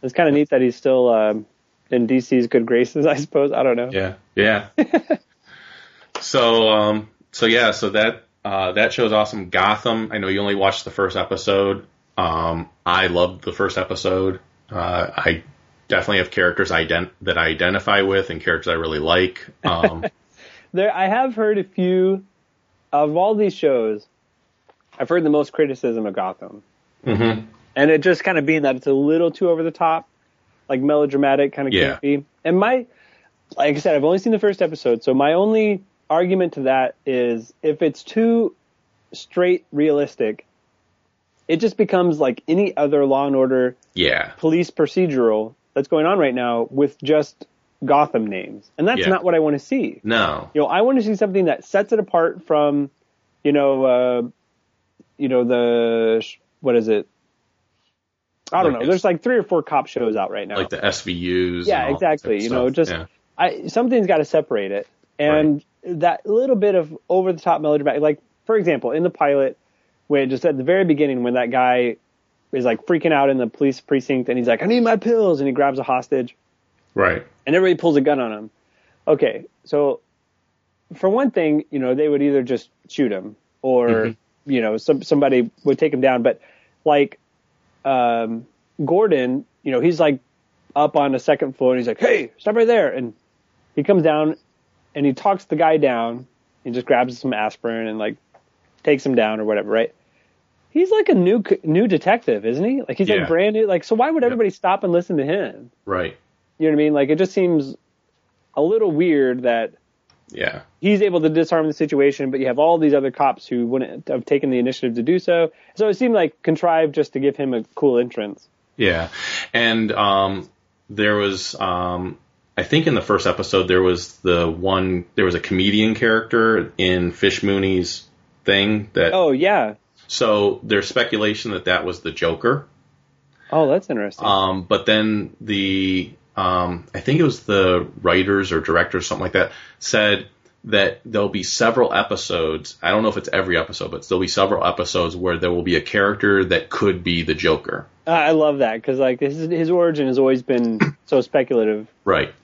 C: It's kind of neat that he's still um, in DC's good graces. I suppose. I don't know.
A: yeah, yeah. so, um, so yeah, so that uh, that show's awesome. Gotham. I know you only watched the first episode. Um, I loved the first episode. Uh, I definitely have characters ident- that I identify with and characters I really like. Um,
C: There, I have heard a few of all these shows. I've heard the most criticism of Gotham,
A: mhm.
C: and it just kind of being that it's a little too over the top, like melodramatic, kind of
A: Yeah.
C: campy. And my, like I said, I've only seen the first episode, so my only argument to that is if it's too straight realistic, it just becomes like any other Law and Order
A: Yeah,
C: police procedural that's going on right now with just Gotham names, and that's
A: Yeah.
C: not what I want to see.
A: no,
C: You know, I want to see something that sets it apart from, you know, uh, you know the what is it? I don't
A: Like
C: know. There's like three or four cop shows out right now.
A: like the SVUs.
C: yeah, exactly. You know, just
A: Yeah.
C: I something's got to separate it, and that little bit of over the top melodramatic, like for example, in the pilot, when just at the very beginning when that guy is like freaking out in the police precinct and he's like, "I need my pills," and he grabs a hostage
A: right.
C: and everybody pulls a gun on him. Okay, so for one thing, you know, they would either just shoot him or
A: Mm-hmm.
C: you know, some somebody would take him down. But like um, Gordon, you know, he's like up on the second floor and he's like, "Hey, stop right there!" And he comes down and he talks the guy down. He just grabs some aspirin and like takes him down or whatever, right? He's like a new new detective, isn't he? Like he's
A: Yeah.
C: like brand new. Like so, why would everybody stop and listen to him?
A: Right.
C: You know what I mean? Like it just seems a little weird that
A: Yeah.
C: he's able to disarm the situation, but you have all these other cops who wouldn't have taken the initiative to do so. So it seemed like contrived just to give him a cool entrance.
A: Yeah. And um, there was, um, I think in the first episode, there was the one, there was a comedian character in Fish Mooney's thing that,
C: Oh yeah.
A: so there's speculation that that was the Joker.
C: Oh, that's interesting.
A: Um, but then the, um, I think it was the writers or directors, something like that, said that there'll be several episodes. I don't know if it's every episode, but there'll be several episodes where there will be a character that could be the Joker.
C: I I love that because like his his origin has always been so speculative.
A: Right.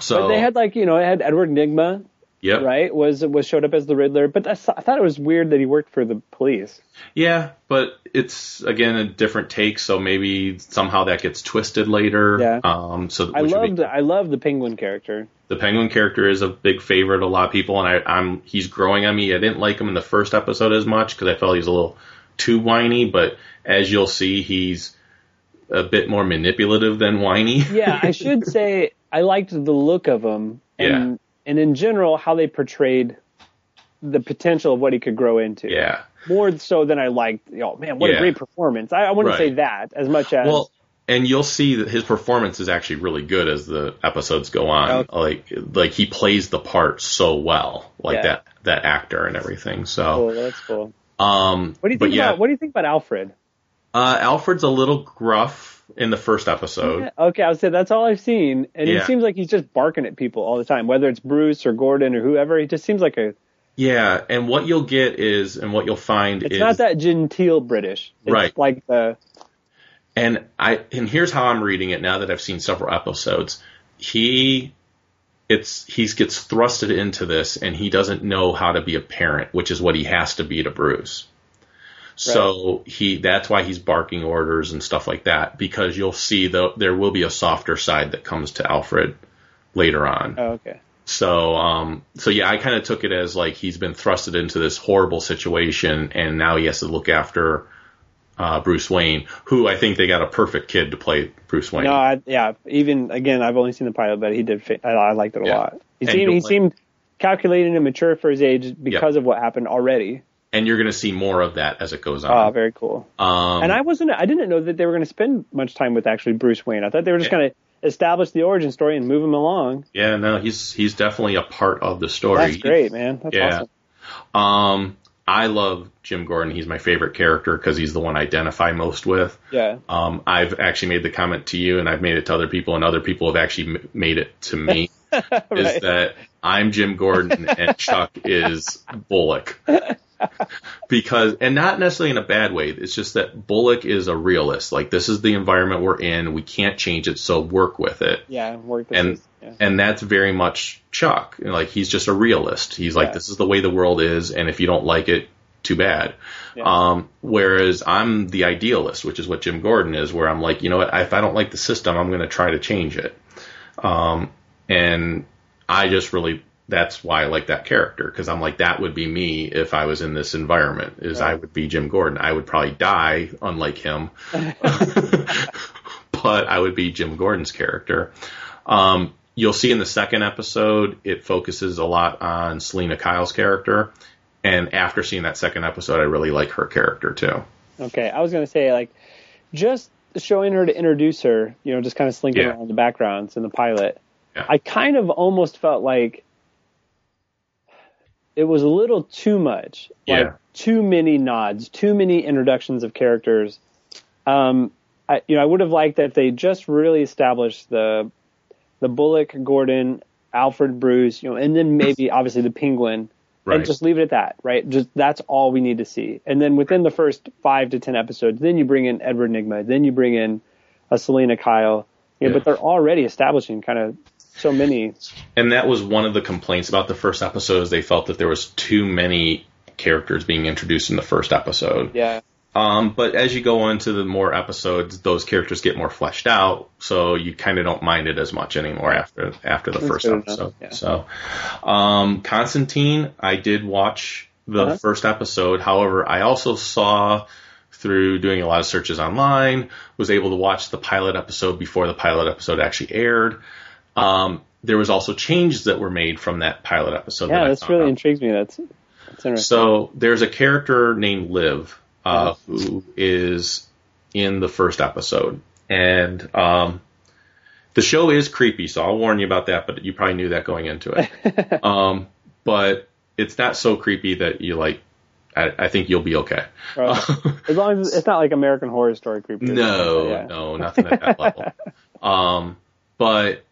A: So
C: But they had like you know it had Edward Nygma
A: yep.
C: right was was showed up as the Riddler, but I thought it was weird that he worked for the police.
A: Yeah, but it's again a different take, so maybe somehow that gets twisted later.
C: Yeah.
A: Um. So
C: I
A: which would be-
C: loved I loved the Penguin character.
A: the Penguin character is a big favorite of a lot of people, and I, I'm he's growing on me. I didn't like him in the first episode as much because I felt he was a little too whiny, but as you'll see, he's a bit more manipulative than whiny.
C: yeah, I should say I liked the look of him, and
A: Yeah.
C: and in general how they portrayed the potential of what he could grow into.
A: yeah.
C: more so than I liked. You know, man, what
A: Yeah.
C: a great performance! I, I wouldn't
A: Right.
C: say that as much as
A: Well, and you'll see that his performance is actually really good as the episodes go on.
C: Okay.
A: Like, like he plays the part so well, like
C: Yeah.
A: that that actor and everything. So,
C: cool. That's cool.
A: um,
C: What do you think
A: yeah,
C: about What do you think about Alfred?
A: Uh, Alfred's a little gruff in the first episode.
C: Okay, I would say that's all I've seen, and
A: Yeah.
C: he seems like he's just barking at people all the time, whether it's Bruce or Gordon or whoever. He just seems like a.
A: Yeah, and what you'll get is, and what you'll find is
C: It's
A: is,
C: not that genteel British. It's
A: Right.
C: Like the
A: and I, and here's how I'm reading it now that I've seen several episodes. He, it's he gets thrusted into this, and he doesn't know how to be a parent, which is what he has to be to Bruce. So he, that's why he's barking orders and stuff like that, because you'll see though there will be a softer side that comes to Alfred later on.
C: oh, okay.
A: So, um, so yeah, I kind of took it as like he's been thrusted into this horrible situation, and now he has to look after uh, Bruce Wayne, who I think they got a perfect kid to play Bruce Wayne.
C: No, I, yeah. Even again, I've only seen the pilot, but he did. I, I liked it a
A: Yeah.
C: lot. He
A: And
C: seemed he seemed calculated and mature for his age because of what happened already.
A: And you're going to see more of that as it goes on.
C: Oh, very cool.
A: um,
C: And I wasn't, I didn't know that they were going to spend much time with actually Bruce Wayne. I thought they were just
A: Yeah.
C: going to establish the origin story and move him along.
A: yeah, no, he's he's definitely a part of the story.
C: That's great, man. That's
A: Yeah.
C: awesome.
A: Um, I love Jim Gordon. He's my favorite character because he's the one I identify most with.
C: Yeah.
A: Um, I've actually made the comment to you, and I've made it to other people, and other people have actually m- made it to me. is that I'm Jim Gordon and Chuck is Bullock. because and not necessarily in a bad way it's just that bullock is a realist like this is the environment we're in we can't change it so work with it
C: Yeah, work.
A: and
C: is- yeah.
A: and that's very much chuck like he's just a realist he's like
C: Yeah.
A: this is the way the world is and if you don't like it too bad
C: Yeah.
A: um whereas i'm the idealist which is what jim gordon is where i'm like you know what if i don't like the system i'm going to try to change it um and i just really that's why I like that character because I'm like that would be me if I was in this environment. Is I would be Jim Gordon. I would probably die, unlike him, but I would be Jim Gordon's character. Um, you'll see in the second episode it focuses a lot on Selina Kyle's character, and after seeing that second episode, I really like her character too.
C: Okay, I was gonna say like just showing her to introduce her, you know, just kind of slinking
A: Yeah.
C: around the backgrounds in the pilot.
A: Yeah.
C: I kind of almost felt like it was a little too much, like too many nods, too many introductions of characters. Um, I, you know, I would have liked that if they just really established the the Bullock, Gordon, Alfred, Bruce, you know, and then maybe obviously the Penguin
A: Right.
C: and just leave it at that, right? Just that's all we need to see. And then within the first five to ten episodes, then you bring in Edward Nygma, then you bring in a Selina Kyle. You know,
A: Yeah.
C: But they're already establishing kind of so many.
A: And that was one of the complaints about the first episode is they felt that there was too many characters being introduced in the first episode.
C: Yeah,
A: Um, but as you go into the more episodes, those characters get more fleshed out, so you kind of don't mind it as much anymore after after the
C: That's
A: first episode.
C: yeah.
A: So, um, Constantine, I did watch the
C: Uh-huh.
A: first episode. However, I also saw through doing a lot of searches online, was able to watch the pilot episode before the pilot episode actually aired. Um, there was also changes that were made from that pilot episode. that
C: yeah,
A: I
C: that's really
A: out.
C: intrigues me. That's that's interesting.
A: So there's a character named Liv uh, who is in the first episode, and um, the show is creepy. So I'll warn you about that. But you probably knew that going into it. um, but it's not so creepy that you like. I, I think you'll be okay.
C: Right. as long as it's not like American Horror Story creepy.
A: No,
C: yeah.
A: no, nothing at that level. Um, but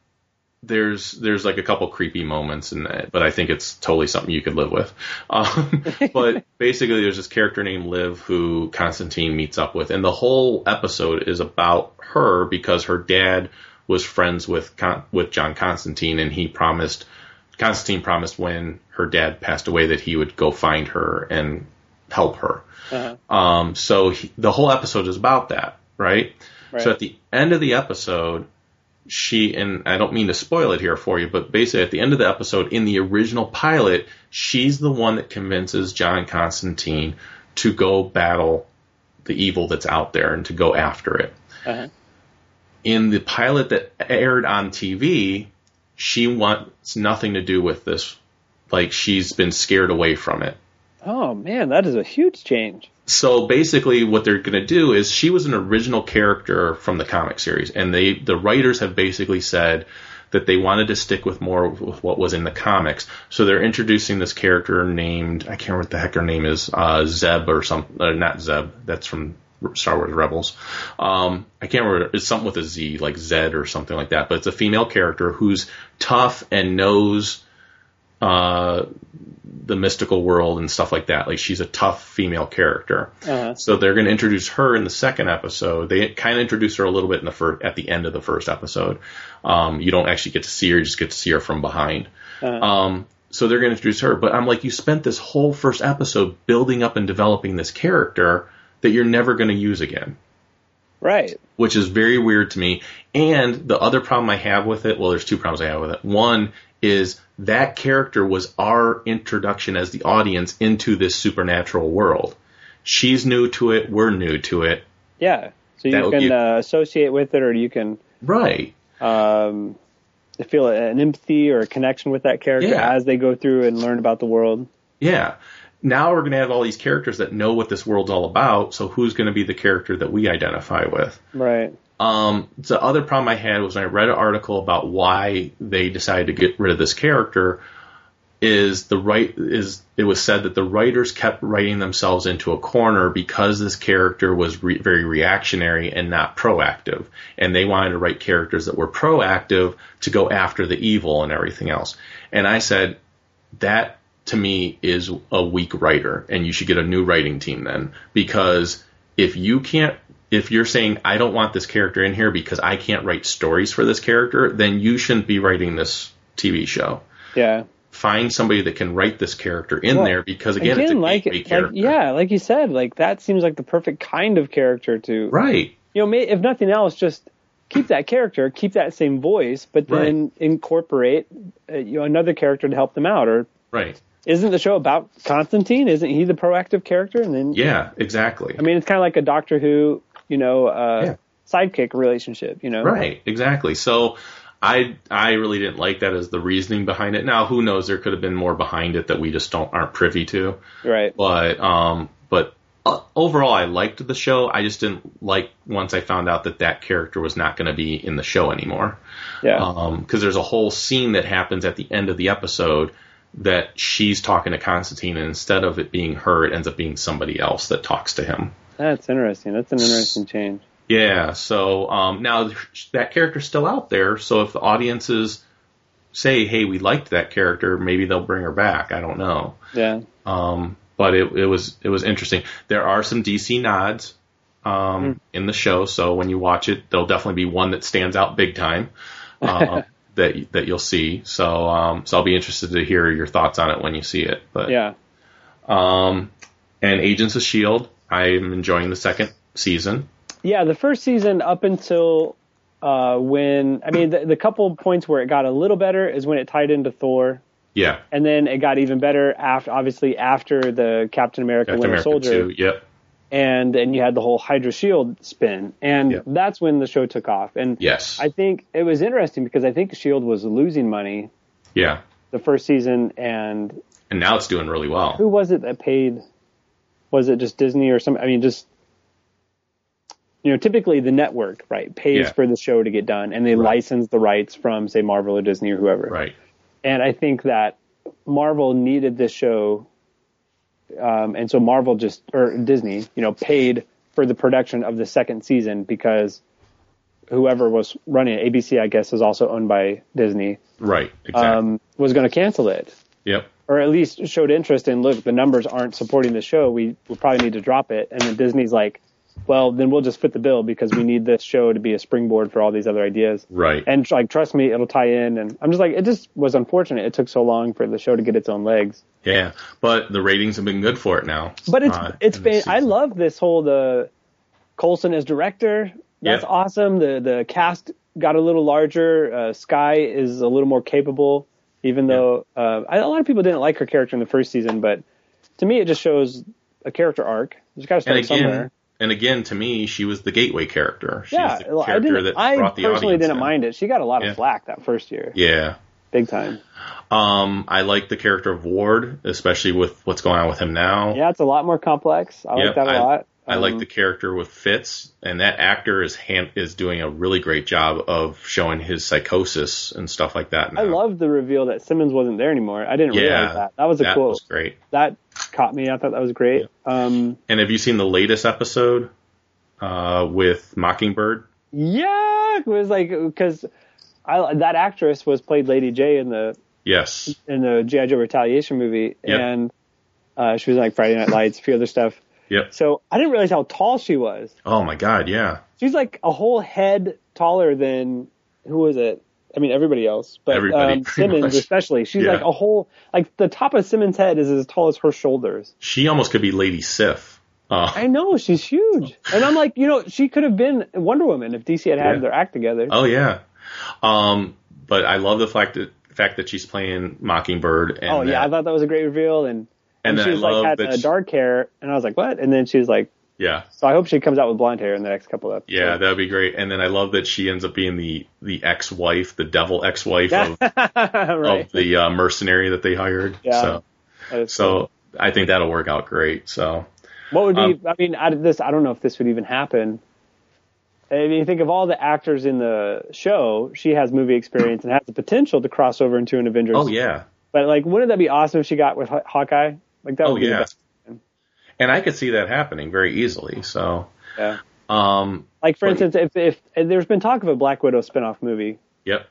A: there's there's like a couple creepy moments in that, but I think it's totally something you could live with. Um, but basically, there's this character named Liv who Constantine meets up with, and the whole episode is about her because her dad was friends with Con- with John Constantine, and he promised Constantine promised when her dad passed away that he would go find her and help her.
C: Uh-huh.
A: Um, so he, the whole episode is about that, right?
C: Right.
A: So at the end of the episode, she and I don't mean to spoil it here for you, but basically at the end of the episode, in the original pilot, she's the one that convinces John Constantine to go battle the evil that's out there and to go after it.
C: Uh-huh.
A: In the pilot that aired on TV, she wants nothing to do with this. Like she's been scared away from it.
C: Oh man, that is a huge change.
A: so basically what they're going to do is she was an original character from the comic series and they the writers have basically said that they wanted to stick with more with what was in the comics so they're introducing this character named i can't remember what the heck her name is uh zeb or something uh, not zeb that's from Star Wars Rebels. Um, I can't remember. It's something with a Z, like Zed or something like that. But it's a female character who's tough and knows uh, the mystical world and stuff like that. Like she's a tough female character.
C: Uh-huh.
A: So they're going to introduce her in the second episode. They kind of introduce her a little bit in the first, at the end of the first episode. Um, you don't actually get to see her; you just get to see her from behind.
C: Uh-huh.
A: Um, so they're going to introduce her. But I'm like, you spent this whole first episode building up and developing this character that you're never going to use again
C: Right.
A: which is very weird to me. And the other problem I have with it, well, there's two problems I have with it. One is that character was our introduction as the audience into this supernatural world. She's new to it, we're new to it.
C: Yeah. So you
A: would
C: can
A: be-
C: uh, associate with it, or you can
A: Right.
C: um, feel an empathy or a connection with that character
A: Yeah.
C: as they go through and learn about the world.
A: Yeah. Now we're going to have all these characters that know what this world's all about. So who's going to be the character that we identify with?
C: Right.
A: Um, the other problem I had was when I read an article about why they decided to get rid of this character. is the right is it was said that the writers kept writing themselves into a corner because this character was re- very reactionary and not proactive, and they wanted to write characters that were proactive to go after the evil and everything else. And I said that to me is a weak writer, and you should get a new writing team then because if you can't if you're saying I don't want this character in here because I can't write stories for this character, then you shouldn't be writing this TV show.
C: Yeah.
A: Find somebody that can write this character in
C: Well,
A: there because again, it's a
C: like, like
A: character.
C: yeah, like you said, like that seems like the perfect kind of character to
A: Right.
C: you know, may, if nothing else, just keep that character, keep that same voice, but then incorporate uh, you know another character to help them out. Or
A: Right.
C: isn't the show about Constantine? Isn't he the proactive character? And then
A: Yeah, exactly.
C: I mean, it's kind of like a Doctor Who, you know, uh,
A: Yeah.
C: sidekick relationship. You know,
A: Right, exactly. So I I really didn't like that as the reasoning behind it. Now who knows? There could have been more behind it that we just don't aren't privy to.
C: right?
A: But um, but uh, overall, I liked the show. I just didn't like once I found out that that character was not going to be in the show anymore.
C: Yeah,
A: Um, because there's a whole scene that happens at the end of the episode that she's talking to Constantine, and instead of it being her, it ends up being somebody else that talks to him.
C: That's interesting. That's an interesting change.
A: Yeah, so um, now that character's still out there. So if the audiences say, "Hey, we liked that character," maybe they'll bring her back. I don't know.
C: Yeah,
A: Um, but it, it was it was interesting. There are some DC nods um, in the show, so when you watch it, there'll definitely be one that stands out big time uh, that that you'll see. So um, so I'll be interested to hear your thoughts on it when you see it. But
C: yeah,
A: um, and Agents of Shield, I'm enjoying the second season.
C: yeah. The first season up until uh, when I mean, the, the couple points where it got a little better is when it tied into Thor.
A: Yeah,
C: And then it got even better after, obviously, after the Captain America
A: Captain
C: Winter
A: America
C: Soldier.
A: too. Yep.
C: and then you had the whole Hydra Shield spin, and
A: Yeah.
C: that's when the show took off. And
A: Yes.
C: I think it was interesting because I think Shield was losing money
A: yeah.
C: the first season, and
A: And now it's doing really well.
C: who was it that paid? Was it just Disney or some? I mean, just you know, typically the network right pays
A: Yeah.
C: for the show to get done, and they
A: Right.
C: license the rights from say Marvel or Disney or whoever.
A: Right.
C: And I think that Marvel needed this show, um, and so Marvel just or Disney, you know, paid for the production of the second season because whoever was running it, ABC, I guess, is also owned by Disney,
A: Right. Exactly.
C: um, was going to cancel it,
A: yep.
C: Or at least showed interest in. Look, the numbers aren't supporting the show. We we probably need to drop it. And then Disney's like, well, then we'll just fit the bill because we need this show to be a springboard for all these other ideas.
A: Right.
C: And like, trust me, it'll tie in. And I'm just like, it just was unfortunate. It took so long for the show to get its own legs.
A: yeah. But the ratings have been good for it now.
C: But it's
A: uh,
C: it's been I love this whole the Coulson as director. That's
A: Yeah.
C: awesome. The the cast got a little larger. Uh, Skye is a little more capable, even though uh, I, a lot of people didn't like her character in the first season. But to me, it just shows a character arc. Just got to start
A: And again,
C: somewhere.
A: and again, to me, she was the gateway character. She
C: Yeah,
A: was the
C: I
A: character
C: didn't.
A: that
C: I
A: brought the
C: personally didn't
A: in.
C: mind it. She got a lot
A: Yeah.
C: of flack that first year,
A: Yeah.
C: big time.
A: Um, I like the character of Ward, especially with what's going on with him now.
C: Yeah, it's a lot more complex. I
A: Yep,
C: like that a
A: I-
C: lot.
A: I like
C: Um,
A: the character with Fitz, and that actor is hand, is doing a really great job of showing his psychosis and stuff like that. Now.
C: I love the reveal that Simmons wasn't there anymore. I didn't
A: Yeah,
C: realize that. That was a
A: that
C: cool.
A: was great.
C: that caught me. I thought that was great. Um,
A: And have you seen the latest episode uh, with Mockingbird?
C: yeah, it was like because I that actress was played Lady Jaye in the
A: Yes.
C: in the GI Joe Retaliation movie,
A: Yep.
C: and uh, she was in, like Friday Night Lights, a few other stuff.
A: Yep.
C: So I didn't realize how tall she was.
A: Oh my God. Yeah.
C: She's like a whole head taller than who was it? I mean, everybody else, but
A: Everybody,
C: um, Simmons
A: much.
C: especially. She's
A: Yeah.
C: like a whole like the top of Simmons' head is as tall as her shoulders.
A: She almost could be Lady Sif. Uh,
C: I know she's huge, and I'm like, you know, she could have been Wonder Woman if DC had had
A: Yeah.
C: their act together.
A: oh yeah. Um, but I love the fact that fact that she's playing Mockingbird. And
C: oh yeah, I thought that was a great reveal, and
A: And
C: and,
A: then
C: she
A: I
C: like had
A: she-
C: dark hair, and I was like, what? And then she was like,
A: yeah.
C: so I hope she comes out with blonde hair in the next couple of episodes.
A: Yeah, that'd be great. And then I love that she ends up being the the ex-wife, the devil ex-wife of,
C: right.
A: of the uh, mercenary that they hired.
C: Yeah.
A: So,
C: is cool.
A: so I think that'll work out great. So,
C: what would be?
A: um,
C: I mean, out of this, I don't know if this would even happen. I mean, you think of all the actors in the show, she has movie experience and has the potential to cross over into an Avengers.
A: oh yeah,
C: But like, wouldn't that be awesome if she got with Haw- Hawkeye? Like that
A: Oh
C: would be the
A: yeah.
C: best.
A: And I could see that happening very easily. So,
C: Yeah.
A: um,
C: Like for
A: But-
C: instance, if, if if there's been talk of a Black Widow spin-off movie,
A: yep.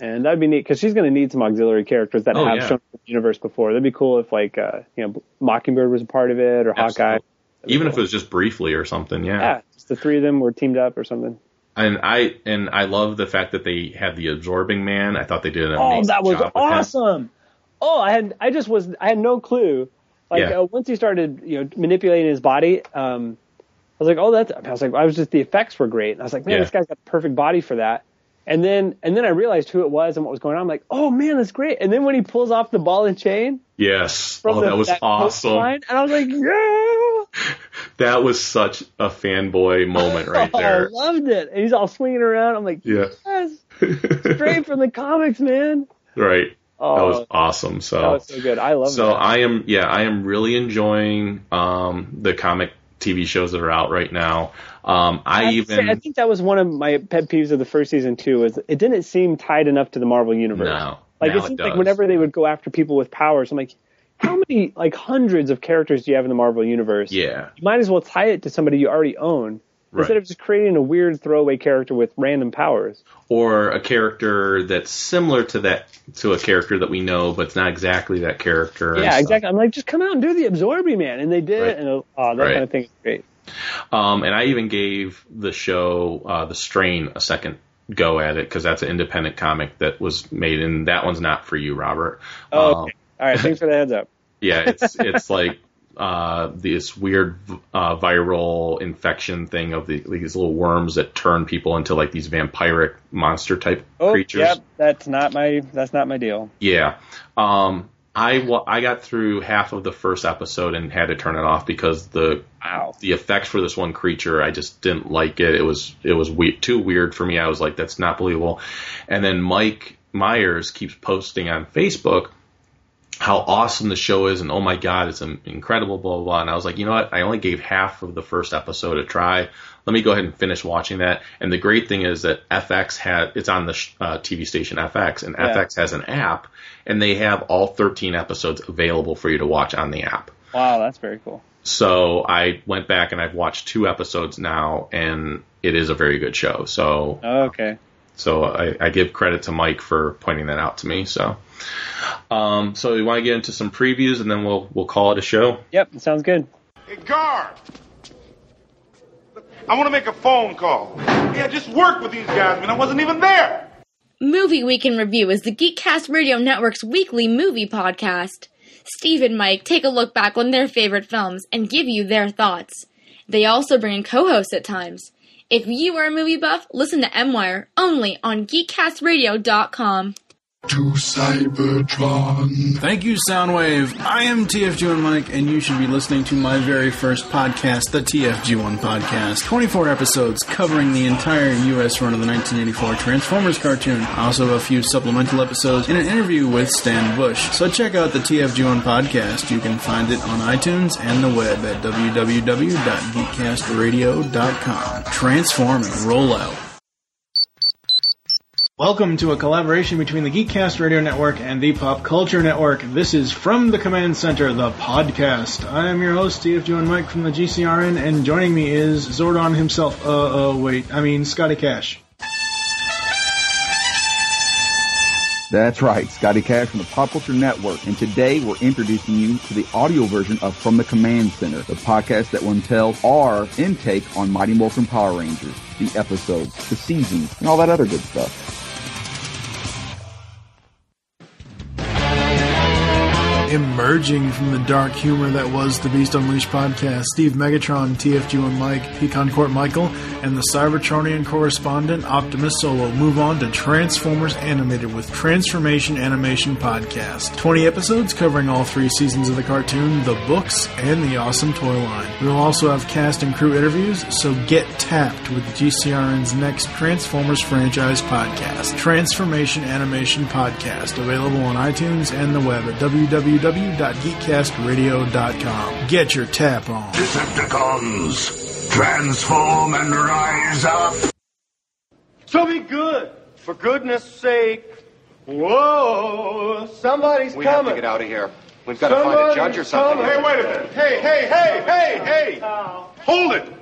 C: and that'd be neat because she's going to need some auxiliary characters that
A: Oh,
C: have
A: yeah.
C: shown in the universe before. That'd be cool if like uh, you know Mockingbird was a part of it or Hawkeye.
A: Absolutely.
C: That'd be
A: Even if it was just briefly or something. Yeah.
C: yeah, just the three of them were teamed up or something.
A: And I and I love the fact that they had the absorbing man. I thought they did an
C: Oh,
A: amazing
C: that was
A: job him.
C: awesome! Oh, I had I just was I had no clue. Like
A: Yeah.
C: uh, once he started you know manipulating his body, um, I was like, oh, that's. I was like, I was just the effects were great. And I was like, man,
A: Yeah.
C: this guy's got the perfect body for that. And then and then I realized who it was and what was going on. I'm like, oh man, that's great. And then when he pulls off the ball and chain
A: Yes. oh,
C: the,
A: that was awesome.
C: coastline, and I was like, yeah.
A: That was such a fanboy moment right
C: Oh, I
A: there.
C: loved it. And he's all swinging around. I'm like,
A: Yeah.
C: yes, straight from the comics, man.
A: right.
C: Oh,
A: That was awesome. So
C: that was so good. I love
A: So
C: that.
A: I am, yeah, I am really enjoying um, the comic TV shows that are out right now. Um, I,
C: have to say,
A: even
C: I think that was one of my pet peeves of the first season too. Is it didn't seem tied enough to the Marvel universe.
A: no,
C: like it seems like whenever they would go after people with powers, I'm like, how many like hundreds of characters do you have in the Marvel universe?
A: yeah,
C: You might as well tie it to somebody you already own instead of just creating a weird throwaway character with random powers.
A: or a character that's similar to that to a character that we know, but it's not exactly that character.
C: yeah, exactly. I'm like, just come out and do the absorbing man, and they did,
A: Right.
C: and oh, that
A: Right.
C: kind of thing is great.
A: Um, and I even gave the show uh, The Strain a second go at it because that's an independent comic that was made, and that one's not for you, Robert.
C: Oh,
A: Um,
C: okay. all right. Thanks for the heads up.
A: yeah, it's it's like uh, this weird uh, viral infection thing of the, these little worms that turn people into like these vampiric monster type
C: Oh,
A: creatures.
C: yep. That's not my. That's not my deal.
A: Yeah. Um, I I got through half of the first episode and had to turn it off because the
C: Wow.
A: the effects for this one creature I just didn't like it. It was it was we- too weird for me. I was like, that's not believable. And then Mike Myers keeps posting on Facebook how awesome the show is and oh my god, it's incredible, blah blah blah. And I was like, you know what? I only gave half of the first episode a try. Let me go ahead and finish watching that. And the great thing is that FX had it's on the uh, TV station FX, and
C: Yeah.
A: FX has an app, and they have all 13 episodes available for you to watch on the app.
C: Wow, that's very cool.
A: So I went back and I've watched two episodes now, and it is a very good show. So
C: Okay.
A: So I, I give credit to Mike for pointing that out to me. So um, so we want to get into some previews, and then we'll we'll call it a show.
C: Yep. Sounds good.
E: Hey, guard! I want to make a phone call. Yeah, I just work with these guys, man. I wasn't even there.
F: Movie Week in Review is the Geekcast Radio Network's weekly movie podcast. Steve and Mike take a look back on their favorite films and give you their thoughts. They also bring in co-hosts at times. If you are a movie buff, listen to M-Wire only on GeekCastRadio.com.
G: to Cybertron.
H: Thank you, Soundwave. I am TFG1 Mike, and you should be listening to my very first podcast, the TFG1 Podcast. 24 episodes covering the entire U.S. run of the 1984 Transformers cartoon. Also, a few supplemental episodes and an interview with Stan Bush. So check out the TFG1 Podcast. You can find it on iTunes and the web at www.geekcastradio.com. Transform and roll out.
I: Welcome to a collaboration between the Geekcast Radio Network and the Pop Culture Network. This is From the Command Center, the podcast. I am your host, TFG1 Mike from the GCRN, and joining me is Zordon himself. Uh, uh, wait, I mean Scotty Cash.
J: That's right, Scotty Cash from the Pop Culture Network, and today we're introducing you to the audio version of From the Command Center, the podcast that will entail our intake on Mighty Morphin Power Rangers, the episodes, the seasons, and all that other good stuff.
H: Emerging from the dark humor that was the Beast Unleashed podcast, Steve Megatron, TFG1 Mike, Pecan Court Michael, and the Cybertronian correspondent Optimus Solo move on to Transformers Animated with Transformation Animation Podcast. 20 episodes covering all three seasons of the cartoon, the books, and the awesome toy line. We will also have cast and crew interviews, so get tapped with GCRN's next Transformers franchise podcast, Transformation Animation Podcast, available on iTunes and the web at www.geekcastradio.com. Get your tap on.
B: Decepticons, transform and rise up.
E: So be good. For goodness sake,
K: Whoa! Somebody's
L: We have
K: coming.
L: to get out of here. We've got to find a judge or something.
E: Hey, wait a minute. Hey, hey, hey, hey, hey! Hold it!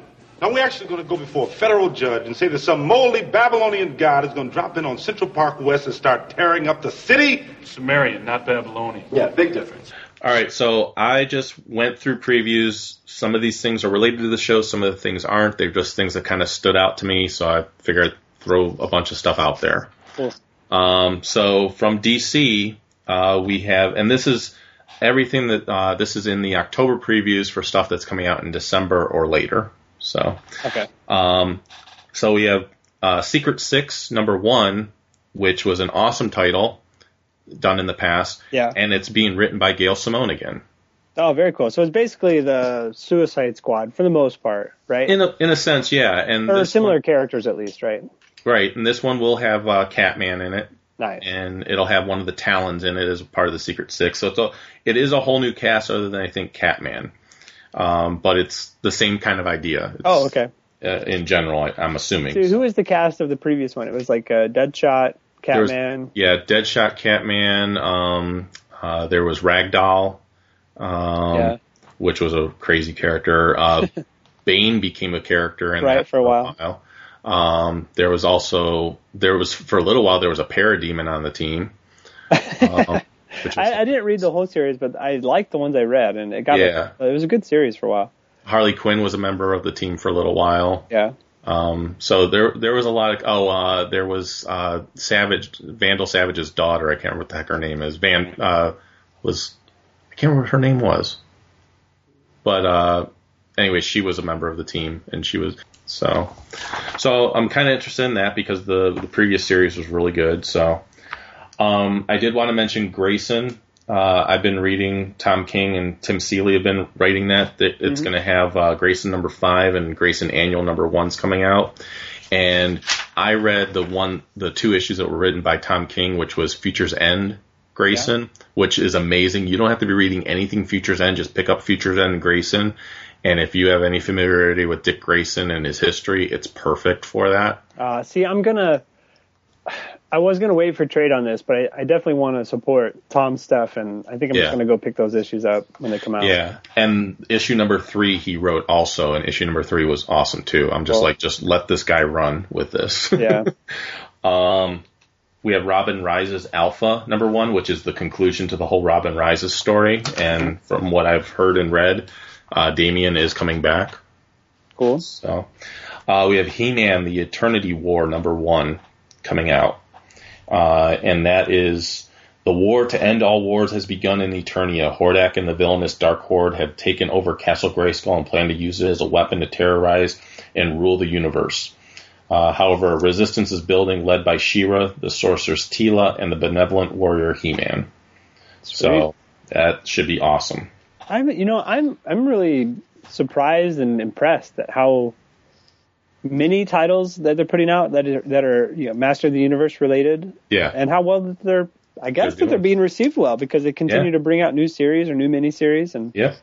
E: Now, we're actually going to go before a federal judge and say that some moldy Babylonian god is going to drop in on Central Park West and start tearing up the city?
M: Sumerian, not Babylonian.
E: Yeah, big difference.
A: All right, so I just went through previews. Some of these things are related to the show, some of the things aren't. They're just things that kind of stood out to me, so I figured I'd throw a bunch of stuff out there.
C: Cool.
A: Um, so from DC, uh, we have, and this is everything that uh, this is in the October previews for stuff that's coming out in December or later. So,
C: Okay.
A: um, so we have uh, Secret Six number one, which was an awesome title done in the past,
C: Yeah.
A: and it's being written by Gail Simone again.
C: Oh, very cool. So it's basically the Suicide Squad for the most part, right?
A: In a in a sense, yeah, and
C: or similar characters at least, right?
A: Right, and this one will have uh, Catman in it.
C: Nice.
A: And it'll have one of the Talons in it as part of the Secret Six. So it's a, it is a whole new cast other than I think Catman. Um, but it's the same kind of idea. It's,
C: Oh, okay.
A: Uh, in general, I, I'm assuming.
C: So who was the cast of the previous one? It was like uh, Deadshot,
A: There was-
C: Catman.
A: yeah, Deadshot, Catman. Um, uh, there was Ragdoll, um,
C: Yeah.
A: which was a crazy character. Uh, Bane became a character in
C: Right,
A: that
C: for a while.
A: Um, there was also there was for a little while there was a parademon on the team. Um, which
C: I, I didn't read the whole series, but I liked the ones I read, and it got
A: Yeah.
C: it was a good series for a while.
A: Harley Quinn was a member of the team for a little while.
C: Yeah.
A: Um, so there there was a lot of oh uh, there was uh, Savage Vandal Savage's daughter I can't remember what the heck her name is Van uh, was I can't remember what her name was but uh, anyway she was a member of the team and she was so so I'm kind of interested in that because the the previous series was really good so um, I did want to mention Grayson uh, I've been reading Tom King and Tim Seeley have been writing that. that it's
C: Mhm.
A: going to have uh, Grayson number five and Grayson Annual number one's coming out. And I read the one, the two issues that were written by Tom King, which was Futures End Grayson, which is amazing. You don't have to be reading anything Futures End, just pick up Futures End Grayson. And if you have any familiarity with Dick Grayson and his history, it's perfect for that.
C: Uh, see, I'm gonna. I was gonna wait for trade on this, but I, I definitely want to support Tom's stuff, and I think I'm
A: Yeah.
C: just gonna go pick those issues up when they come out.
A: Yeah, and issue number three he wrote also, and issue number three was awesome too. I'm just
C: Cool.
A: like, just let this guy run with this.
C: Yeah.
A: um, we have Robin Rises Alpha number one, which is the conclusion to the whole Robin Rises story, and from what I've heard and read, uh, Damian is coming back.
C: Cool.
A: So, uh, we have He-Man: The Eternity War number one coming out, uh, and that is the war to end all wars has begun in Eternia. Hordak and the villainous Dark Horde have taken over Castle Grayskull and plan to use it as a weapon to terrorize and rule the universe. Uh, however, a resistance is building, led by She-Ra, the sorceress Teela, and the benevolent warrior He-Man. So that should be awesome.
C: I'm, you know, I'm I'm really surprised and impressed at how many titles that they're putting out that are, that are you know Master of the Universe related,
A: Yeah.
C: and how well that they're. I guess
A: They're
C: that they're being received well because they continue
A: Yeah.
C: to bring out new series or new miniseries, and
A: Yeah.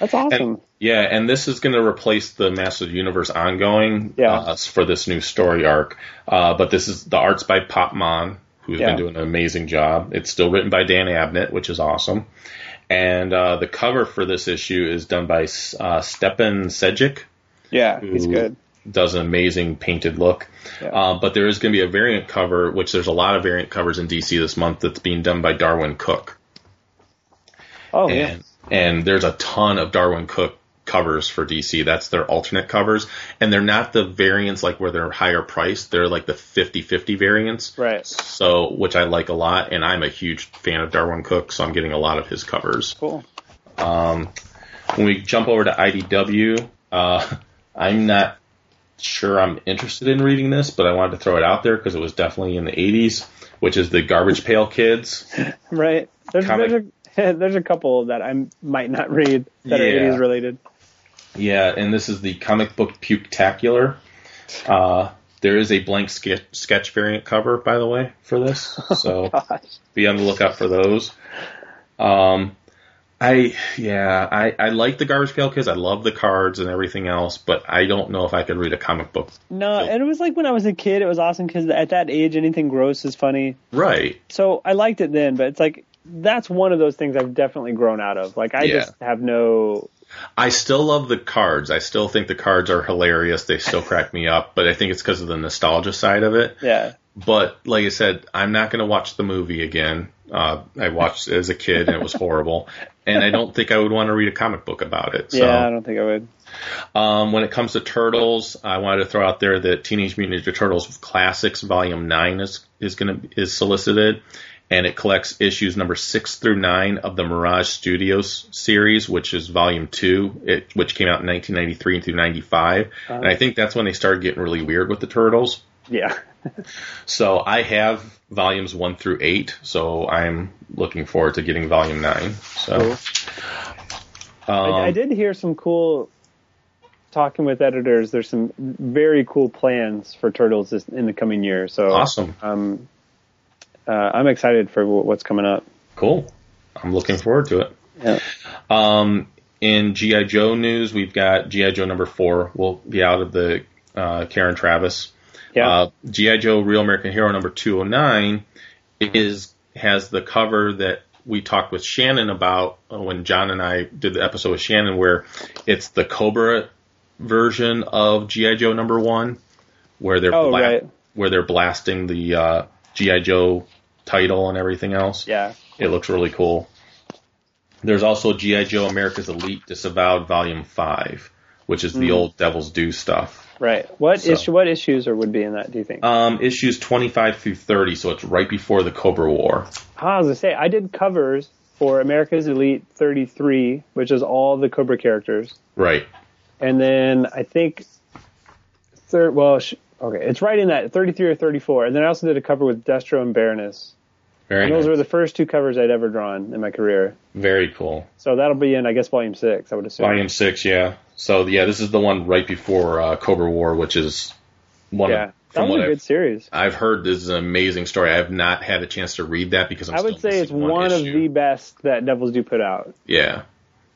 C: that's awesome.
A: And, yeah, and this is going to replace the Master of the Universe ongoing
C: Yeah.
A: uh, for this new story arc. Uh, but this is the arts by Pop Mhan, who's
C: Yeah.
A: been doing an amazing job. It's still written by Dan Abnett, which is awesome. And uh, the cover for this issue is done by uh, Stjepan Sejic.
C: yeah, he's good.
A: Does an amazing painted look. Uh, but there is going to be a variant cover, which there's a lot of variant covers in DC this month that's being done by Darwyn Cooke.
C: Oh yeah,
A: and, and there's a ton of Darwyn Cooke covers for DC. That's their alternate covers. And they're not the variants like where they're higher priced. They're like the 50-50 variants.
C: right.
A: So, which I like a lot. And I'm a huge fan of Darwyn Cooke, so I'm getting a lot of his covers.
C: Cool.
A: Um, when we jump over to IDW, uh, I'm not sure I'm interested in reading this, but I wanted to throw it out there because it was definitely in the 80s, which is the Garbage Pail Kids.
C: Right. There's there's a there's a couple that I might not read that are 80s related.
A: Yeah, and this is the comic book Puketacular. Uh, there is a blank sketch, sketch variant cover, by the way, for this. So be on the lookout for those. Um, I yeah, I, I like the Garbage Pail Kids. I love the cards and everything else, but I don't know if I could read a comic book.
C: No, and it was like when I was a kid, it was awesome because at that age, anything gross is funny.
A: Right.
C: So I liked it then, but it's like that's one of those things I've definitely grown out of. Like I
A: Yeah.
C: just have no.
A: I still love the cards. I still think the cards are hilarious. They still crack me up, but I think it's because of the nostalgia side of it.
C: Yeah.
A: But like I said, I'm not going to watch the movie again. Uh, I watched it as a kid and it was horrible, and I don't think I would want to read a comic book about it. So.
C: Yeah, I don't think I would.
A: Um, when it comes to turtles, I wanted to throw out there that Teenage Mutant Ninja Turtles Classics Volume Nine is is going to is solicited, and it collects issues number six through nine of the Mirage Studios series, which is Volume Two, it, which came out in 1993 through 95,
C: Uh-huh.
A: and I think that's when they started getting really weird with the turtles.
C: Yeah.
A: So I have volumes one through eight, so I'm looking forward to getting volume nine. So. Um,
C: I, I did hear some cool talking with editors. There's some very cool plans for Turtles this, in the coming year. So
A: Awesome.
C: Um, uh, I'm excited for what's coming up.
A: Cool. I'm looking forward to it.
C: Yeah.
A: Um, in GI Joe news, we've got GI Joe number four will be out of the uh, Karen Traviss.
C: Yeah.
A: Uh, GI Joe Real American Hero number 209 is has the cover that we talked with Shannon about uh, when John and I did the episode with Shannon, where it's the Cobra version of GI Joe number one, where they're
C: Oh,
A: bla-
C: right.
A: where they're blasting the uh, GI Joe title and everything else.
C: Yeah.
A: It looks really cool. There's also G.I. Joe America's Elite Disavowed Volume 5, which is the
C: Mm.
A: old Devil's Due stuff.
C: Right. What
A: So-
C: issue? What issues or would be in that? Do you think?
A: Um, issues 25 through 30, so it's right before the Cobra War.
C: Ah, I was gonna say I did covers for America's Elite 33, which is all the Cobra characters,
A: Right.
C: and then I think third. Well, sh- okay, it's right in that 33 or 34, and then I also did a cover with Destro and Baroness.
A: Very
C: and those
A: nice.
C: were the first two covers I'd ever drawn in my career.
A: Very cool.
C: So that'll be in, I guess, volume six. I would assume.
A: Volume 6, yeah. So, yeah, this is the one right before uh, Cobra War, which is one
C: yeah,
A: of,
C: that
A: from
C: was
A: what
C: a
A: I've,
C: good series.
A: I've heard this is an amazing story. I have not had a chance to read that because I'm
C: I would say it's
A: missing
C: one, of the best that Devil's Due put out.
A: Yeah.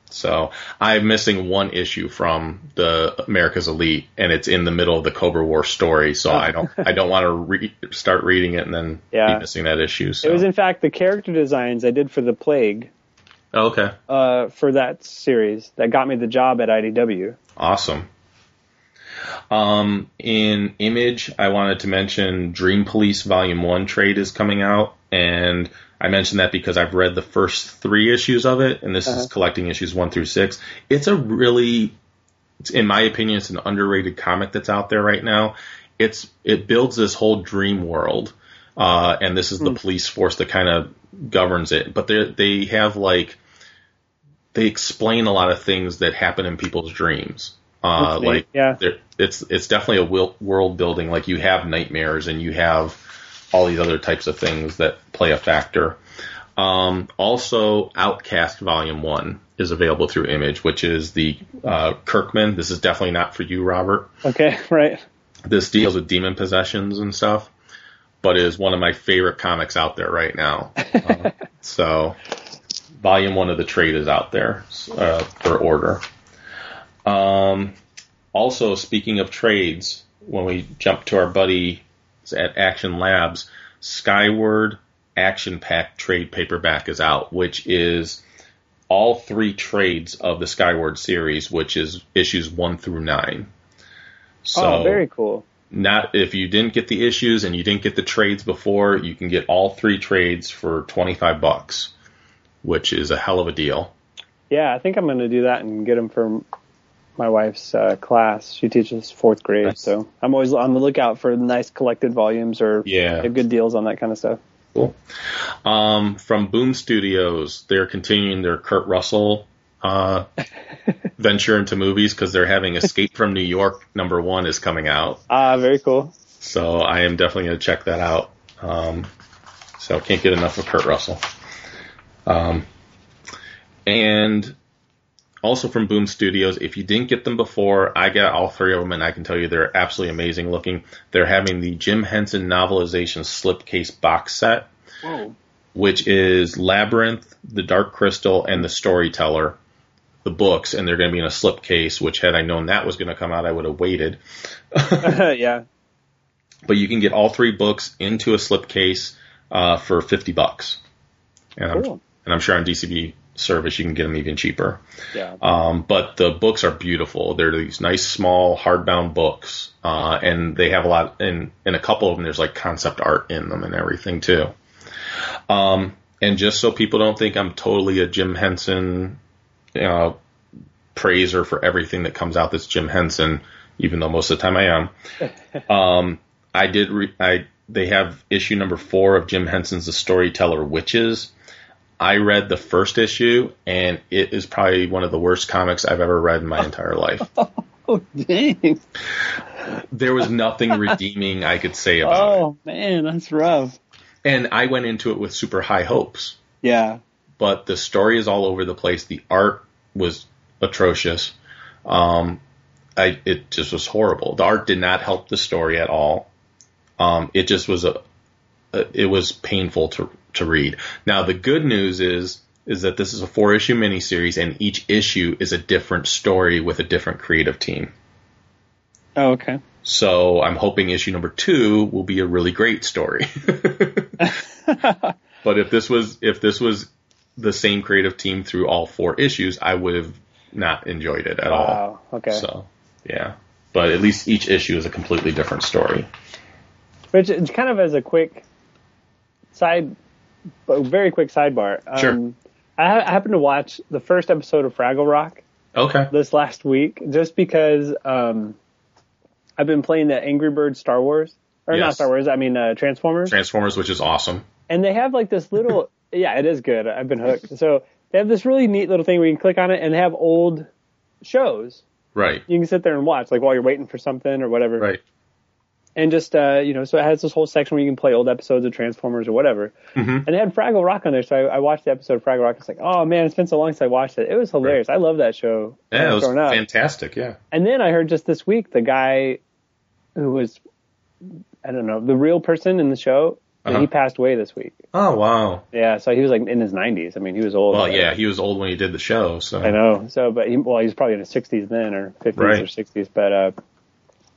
A: So I'm missing one issue from the America's Elite, and it's in the middle of the Cobra War story. So I don't, I don't want to re- start reading it and then
C: Yeah.
A: be missing that issue. So
C: It was in fact the character designs I did for the Plague
A: Oh, okay,
C: uh, for that series that got me the job at IDW.
A: awesome. Um, in Image, I wanted to mention Dream Police Volume One trade is coming out, and I mentioned that because I've read the first three issues of it, and this
C: Uh-huh.
A: is collecting issues one through six. It's a really, it's- in my opinion, it's an underrated comic that's out there right now. It's it builds this whole dream world, uh, and this is the police force that kind of governs it. But they they have like they explain a lot of things that happen in people's dreams. Uh, like
C: yeah.
A: it's it's definitely a world building. Like you have nightmares and you have all these other types of things that play a factor. Um, also, Outcast Volume One is available through Image, which is the uh, Kirkman. This is definitely not for you, Robert.
C: Okay, right.
A: This deals with demon possessions and stuff, but is one of my favorite comics out there right now. Uh, so, Volume One of the trade is out there uh, for order. Um, also, speaking of trades, when we jump to our buddy at Action Labs, Skyward Action Pack trade paperback is out, which is all three trades of the Skyward series, which is issues one through nine. So
C: oh, very cool.
A: not if you didn't get the issues and you didn't get the trades before, you can get all three trades for twenty five bucks, which is a hell of a deal.
C: Yeah, I think I'm going to do that and get them for my wife's uh, class. She teaches fourth grade, so I'm always on the lookout for nice collected volumes or
A: Yeah.
C: good deals on that kind of stuff.
A: Cool. Um, from Boom Studios, they're continuing their Kurt Russell uh, venture into movies because they're having Escape from New York number one is coming out.
C: Ah, very cool.
A: So I am definitely going to check that out. Um, so can't get enough of Kurt Russell. Um, and also from Boom Studios, if you didn't get them before, I got all three of them, and I can tell you they're absolutely amazing looking. They're having the Jim Henson novelization slipcase box set,
C: Whoa.
A: which is Labyrinth, The Dark Crystal, and The Storyteller, the books, and they're going to be in a slipcase. Which, had I known that was going to come out, I would have waited.
C: yeah.
A: But you can get all three books into a slipcase uh, for fifty bucks, and I'm
C: Cool.
A: And I'm sure on DCB service you can get them even cheaper.
C: Yeah.
A: Um, but the books are beautiful. They're these nice small hardbound books, uh, and they have a lot. In in a couple of them, there's like concept art in them and everything too. Um, and just so people don't think I'm totally a Jim Henson, you know, praiser for everything that comes out that's Jim Henson, even though most of the time I am. um, I did. Re- I they have issue number four of Jim Henson's The Storyteller Witches. I read the first issue, and it is probably one of the worst comics I've ever read in my entire life.
C: Oh dang!
A: There was nothing redeeming I could say about it.
C: Oh man, that's rough.
A: And I went into it with super high hopes.
C: Yeah.
A: but the story is all over the place. The art was atrocious. Um, I it just was horrible. The art did not help the story at all. Um, it just was a, a it was painful to to read. Now the good news is is that this is a four issue miniseries and each issue is a different story with a different creative team.
C: Oh, okay.
A: So I'm hoping issue number two will be a really great story. but if this was if this was the same creative team through all four issues, I would have not enjoyed it at all.
C: Wow. Okay.
A: So yeah, but at least each issue is a completely different story.
C: Which kind of as a quick side, a very quick sidebar. Um,
A: Sure.
C: I, ha- I happened to watch the first episode of Fraggle Rock
A: Okay.
C: this last week, just because um, I've been playing the Angry Birds Star Wars, or not Star Wars. I mean uh, Transformers,
A: Transformers, which is awesome.
C: and they have like this little. yeah, it is good. I've been hooked. So they have this really neat little thing where you can click on it and they have old shows.
A: Right.
C: You can sit there and watch, like while you're waiting for something or whatever.
A: Right.
C: And just uh, you know, so it has this whole section where you can play old episodes of Transformers or whatever.
A: Mm-hmm.
C: And they had Fraggle Rock on there, so I, I watched the episode of Fraggle Rock. It's like, oh man, it's been so long since I watched it. It was hilarious. I love that show.
A: Yeah, it was
C: growing up.
A: fantastic. Yeah.
C: And then I heard just this week the guy who was, I don't know, the real person in the show,
A: Uh-huh.
C: he passed away this week.
A: Oh wow.
C: Yeah, so he was like in his 90s. I mean, he was old.
A: Well, yeah, he was old when he did the show, so
C: I know. So, but he, well, he was probably in his 60s then, or 50s
A: Right.
C: or 60s. But uh,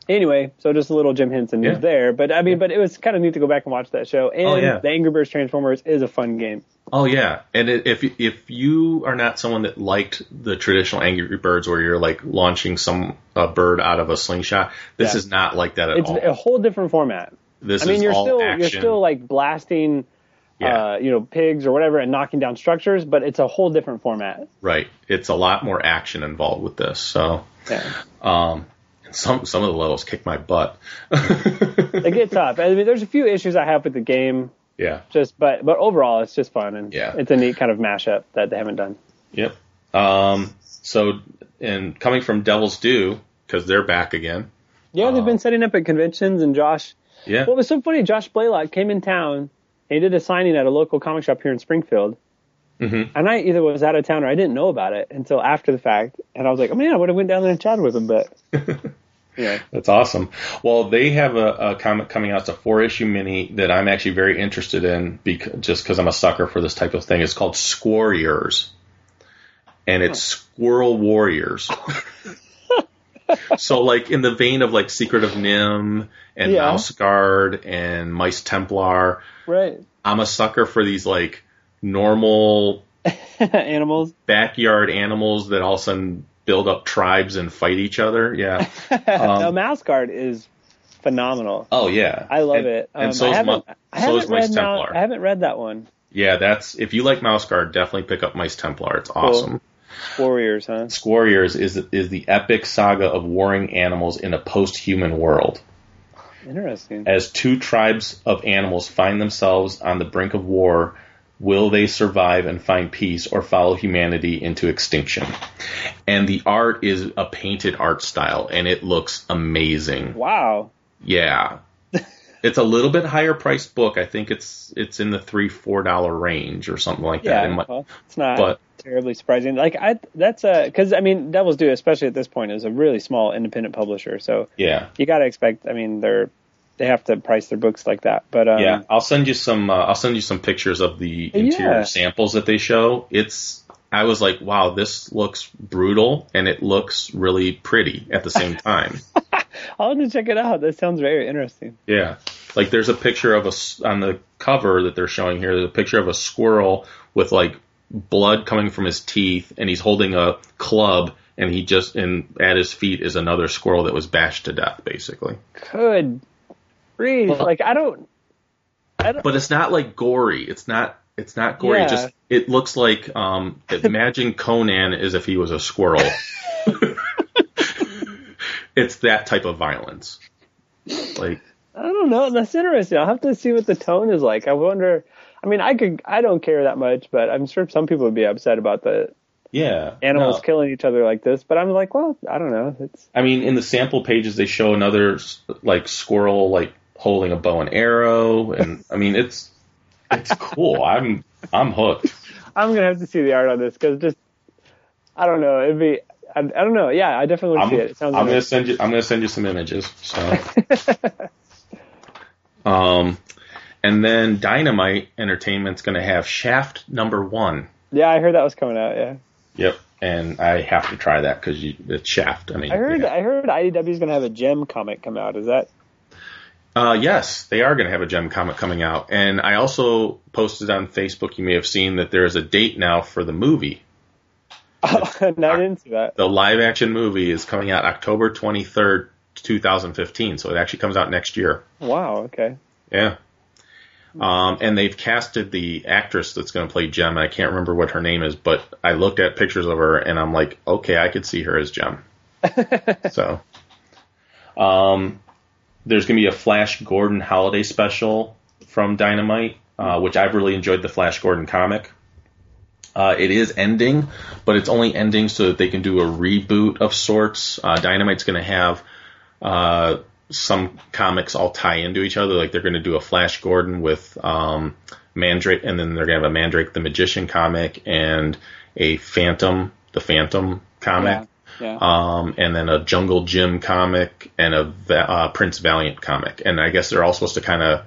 C: anyway, so just a little Jim Henson news
A: Yeah.
C: there. But I mean, but it was kind of neat to go back and watch that show. And
A: Oh, yeah.
C: the Angry Birds Transformers is a fun game.
A: Oh yeah, and if if you are not someone that liked the traditional Angry Birds, where you're like launching some a bird out of a slingshot, this
C: Yeah.
A: is not like that at
C: It's
A: all.
C: It's a whole different format.
A: This
C: I mean,
A: is
C: you're still
A: action.
C: you're still like blasting, uh, you know, pigs or whatever, and knocking down structures, but it's a whole different format.
A: right. It's a lot more action involved with this. So,
C: Yeah.
A: um, and some some of the levels kick my butt.
C: It gets tough. I mean, there's a few issues I have with the game,
A: yeah.
C: just but but overall, it's just fun and
A: Yeah.
C: it's a neat kind of mashup that they haven't done.
A: Yep. Um, so, and coming from Devil's Due because they're back again.
C: Yeah, they've been setting up at conventions, and Josh.
A: Yeah.
C: What was so funny? Josh Blaylock came in town. and He did a signing at a local comic shop here in Springfield,
A: Mm-hmm.
C: and I either was out of town or I didn't know about it until after the fact. And I was like, oh man, I would have went down there and chatted with him, but yeah,
A: That's awesome. Well, they have a, a comic coming out. It's a four issue mini that I'm actually very interested in because just because I'm a sucker for this type of thing. It's called Squarriors, and it's oh. Squirrel Warriors. so, like in the vein of like Secret of NIMH and
C: Yeah.
A: Mouse Guard and Mice Templar,
C: right.
A: I'm a sucker for these like normal
C: Animals.
A: backyard animals that all of a sudden build up tribes and fight each other. Yeah. Um,
C: no, Mouse Guard is phenomenal.
A: Oh yeah,
C: I love
A: And-
C: it. Um,
A: and so
C: I
A: is
C: I
A: so is Mice Templar.
C: I haven't read that one.
A: Yeah, that's if you like Mouse Guard, definitely pick up Mice Templar. It's awesome.
C: Warriors, huh?
A: Squarriors is is the epic saga of warring animals in a post-human world.
C: Interesting.
A: As two tribes of animals find themselves on the brink of war, will they survive and find peace or follow humanity into extinction? And the art is a painted art style and it looks amazing.
C: Wow.
A: Yeah. it's a little bit higher priced book. I think it's it's in the three four dollar range or something like that.
C: Yeah, well, it's not
A: but-
C: terribly surprising. Like I, that's a because I mean, Devil's Due, especially at this point, is a really small independent publisher. So
A: yeah,
C: you got to expect. I mean, they're they have to price their books like that. But um,
A: yeah, I'll send you some. Uh, I'll send you some pictures of the interior
C: Yeah.
A: samples that they show. It's. I was like, wow, this looks brutal and it looks really pretty at the same time.
C: I'll have to check it out. That sounds very interesting.
A: yeah, like there's a picture of a on the cover that they're showing here. There's a picture of a squirrel with like blood coming from his teeth, and he's holding a club, and he just and at his feet is another squirrel that was bashed to death, basically.
C: Good grief! like I don't. I don't.
A: but it's not like gory. It's not. It's not gory.
C: Yeah.
A: It just it looks like um imagine Conan as if he was a squirrel. it's that type of violence. Like
C: I don't know. That's interesting. I'll have to see what the tone is like. I wonder. I mean, I could. I don't care that much, but I'm sure some people would be upset about the
A: yeah,
C: animals
A: no.
C: killing each other like this. But I'm like, well, I don't know. It's
A: I mean, in the sample pages, they show another like squirrel like holding a bow and arrow, and I mean, it's it's cool. I'm I'm hooked.
C: I'm gonna have to see the art on this because just I don't know. It'd be. I, I don't know. Yeah, I definitely would
A: I'm,
C: see it. It sounds.
A: I'm gonna send you. I'm gonna send you some images. So, um, and then Dynamite Entertainment's gonna have Shaft number one.
C: Yeah, I heard that was coming out. Yeah,
A: Yep, and I have to try that because it's Shaft. I mean,
C: I heard.
A: yeah.
C: I heard IDW is gonna have a Jem comic come out. Is that?
A: Uh, yes, they are going to have a Jem comic coming out, and I also posted on Facebook. You may have seen that there is a date now for the movie.
C: Oh, not into that.
A: The live action movie is coming out October twenty third, two thousand fifteen. So it actually comes out next year.
C: Wow. Okay.
A: Yeah. Um, and they've casted the actress that's going to play and I can't remember what her name is, but I looked at pictures of her and I'm like, okay, I could see her as Jem. so, um, there's going to be a Flash Gordon holiday special from Dynamite, uh, which I've really enjoyed the Flash Gordon comic. Uh, it is ending, but it's only ending so that they can do a reboot of sorts. Uh, Dynamite's going to have uh, some comics all tie into each other. Like they're going to do a Flash Gordon with um, Mandrake, and then they're going to have a Mandrake the Magician comic and a Phantom the Phantom comic.
C: Yeah.
A: Um, and then a Jungle Jim comic and a uh, Prince Valiant comic. And I guess they're all supposed to kind of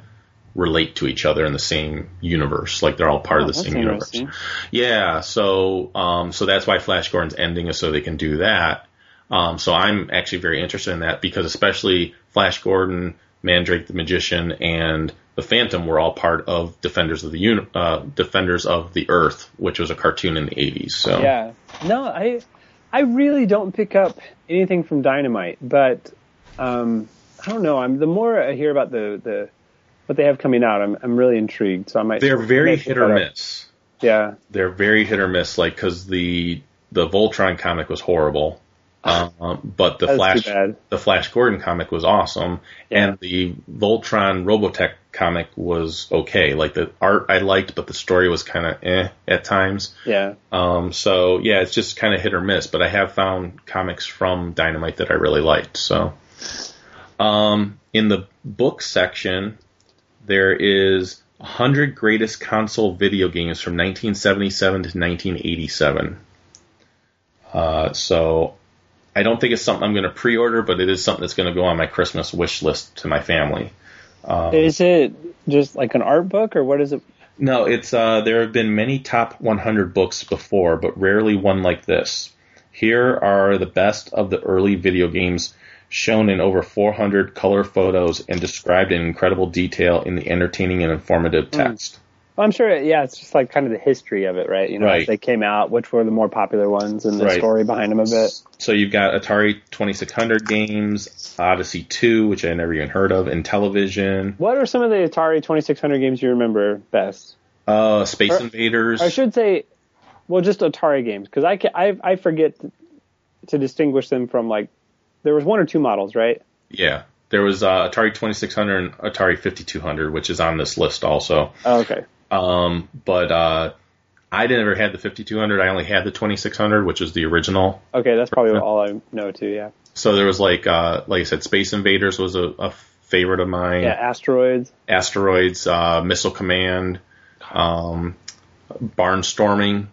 A: relate to each other in the same universe. Like they're all part
C: Oh,
A: of the same universe. Yeah. So, um, so that's why Flash Gordon's ending is so they can do that. Um, so I'm actually very interested in that because especially Flash Gordon, Mandrake the Magician, and the Phantom were all part of Defenders of the Uni- uh, Defenders of the Earth, which was a cartoon in the 80s. So
C: Yeah. No, I I really don't pick up anything from Dynamite, but um, I don't know. I'm the more I hear about the the what they have coming out, I'm I'm really intrigued. So I might.
A: they're very
C: might
A: hit or
C: up.
A: miss.
C: Yeah.
A: they're very hit or miss. Like because the the Voltron comic was horrible, um, but the Flash the Flash Gordon comic was awesome, and the Voltron Robotech comic was okay. Like the art I liked, but the story was kind of eh at times.
C: Yeah.
A: Um, so yeah, it's just kind of hit or miss. But I have found comics from Dynamite that I really liked. So, um, in the book section, there is 100 greatest console video games from 1977 to 1987. Uh, so I don't think it's something I'm going to pre-order, but it is something that's going to go on my Christmas wish list to my family. Um,
C: Is it just like an art book, or what is it?
A: no, it's uh, there have been many top 100 books before, but rarely one like this. Here are the best of the early video games shown in over 400 color photos and described in incredible detail in the entertaining and informative text.
C: I'm sure. Yeah, it's just like kind of the history of it, right? You know,
A: Right.
C: as they came out, which were the more popular ones, and the
A: Right.
C: story behind them a bit.
A: So you've got Atari 2600 games, Odyssey 2, which I never even heard of, and television,
C: What are some of the Atari 2600 games you remember best?
A: uh, Space
C: Or-
A: Invaders.
C: I should say, well, just Atari games because I, I I forget to distinguish them from like there was one or two models, right?
A: Yeah. There was uh, Atari 2600 and Atari 5200, which is on this list also.
C: Oh, okay.
A: Um, but uh, I never had the 5200. I only had the 2600, which is the original.
C: Okay, that's probably all I know too. Yeah.
A: So there was like, uh, like I said, Space Invaders was a, a favorite of mine.
C: Yeah, asteroids.
A: Asteroids, uh, Missile Command, um, Barnstorming.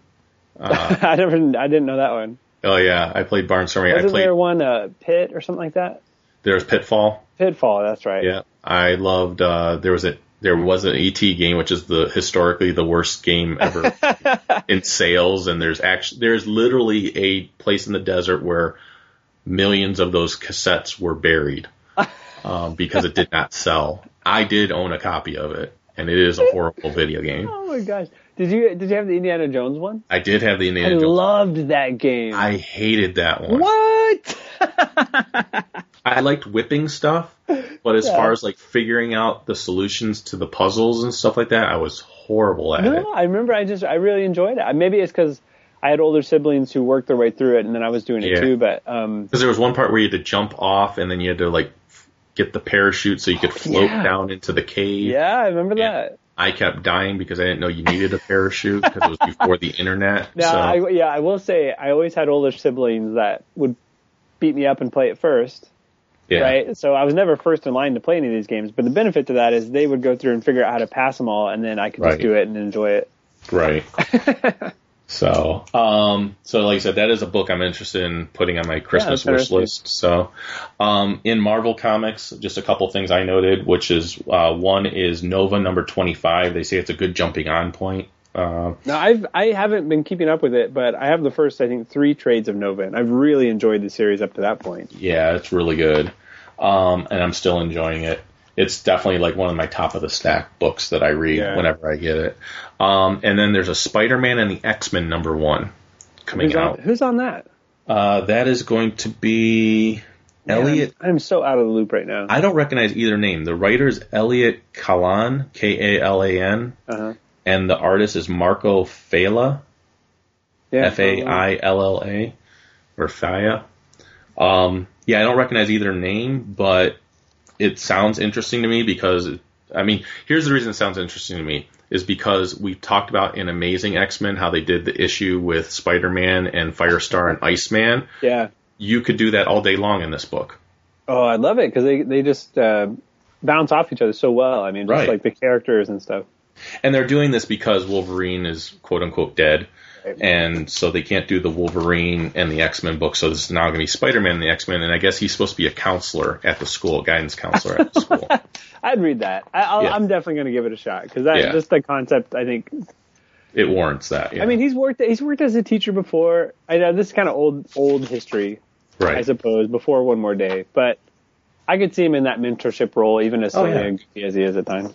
A: Uh,
C: I never, I didn't know that one.
A: oh yeah, I played Barnstorming. I
C: Wasn't
A: played.
C: there one uh, Pit or something like that?
A: There's Pitfall.
C: Pitfall. That's right.
A: Yeah, I loved. Uh, there was a there was an ET game, which is the historically the worst game ever in sales, and there's actually there's literally a place in the desert where millions of those cassettes were buried um, because it did not sell. I did own a copy of it, and it is a horrible video game.
C: Oh my gosh! Did you did you have the Indiana Jones one?
A: I did have the
C: I
A: Indiana Jones. One.
C: I loved that game.
A: I hated that one.
C: what?
A: I liked whipping stuff, but as
C: Yeah.
A: far as like figuring out the solutions to the puzzles and stuff like that, I was horrible at it.
C: No, I remember. I just I really enjoyed it. Maybe it's because I had older siblings who worked their way through it, and then I was doing it
A: Yeah.
C: too. But um,
A: Because there was one part where you had to jump off, and then you had to like get the parachute so you could float
C: yeah.
A: down into the cave.
C: yeah, I remember that.
A: I kept dying because I didn't know you needed a parachute because it was before the internet.
C: Now,
A: so
C: I, yeah, I will say I always had older siblings that would beat me up and play it first.
A: Yeah,
C: Right, so I was never first in line to play any of these games. But the benefit to that is they would go through and figure out how to pass them all, and then I could
A: Right.
C: just do it and enjoy it.
A: right. so, um, so like I said, that is a book I'm interested in putting on my Christmas
C: that's
A: wish list. So, um, in Marvel Comics, just a couple things I noted, which is uh, one is Nova number 25. They say it's a good jumping on point. Uh,
C: Now I've I haven't been keeping up with it, but I have the first I think three trades of Nova, and I've really enjoyed the series up to that point.
A: Yeah, it's really good. Um, and I'm still enjoying it. It's definitely like one of my top of the stack books that I read
C: Yeah.
A: whenever I get it. Um, and then there's a Spider-Man and the X-Men number one coming
C: Who's
A: out.
C: who's on that?
A: Uh, that is going to be Elliot.
C: Man, I'm so out of the loop right now.
A: I don't recognize either name. The writer is Elliot Kalan, K A L A N,
C: Uh-huh.
A: And the artist is Marco
C: Yeah,
A: F A I L L A, or Faya. Um, yeah, I don't recognize either name, but it sounds interesting to me because, I mean, here's the reason it sounds interesting to me is because we talked about in Amazing X-Men how they did the issue with Spider-Man and Firestar and Iceman.
C: Yeah.
A: You could do that all day long in this book.
C: Oh, I love it because they they just uh, bounce off each other so well. I mean, just
A: Right.
C: like the characters and stuff.
A: And they're doing this because Wolverine is quote unquote dead. And so they can't do the Wolverine and the X Men book. So this is now going to be Spider Man and the X Men. And I guess he's supposed to be a counselor at the school, guidance counselor at the school.
C: I'd read that. I, I'll,
A: Yeah.
C: I'm definitely going to give it a shot because
A: Yeah.
C: just the concept. I think.
A: It warrants that. Yeah.
C: I mean, he's worked. He's worked as a teacher before. I know this is kind of old old history,
A: Right.
C: I suppose, before One More Day. But I could see him in that mentorship role, even as
A: Oh, yeah.
C: as he is at times.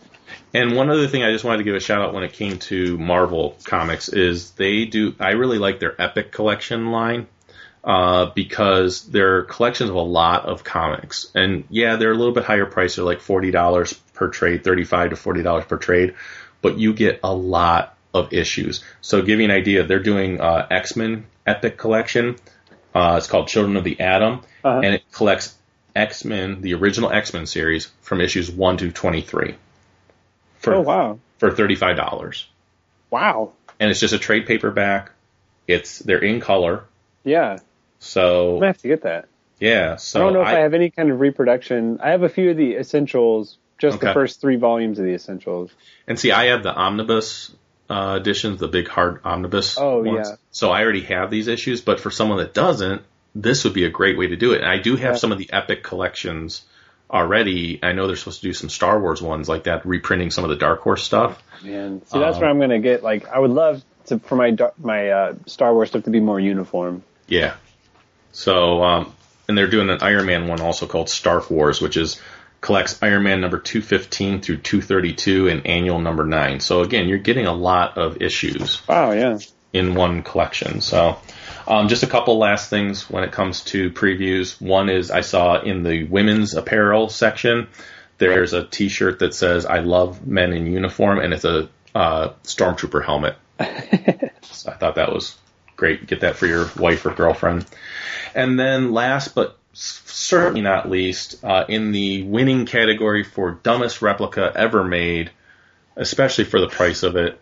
A: And one other thing I just wanted to give a shout out when it came to Marvel comics is they do. I really like their Epic collection line uh, because they're collections of a lot of comics. And yeah, they're a little bit higher price. They're like forty dollars per trade, thirty-five to forty dollars per trade, but you get a lot of issues. So, give you an idea, they're doing uh, X Men Epic collection. Uh, it's called Children of the Atom,
C: Uh-huh.
A: and it collects X Men, the original X Men series, from issues one to twenty-three. For,
C: oh wow!
A: For thirty-five dollars,
C: Wow.
A: and it's just a trade paperback. It's they're in color,
C: Yeah.
A: so
C: I'm have to get that.
A: yeah. So
C: I don't know if I, have any kind of reproduction. I have a few of the essentials, just the first three volumes of the essentials.
A: And see, I have the omnibus uh, editions, the big hard omnibus.
C: Oh,
A: ones.
C: yeah.
A: So I already have these issues, but for someone that doesn't, this would be a great way to do it. And I do have
C: Yeah.
A: some of the epic collections already. I know they're supposed to do some Star Wars ones like that, reprinting some of the Dark Horse stuff.
C: Man, see, that's
A: Um,
C: where I'm gonna get. Like, I would love to for my my uh, Star Wars stuff to be more uniform.
A: Yeah. So, um, and they're doing an Iron Man one also called Stark Wars, which is collects Iron Man number 215 through 232 and annual number 9. So again, you're getting a lot of issues
C: Wow, yeah.
A: in one collection. So, um, just a couple last things when it comes to previews. One is I saw in the women's apparel section, there's a T-shirt that says "I love men in uniform" and it's a uh, stormtrooper helmet. so I thought that was great. Get that for your wife or girlfriend. And then last but certainly not least, uh, in the winning category for dumbest replica ever made, especially for the price of it,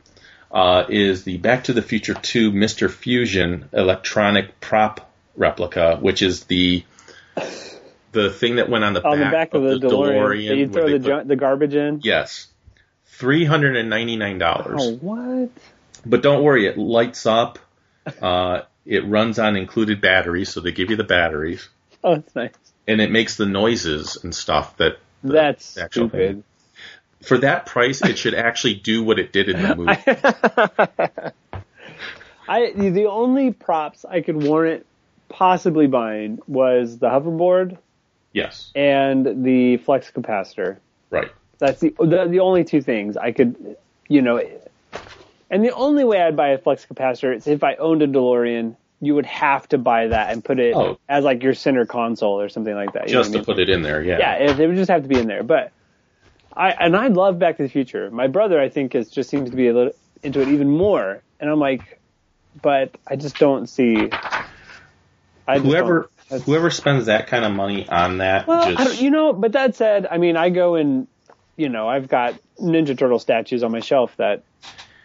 A: uh, is the Back to the Future 2 Mr. Fusion electronic prop replica, which is the the thing that went on the,
C: On the back of the, DeLorean, that you throw the
A: put-
C: the garbage in.
A: yes, three hundred and ninety nine dollars.
C: Oh, what?
A: But don't worry, it lights up. Uh, it runs on included batteries, so they give you the batteries.
C: Oh, that's nice.
A: and it makes the noises and stuff that the
C: That's stupid.
A: For that price, it should actually do what it did in the movie.
C: I the only props I could warrant possibly buying was the hoverboard
A: yes,
C: and the flux capacitor.
A: right.
C: That's the, the the only two things I could, you know, and the only way I'd buy a flux capacitor is if I owned a DeLorean. You would have to buy that and put it
A: Oh.
C: as like your center console or something like that.
A: Just
C: what I
A: to put it in there, yeah.
C: yeah, it, it would just have to be in there. But I and I love Back to the Future. My brother, I think, is just seems to be a little into it even more. And I'm like, but I just don't see. I
A: whoever whoever spends that kind of money on that,
C: well,
A: just
C: I don't, you know, but that said, I mean, I go and you know, I've got Ninja Turtle statues on my shelf that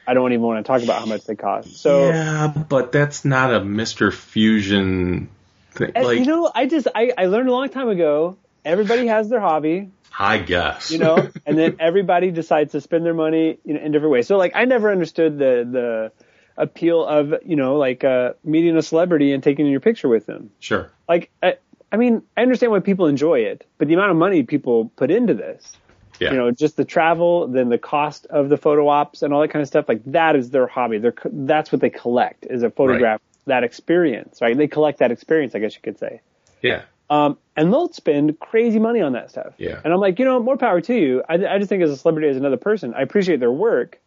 C: I don't even want to talk about how much they cost. So.
A: yeah, but that's not a Mister Fusion thing. Like
C: you know, I just I, I learned a long time ago. Everybody has their hobby.
A: I guess
C: you know, and then everybody decides to spend their money you know, in different ways. So like, I never understood the the appeal of you know like uh, meeting a celebrity and taking your picture with them.
A: Sure.
C: Like, I, I mean, I understand why people enjoy it, but the amount of money people put into this,
A: Yeah.
C: you know, just the travel, then the cost of the photo ops and all that kind of stuff. Like that is their hobby. They're that's what they collect is a photograph that experience, right? They collect that experience, I guess you could say.
A: Yeah.
C: Um, and they'll spend crazy money on that stuff.
A: Yeah.
C: And I'm like, you know, more power to you. I, I just think as a celebrity, as another person, I appreciate their work,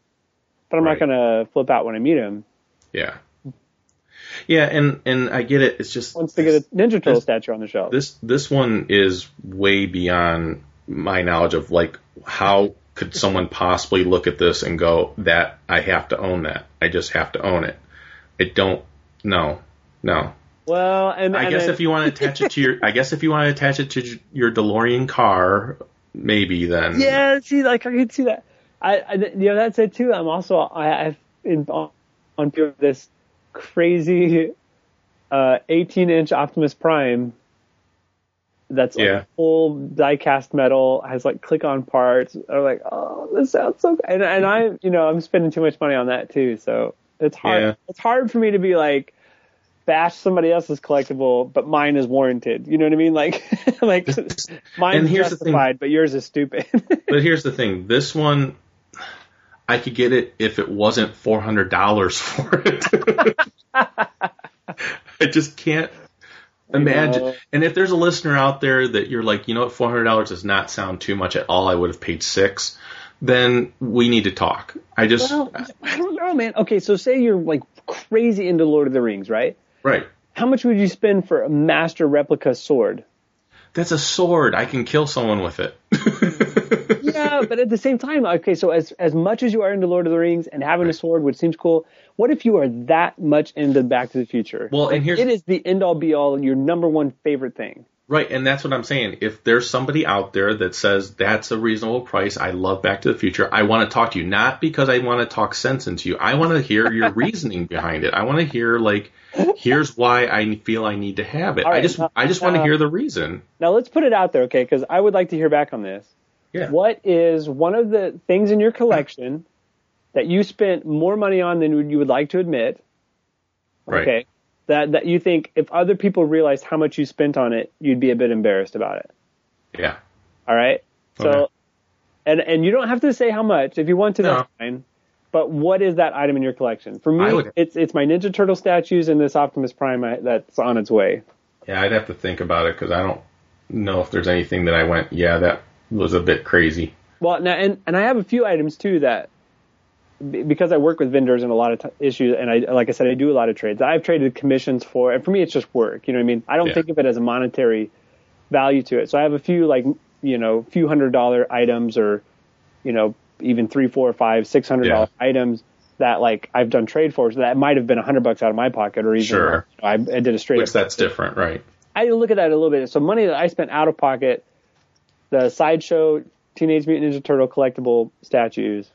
C: but I'm
A: Right.
C: not going to flip out when I meet them.
A: Yeah. Yeah, and and I get it. It's just
C: Wants to get a Ninja Turtle statue on the shelf.
A: this this one is way beyond my knowledge of like how could someone possibly look at this and go that I have to own that. I just have to own it. I don't no. No.
C: Well, and
A: I
C: and
A: guess
C: then-
A: if you want to attach it to your I guess if you want to attach it to your DeLorean car, maybe then
C: Yeah, see, like I could see that. I, I you know, that said too. I'm also I, I've been on, this crazy uh 18 inch Optimus Prime. That's like
A: Yeah.
C: full die-cast metal, has like click-on parts. I'm like, oh, this sounds so. Good. And and I, you know, I'm spending too much money on that too. So it's hard.
A: Yeah.
C: It's hard for me to be like bash somebody else's collectible, but mine is warranted. You know what I mean? Like, like mine's
A: And here's the thing.
C: justified, but yours is stupid.
A: But here's the thing: this one, I could get it if it wasn't four hundred dollars for it. I just can't imagine.
C: know.
A: And if there's a listener out there that you're like, you know what, four hundred dollars does not sound too much at all. I would have paid six. Then we need to talk. I just
C: Well, I don't know, man. Okay, so say you're like crazy into Lord of the Rings, right?
A: Right.
C: How much would you spend for a master replica sword?
A: That's a sword. I can kill someone with it.
C: yeah, but at the same time, okay, so as as much as you are into Lord of the Rings and having a sword, which seems cool, what if you are that much into Back to the Future?
A: Well, and here's-
C: it is the end all be all, your number one favorite thing.
A: Right, and that's what I'm saying. If there's somebody out there that says that's a reasonable price, I love Back to the Future, I want to talk to you. Not because I want to talk sense into you. I want to hear your reasoning behind it. I want to hear like, here's why I feel I need to have it.
C: All
A: I just
C: now-
A: I just want to hear the reason.
C: Now let's put it out there, okay? Because I would like to hear back on this.
A: Yeah.
C: What is one of the things in your collection that you spent more money on than you would like to admit?
A: Right.
C: That that you think if other people realized how much you spent on it, you'd be a bit embarrassed about it.
A: Yeah.
C: All right. So,
A: Okay.
C: and and you don't have to say how much. If you want to,
A: No.
C: that's fine. But what is that item in your collection? For me,
A: would-
C: it's it's my Ninja Turtle statues and this Optimus Prime uh, that's on its way.
A: Yeah, I'd have to think about it because I don't know if there's anything that I went, yeah, that was a bit crazy.
C: Well, now and and I have a few items too that because I work with vendors and a lot of t- issues, and I like I said, I do a lot of trades. I've traded commissions for, and for me, it's just work. You know what I mean? I don't
A: Yeah.
C: think of it as a monetary value to it. So I have a few like you know, few hundred dollar items, or you know, even three, four, five, six hundred dollar items that like I've done trade for. So that might have been a hundred bucks out of my pocket, or even
A: Sure.
C: you know, I, I did a straight
A: Which that's different, right?
C: I look at that a little bit. So money that I spent out of pocket, the sideshow Teenage Mutant Ninja Turtle collectible statues.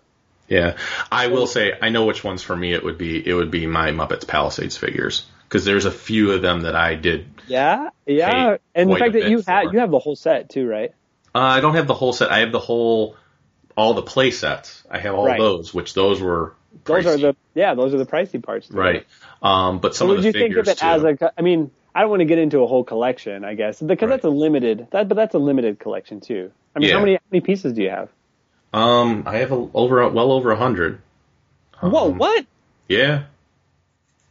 A: Yeah, I will say I know which ones for me it would be. It would be my Muppets Palisades figures because there's a few of them that I did.
C: Yeah, yeah, and the fact that you have you have the whole set too, right?
A: Uh, I don't have the whole set. I have the whole, all the play sets. I have all
C: Right.
A: those, which those were
C: Those are the yeah, those are the pricey parts. too.
A: right. Um, but
C: So
A: some
C: would
A: of the
C: you think of it
A: too.
C: as a? I mean, I don't want to get into a whole collection, I guess, because that's a limited. That, but that's a limited collection too. I mean, how many how many pieces do you have?
A: Um, I have a, over well over a hundred.
C: Whoa, what?
A: Yeah.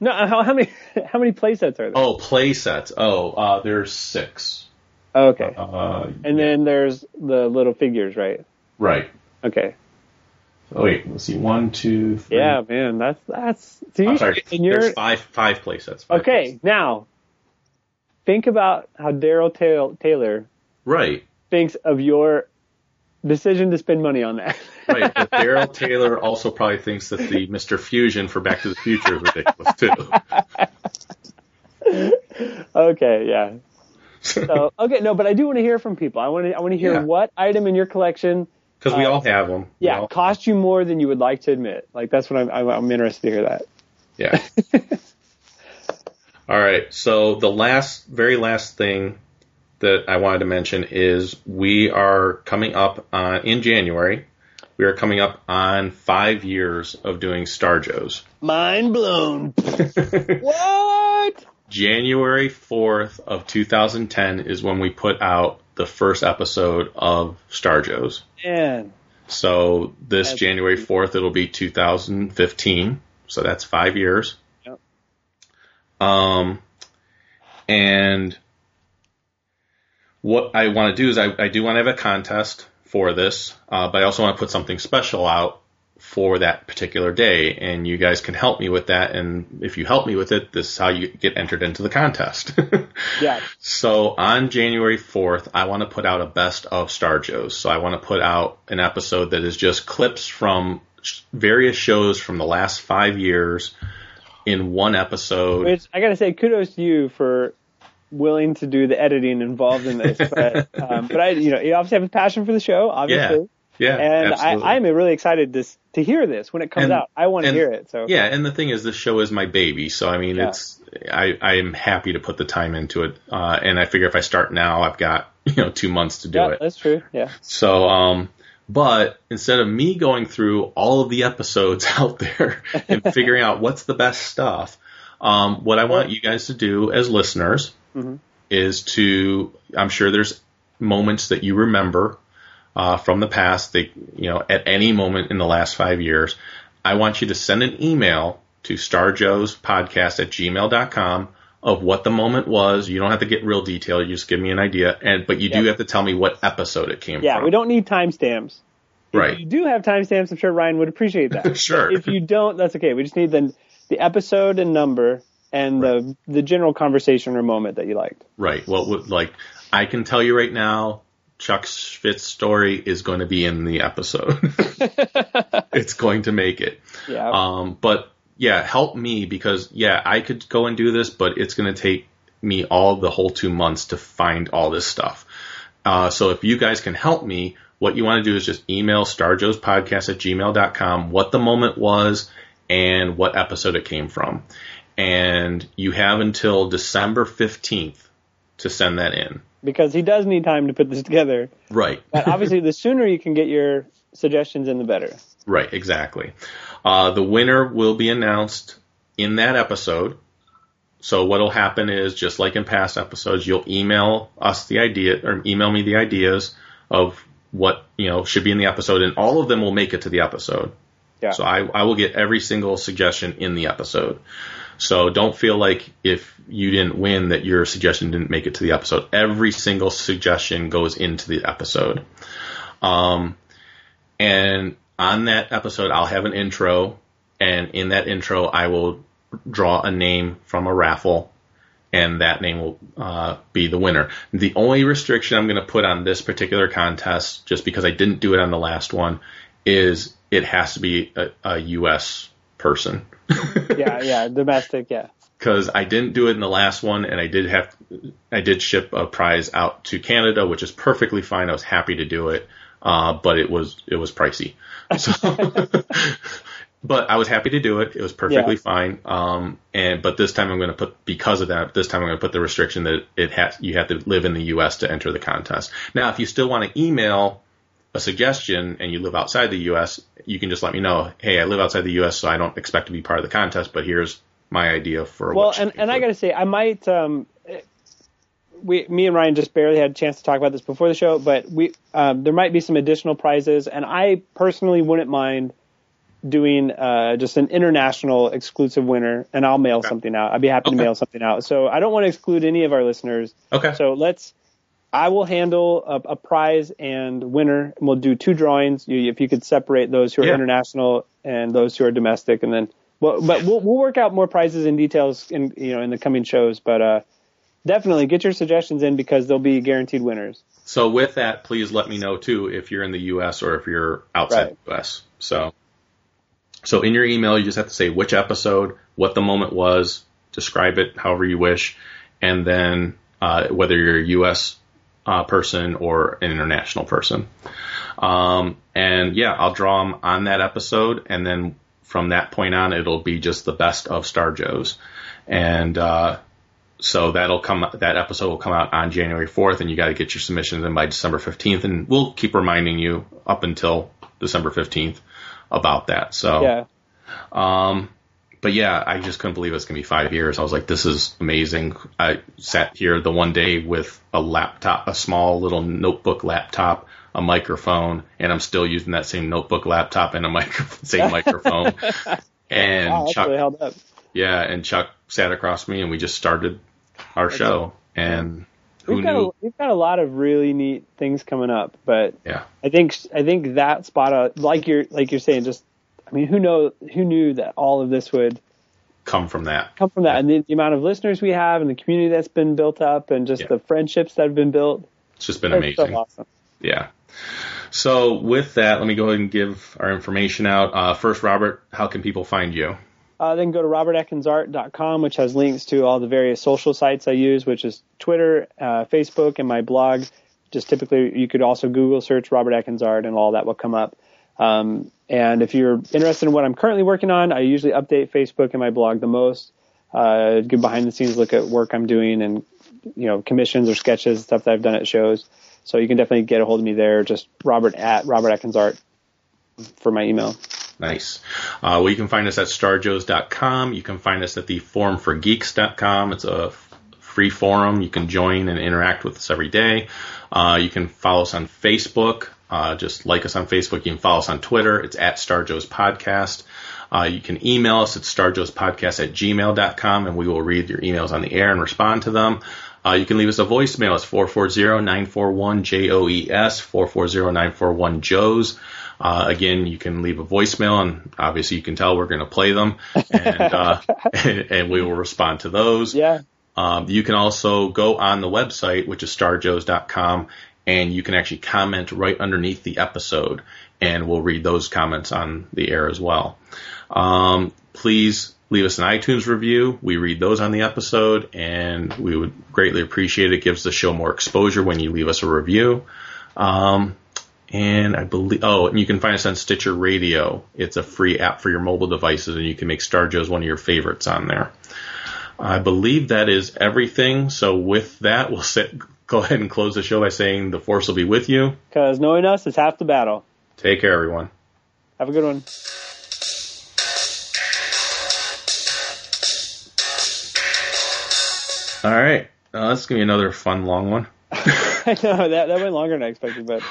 C: No, how, how many how many play sets are there?
A: Oh, play sets. Oh, uh, there's six.
C: Okay.
A: Uh,
C: and then there's the little figures, right?
A: right.
C: Okay.
A: Oh, wait, let's see. One, two, three.
C: Yeah, man, that's that's. See,
A: I'm sorry.
C: and you're
A: There's five five play sets. Five
C: okay. Now, think about how Daryl Taylor
A: Right.
C: thinks of your decision to spend money on that.
A: Right. But Daryl Taylor also probably thinks that the Mr. Fusion for Back to the Future is ridiculous too.
C: okay, yeah. So okay, no, but I do want to hear from people. I want to I want to hear
A: Yeah.
C: what item in your collection.
A: Because we
C: uh,
A: all have them.
C: Yeah,
A: all-
C: cost you more than you would like to admit. Like that's what I'm I'm, I'm interested to hear that.
A: Yeah. All right. So the last, very last thing that I wanted to mention is we are coming up on in January. We are coming up on five years of doing Star Joes.
C: Mind blown. what?
A: January 4th of 2010 is when we put out the first episode of Star Joes.
C: Man.
A: So this
C: That's-
A: January 4th, it'll be 2015. So that's five years.
C: Yep.
A: Um, and what I want to do is I, I do want to have a contest for this, uh, but I also want to put something special out for that particular day, and you guys can help me with that. And if you help me with it, this is how you get entered into the contest.
C: Yeah.
A: So on January 4th, I want to put out a best of Star Joes. So I want to put out an episode that is just clips from sh- various shows from the last five years in one episode.
C: Which I gotta say, kudos to you for willing to do the editing involved in this. But um, but I, you know, you obviously have a passion for the show, obviously.
A: Yeah,
C: and
A: absolutely.
C: I, I'm really excited to to hear this when it comes
A: And-
C: out. I want to hear it. So
A: Yeah, and the thing is, this show is my baby, so I mean,
C: Yeah.
A: it's I I am happy to put the time into it, uh, and I figure if I start now, I've got you know two months to do
C: yeah,
A: it.
C: that's true. Yeah.
A: So, um, but instead of me going through all of the episodes out there and figuring out what's the best stuff, um, what I want you guys to do as listeners
C: Mhm.
A: is to, I'm sure there's moments that you remember, uh, from the past that, you know, at any moment in the last five years. I want you to send an email to starjoespodcast at gmail.com of what the moment was. You don't have to get real detailed. You just give me an idea. And, but you do have to tell me what episode it came
C: Yeah,
A: from.
C: Yeah, we don't need timestamps. If
A: Right.
C: you do have timestamps, I'm sure Ryan would appreciate that.
A: Sure.
C: If you don't, that's okay. We just need the the episode and number and the the general conversation or moment that you liked.
A: Right. Well, would like I can tell you right now, Chuck Schvitz story is going to be in the episode. it's going to make it.
C: Yeah.
A: Um, but yeah, help me because yeah, I could go and do this, but it's going to take me all the whole two months to find all this stuff. Uh, so if you guys can help me, what you want to do is just email starjoespodcast at gmail.com what the moment was and what episode it came from. And you have until December 15th to send that in.
C: because he does need time to put this together.
A: Right.
C: But obviously, the sooner you can get your suggestions in, the better.
A: Right, exactly. Uh, the winner will be announced in that episode. So what'll happen is, just like in past episodes, you'll email us the idea, or email me the ideas of what, you know, should be in the episode, and all of them will make it to the episode.
C: Yeah.
A: So I, I will get every single suggestion in the episode. So don't feel like if you didn't win that your suggestion didn't make it to the episode. Every single suggestion goes into the episode. Um, and on that episode, I'll have an intro, and in that intro, I will draw a name from a raffle, and that name will uh, be the winner. The only restriction I'm going to put on this particular contest, just because I didn't do it on the last one, is it has to be a, a U.S. person.
C: Yeah, yeah, domestic, yeah.
A: because I didn't do it in the last one, and I did have I did ship a prize out to Canada, which is perfectly fine. I was happy to do it, uh, but it was it was pricey. So, but I was happy to do it. It was perfectly
C: Yeah.
A: fine. Um, and but this time I'm going to put because of that. This time I'm going to put the restriction that it has you have to live in the U.S. to enter the contest. Now, if you still want to email a suggestion and you live outside the U.S., you can just let me know. Hey, I live outside the U.S., so I don't expect to be part of the contest, but here's my idea for
C: a
A: Well,
C: and, and I got to say, I might, um, we, me and Ryan just barely had a chance to talk about this before the show, but we, um, there might be some additional prizes, and I personally wouldn't mind doing uh, just an international exclusive winner, and I'll mail something out. I'd be happy to mail something out. So I don't want to exclude any of our listeners.
A: Okay.
C: So let's. I will handle a, a prize and winner, and we'll do two drawings. You, if you could separate those who are
A: Yeah.
C: international and those who are domestic, and then, well, but we'll we'll work out more prizes and details in you know in the coming shows. But uh, definitely get your suggestions in because they'll be guaranteed winners.
A: So with that, please let me know too if you're in the U.S. or if you're outside
C: Right.
A: the U.S. So, so in your email, you just have to say which episode, what the moment was, describe it however you wish, and then uh, whether you're U.S. Uh, person or an international person. Um, and yeah, I'll draw them on that episode, and then from that point on, it'll be just the best of Star Joes, and uh, so that'll come. That episode will come out on January 4th, and you got to get your submissions in by December 15th, and we'll keep reminding you up until December 15th about that. So
C: Yeah.
A: um, but yeah, I just couldn't believe it's gonna be five years. I was like, this is amazing. I sat here the one day with a laptop, a small little notebook laptop, a microphone, and I'm still using that same notebook laptop and a micro, same microphone. And
C: wow, that's
A: Chuck,
C: really held up.
A: yeah, and Chuck sat across me, and we just started our show. And who
C: We've got,
A: knew?
C: a, we've got a lot of really neat things coming up, but
A: Yeah.
C: I think I think that spot, uh, like you're like you're saying, just I mean, who know who knew that all of this would
A: Come from that.
C: come from that, and the, the amount of listeners we have, and the community that's been built up, and just the friendships that have been built.
A: It's just been
C: It's so
A: amazing.
C: awesome.
A: Yeah. So with that, let me go ahead and give our information out. Uh, first, Robert, how can people find you?
C: Uh, then go to robertatkinsart.com, which has links to all the various social sites I use, which is Twitter, uh, Facebook, and my blog. Just typically, you could also Google search Robert Atkins Art, and all that will come up. Um, and if you're interested in what I'm currently working on, I usually update Facebook and my blog the most. Uh, give behind the scenes look at work I'm doing and you know commissions or sketches stuff that I've done at shows. So you can definitely get a hold of me there. Just Robert at Robert Atkins Art for my email.
A: Nice. Uh, well, you can find us at starjoes.com. You can find us at the forumforgeeks.com. It's a free forum. You can join and interact with us every day. Uh, you can follow us on Facebook. Uh, just like us on Facebook. You can follow us on Twitter. It's at Starjoes Podcast. Uh, you can email us at starjoespodcast at gmail.com and we will read your emails on the air and respond to them. Uh, you can leave us a voicemail. It's 440-941-JOES, 440-941-JOES. Uh, again, you can leave a voicemail and obviously you can tell we're going to play them and, uh, and, and we will respond to those.
C: Yeah.
A: Um, you can also go on the website, which is starjoes.com, and you can actually comment right underneath the episode, and we'll read those comments on the air as well. Um, please leave us an iTunes review. We read those on the episode, and we would greatly appreciate it. It gives the show more exposure when you leave us a review. Um, and I believe, oh, and you can find us on Stitcher Radio. It's a free app for your mobile devices, and you can make Star Joes one of your favorites on there. I believe that is everything. So with that, we'll sit, go ahead and close the show by saying the force will be with you.
C: Because knowing us is half the battle.
A: Take care, everyone.
C: Have a good one.
A: All right. Uh, this is going to be another fun, long one.
C: I know that that went longer than I expected, but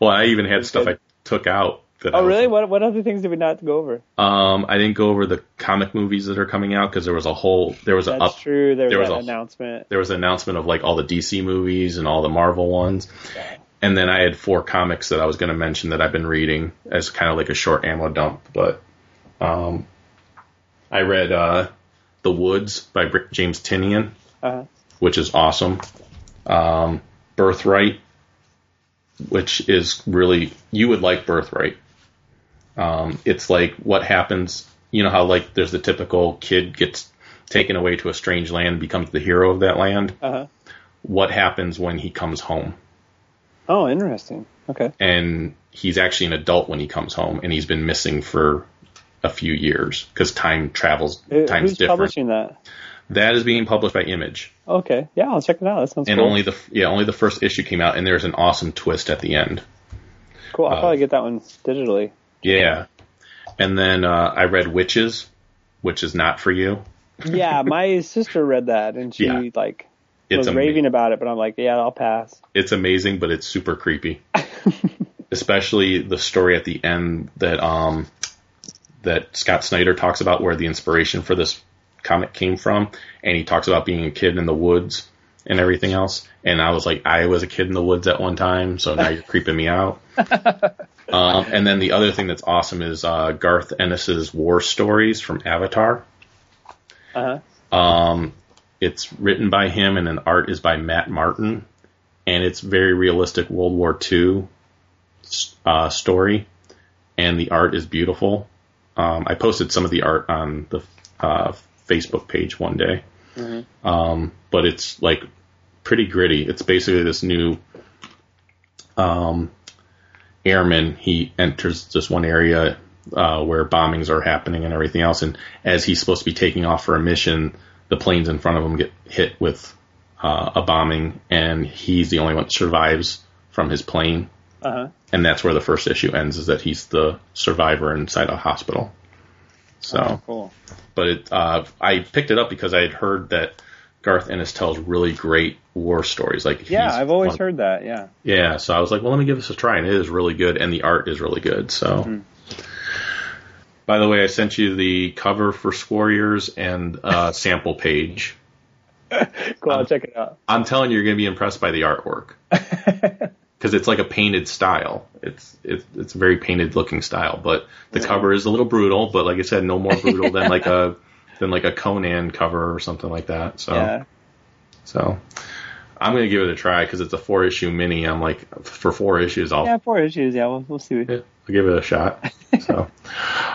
A: Well, I even had stuff I took out. That
C: oh really? What what other things did we not go over?
A: Um, I didn't go over the comic movies that are coming out because there was a whole, there was a
C: That's
A: up,
C: true. There was,
A: there was
C: that
A: a-
C: announcement.
A: there was an announcement of like all the DC movies and all the Marvel ones. And then I had four comics that I was going to mention that I've been reading as kind of like a short ammo dump. But um, I read uh, The Woods by Rick James Tynion,
C: Uh-huh.
A: which is awesome. Um, Birthright, which is really you would like Birthright. Um, it's like what happens. You know how like there's the typical kid gets taken away to a strange land, becomes the hero of that land.
C: Uh-huh.
A: What happens when he comes home?
C: Oh, interesting. Okay.
A: and he's actually an adult when he comes home, and he's been missing for a few years because time travels.
C: Who-
A: Time's
C: Who's
A: different.
C: publishing that?
A: That is being published by Image,
C: Okay. Yeah, I'll check it out. That sounds
A: and
C: cool.
A: only the yeah only the first issue came out, and there's an awesome twist at the end.
C: cool. I'll
A: uh,
C: probably get that one digitally.
A: Yeah, and then uh, I read Wytches, which is not for you.
C: Yeah, my sister read that and she
A: Yeah.
C: like
A: It's
C: was
A: ama-
C: raving about it, but I'm like, yeah, I'll pass.
A: it's amazing, but it's super creepy. Especially the story at the end that um that Scott Snyder talks about, where the inspiration for this comic came from, and he talks about being a kid in the woods and everything else. And I was like, I was a kid in the woods at one time, so now you're creeping me out. Um, and then the other thing that's awesome is uh, Garth Ennis's War Stories from Avatar.
C: Uh huh.
A: Um, it's written by him, and then art is by Matt Martin, and it's very realistic World War II uh, story, and the art is beautiful. Um, I posted some of the art on the uh, Facebook page one day,
C: Mm-hmm.
A: um, but it's like pretty gritty. It's basically this new um, airman. He enters this one area uh, where bombings are happening and everything else, and as he's supposed to be taking off for a mission, the planes in front of him get hit with uh, a bombing, and he's the only one that survives from his plane.
C: Uh huh.
A: And that's where the first issue ends, is that he's the survivor inside a hospital. So,
C: Oh, cool.
A: but it, uh, I picked it up because I had heard that Garth Ennis tells really great war stories. Like,
C: Yeah, I've always
A: one-
C: heard that. Yeah.
A: Yeah, so I was like, well, let me give this a try, and it is really good, and the art is really good. So,
C: Hmm.
A: by the way, I sent you the cover for Warriors and uh, sample page.
C: Cool. I'll check it out.
A: I'm telling you, you're going to be impressed by the artwork because it's like a painted style. It's it's it's a very painted looking style, but the cover is a little brutal. But like I said, no more brutal than like a than like a Conan cover or something like that. So
C: Yeah.
A: so I'm going to give it a try because it's a four issue mini. I'm like for four issues, I'll
C: Yeah, four issues. Yeah, we'll, we'll see.
A: I'll give it a shot. So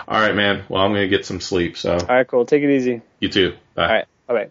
A: all right, man. Well, I'm going to get some sleep. So
C: All right, cool. Take it easy.
A: you too. Bye.
C: All right. Bye bye.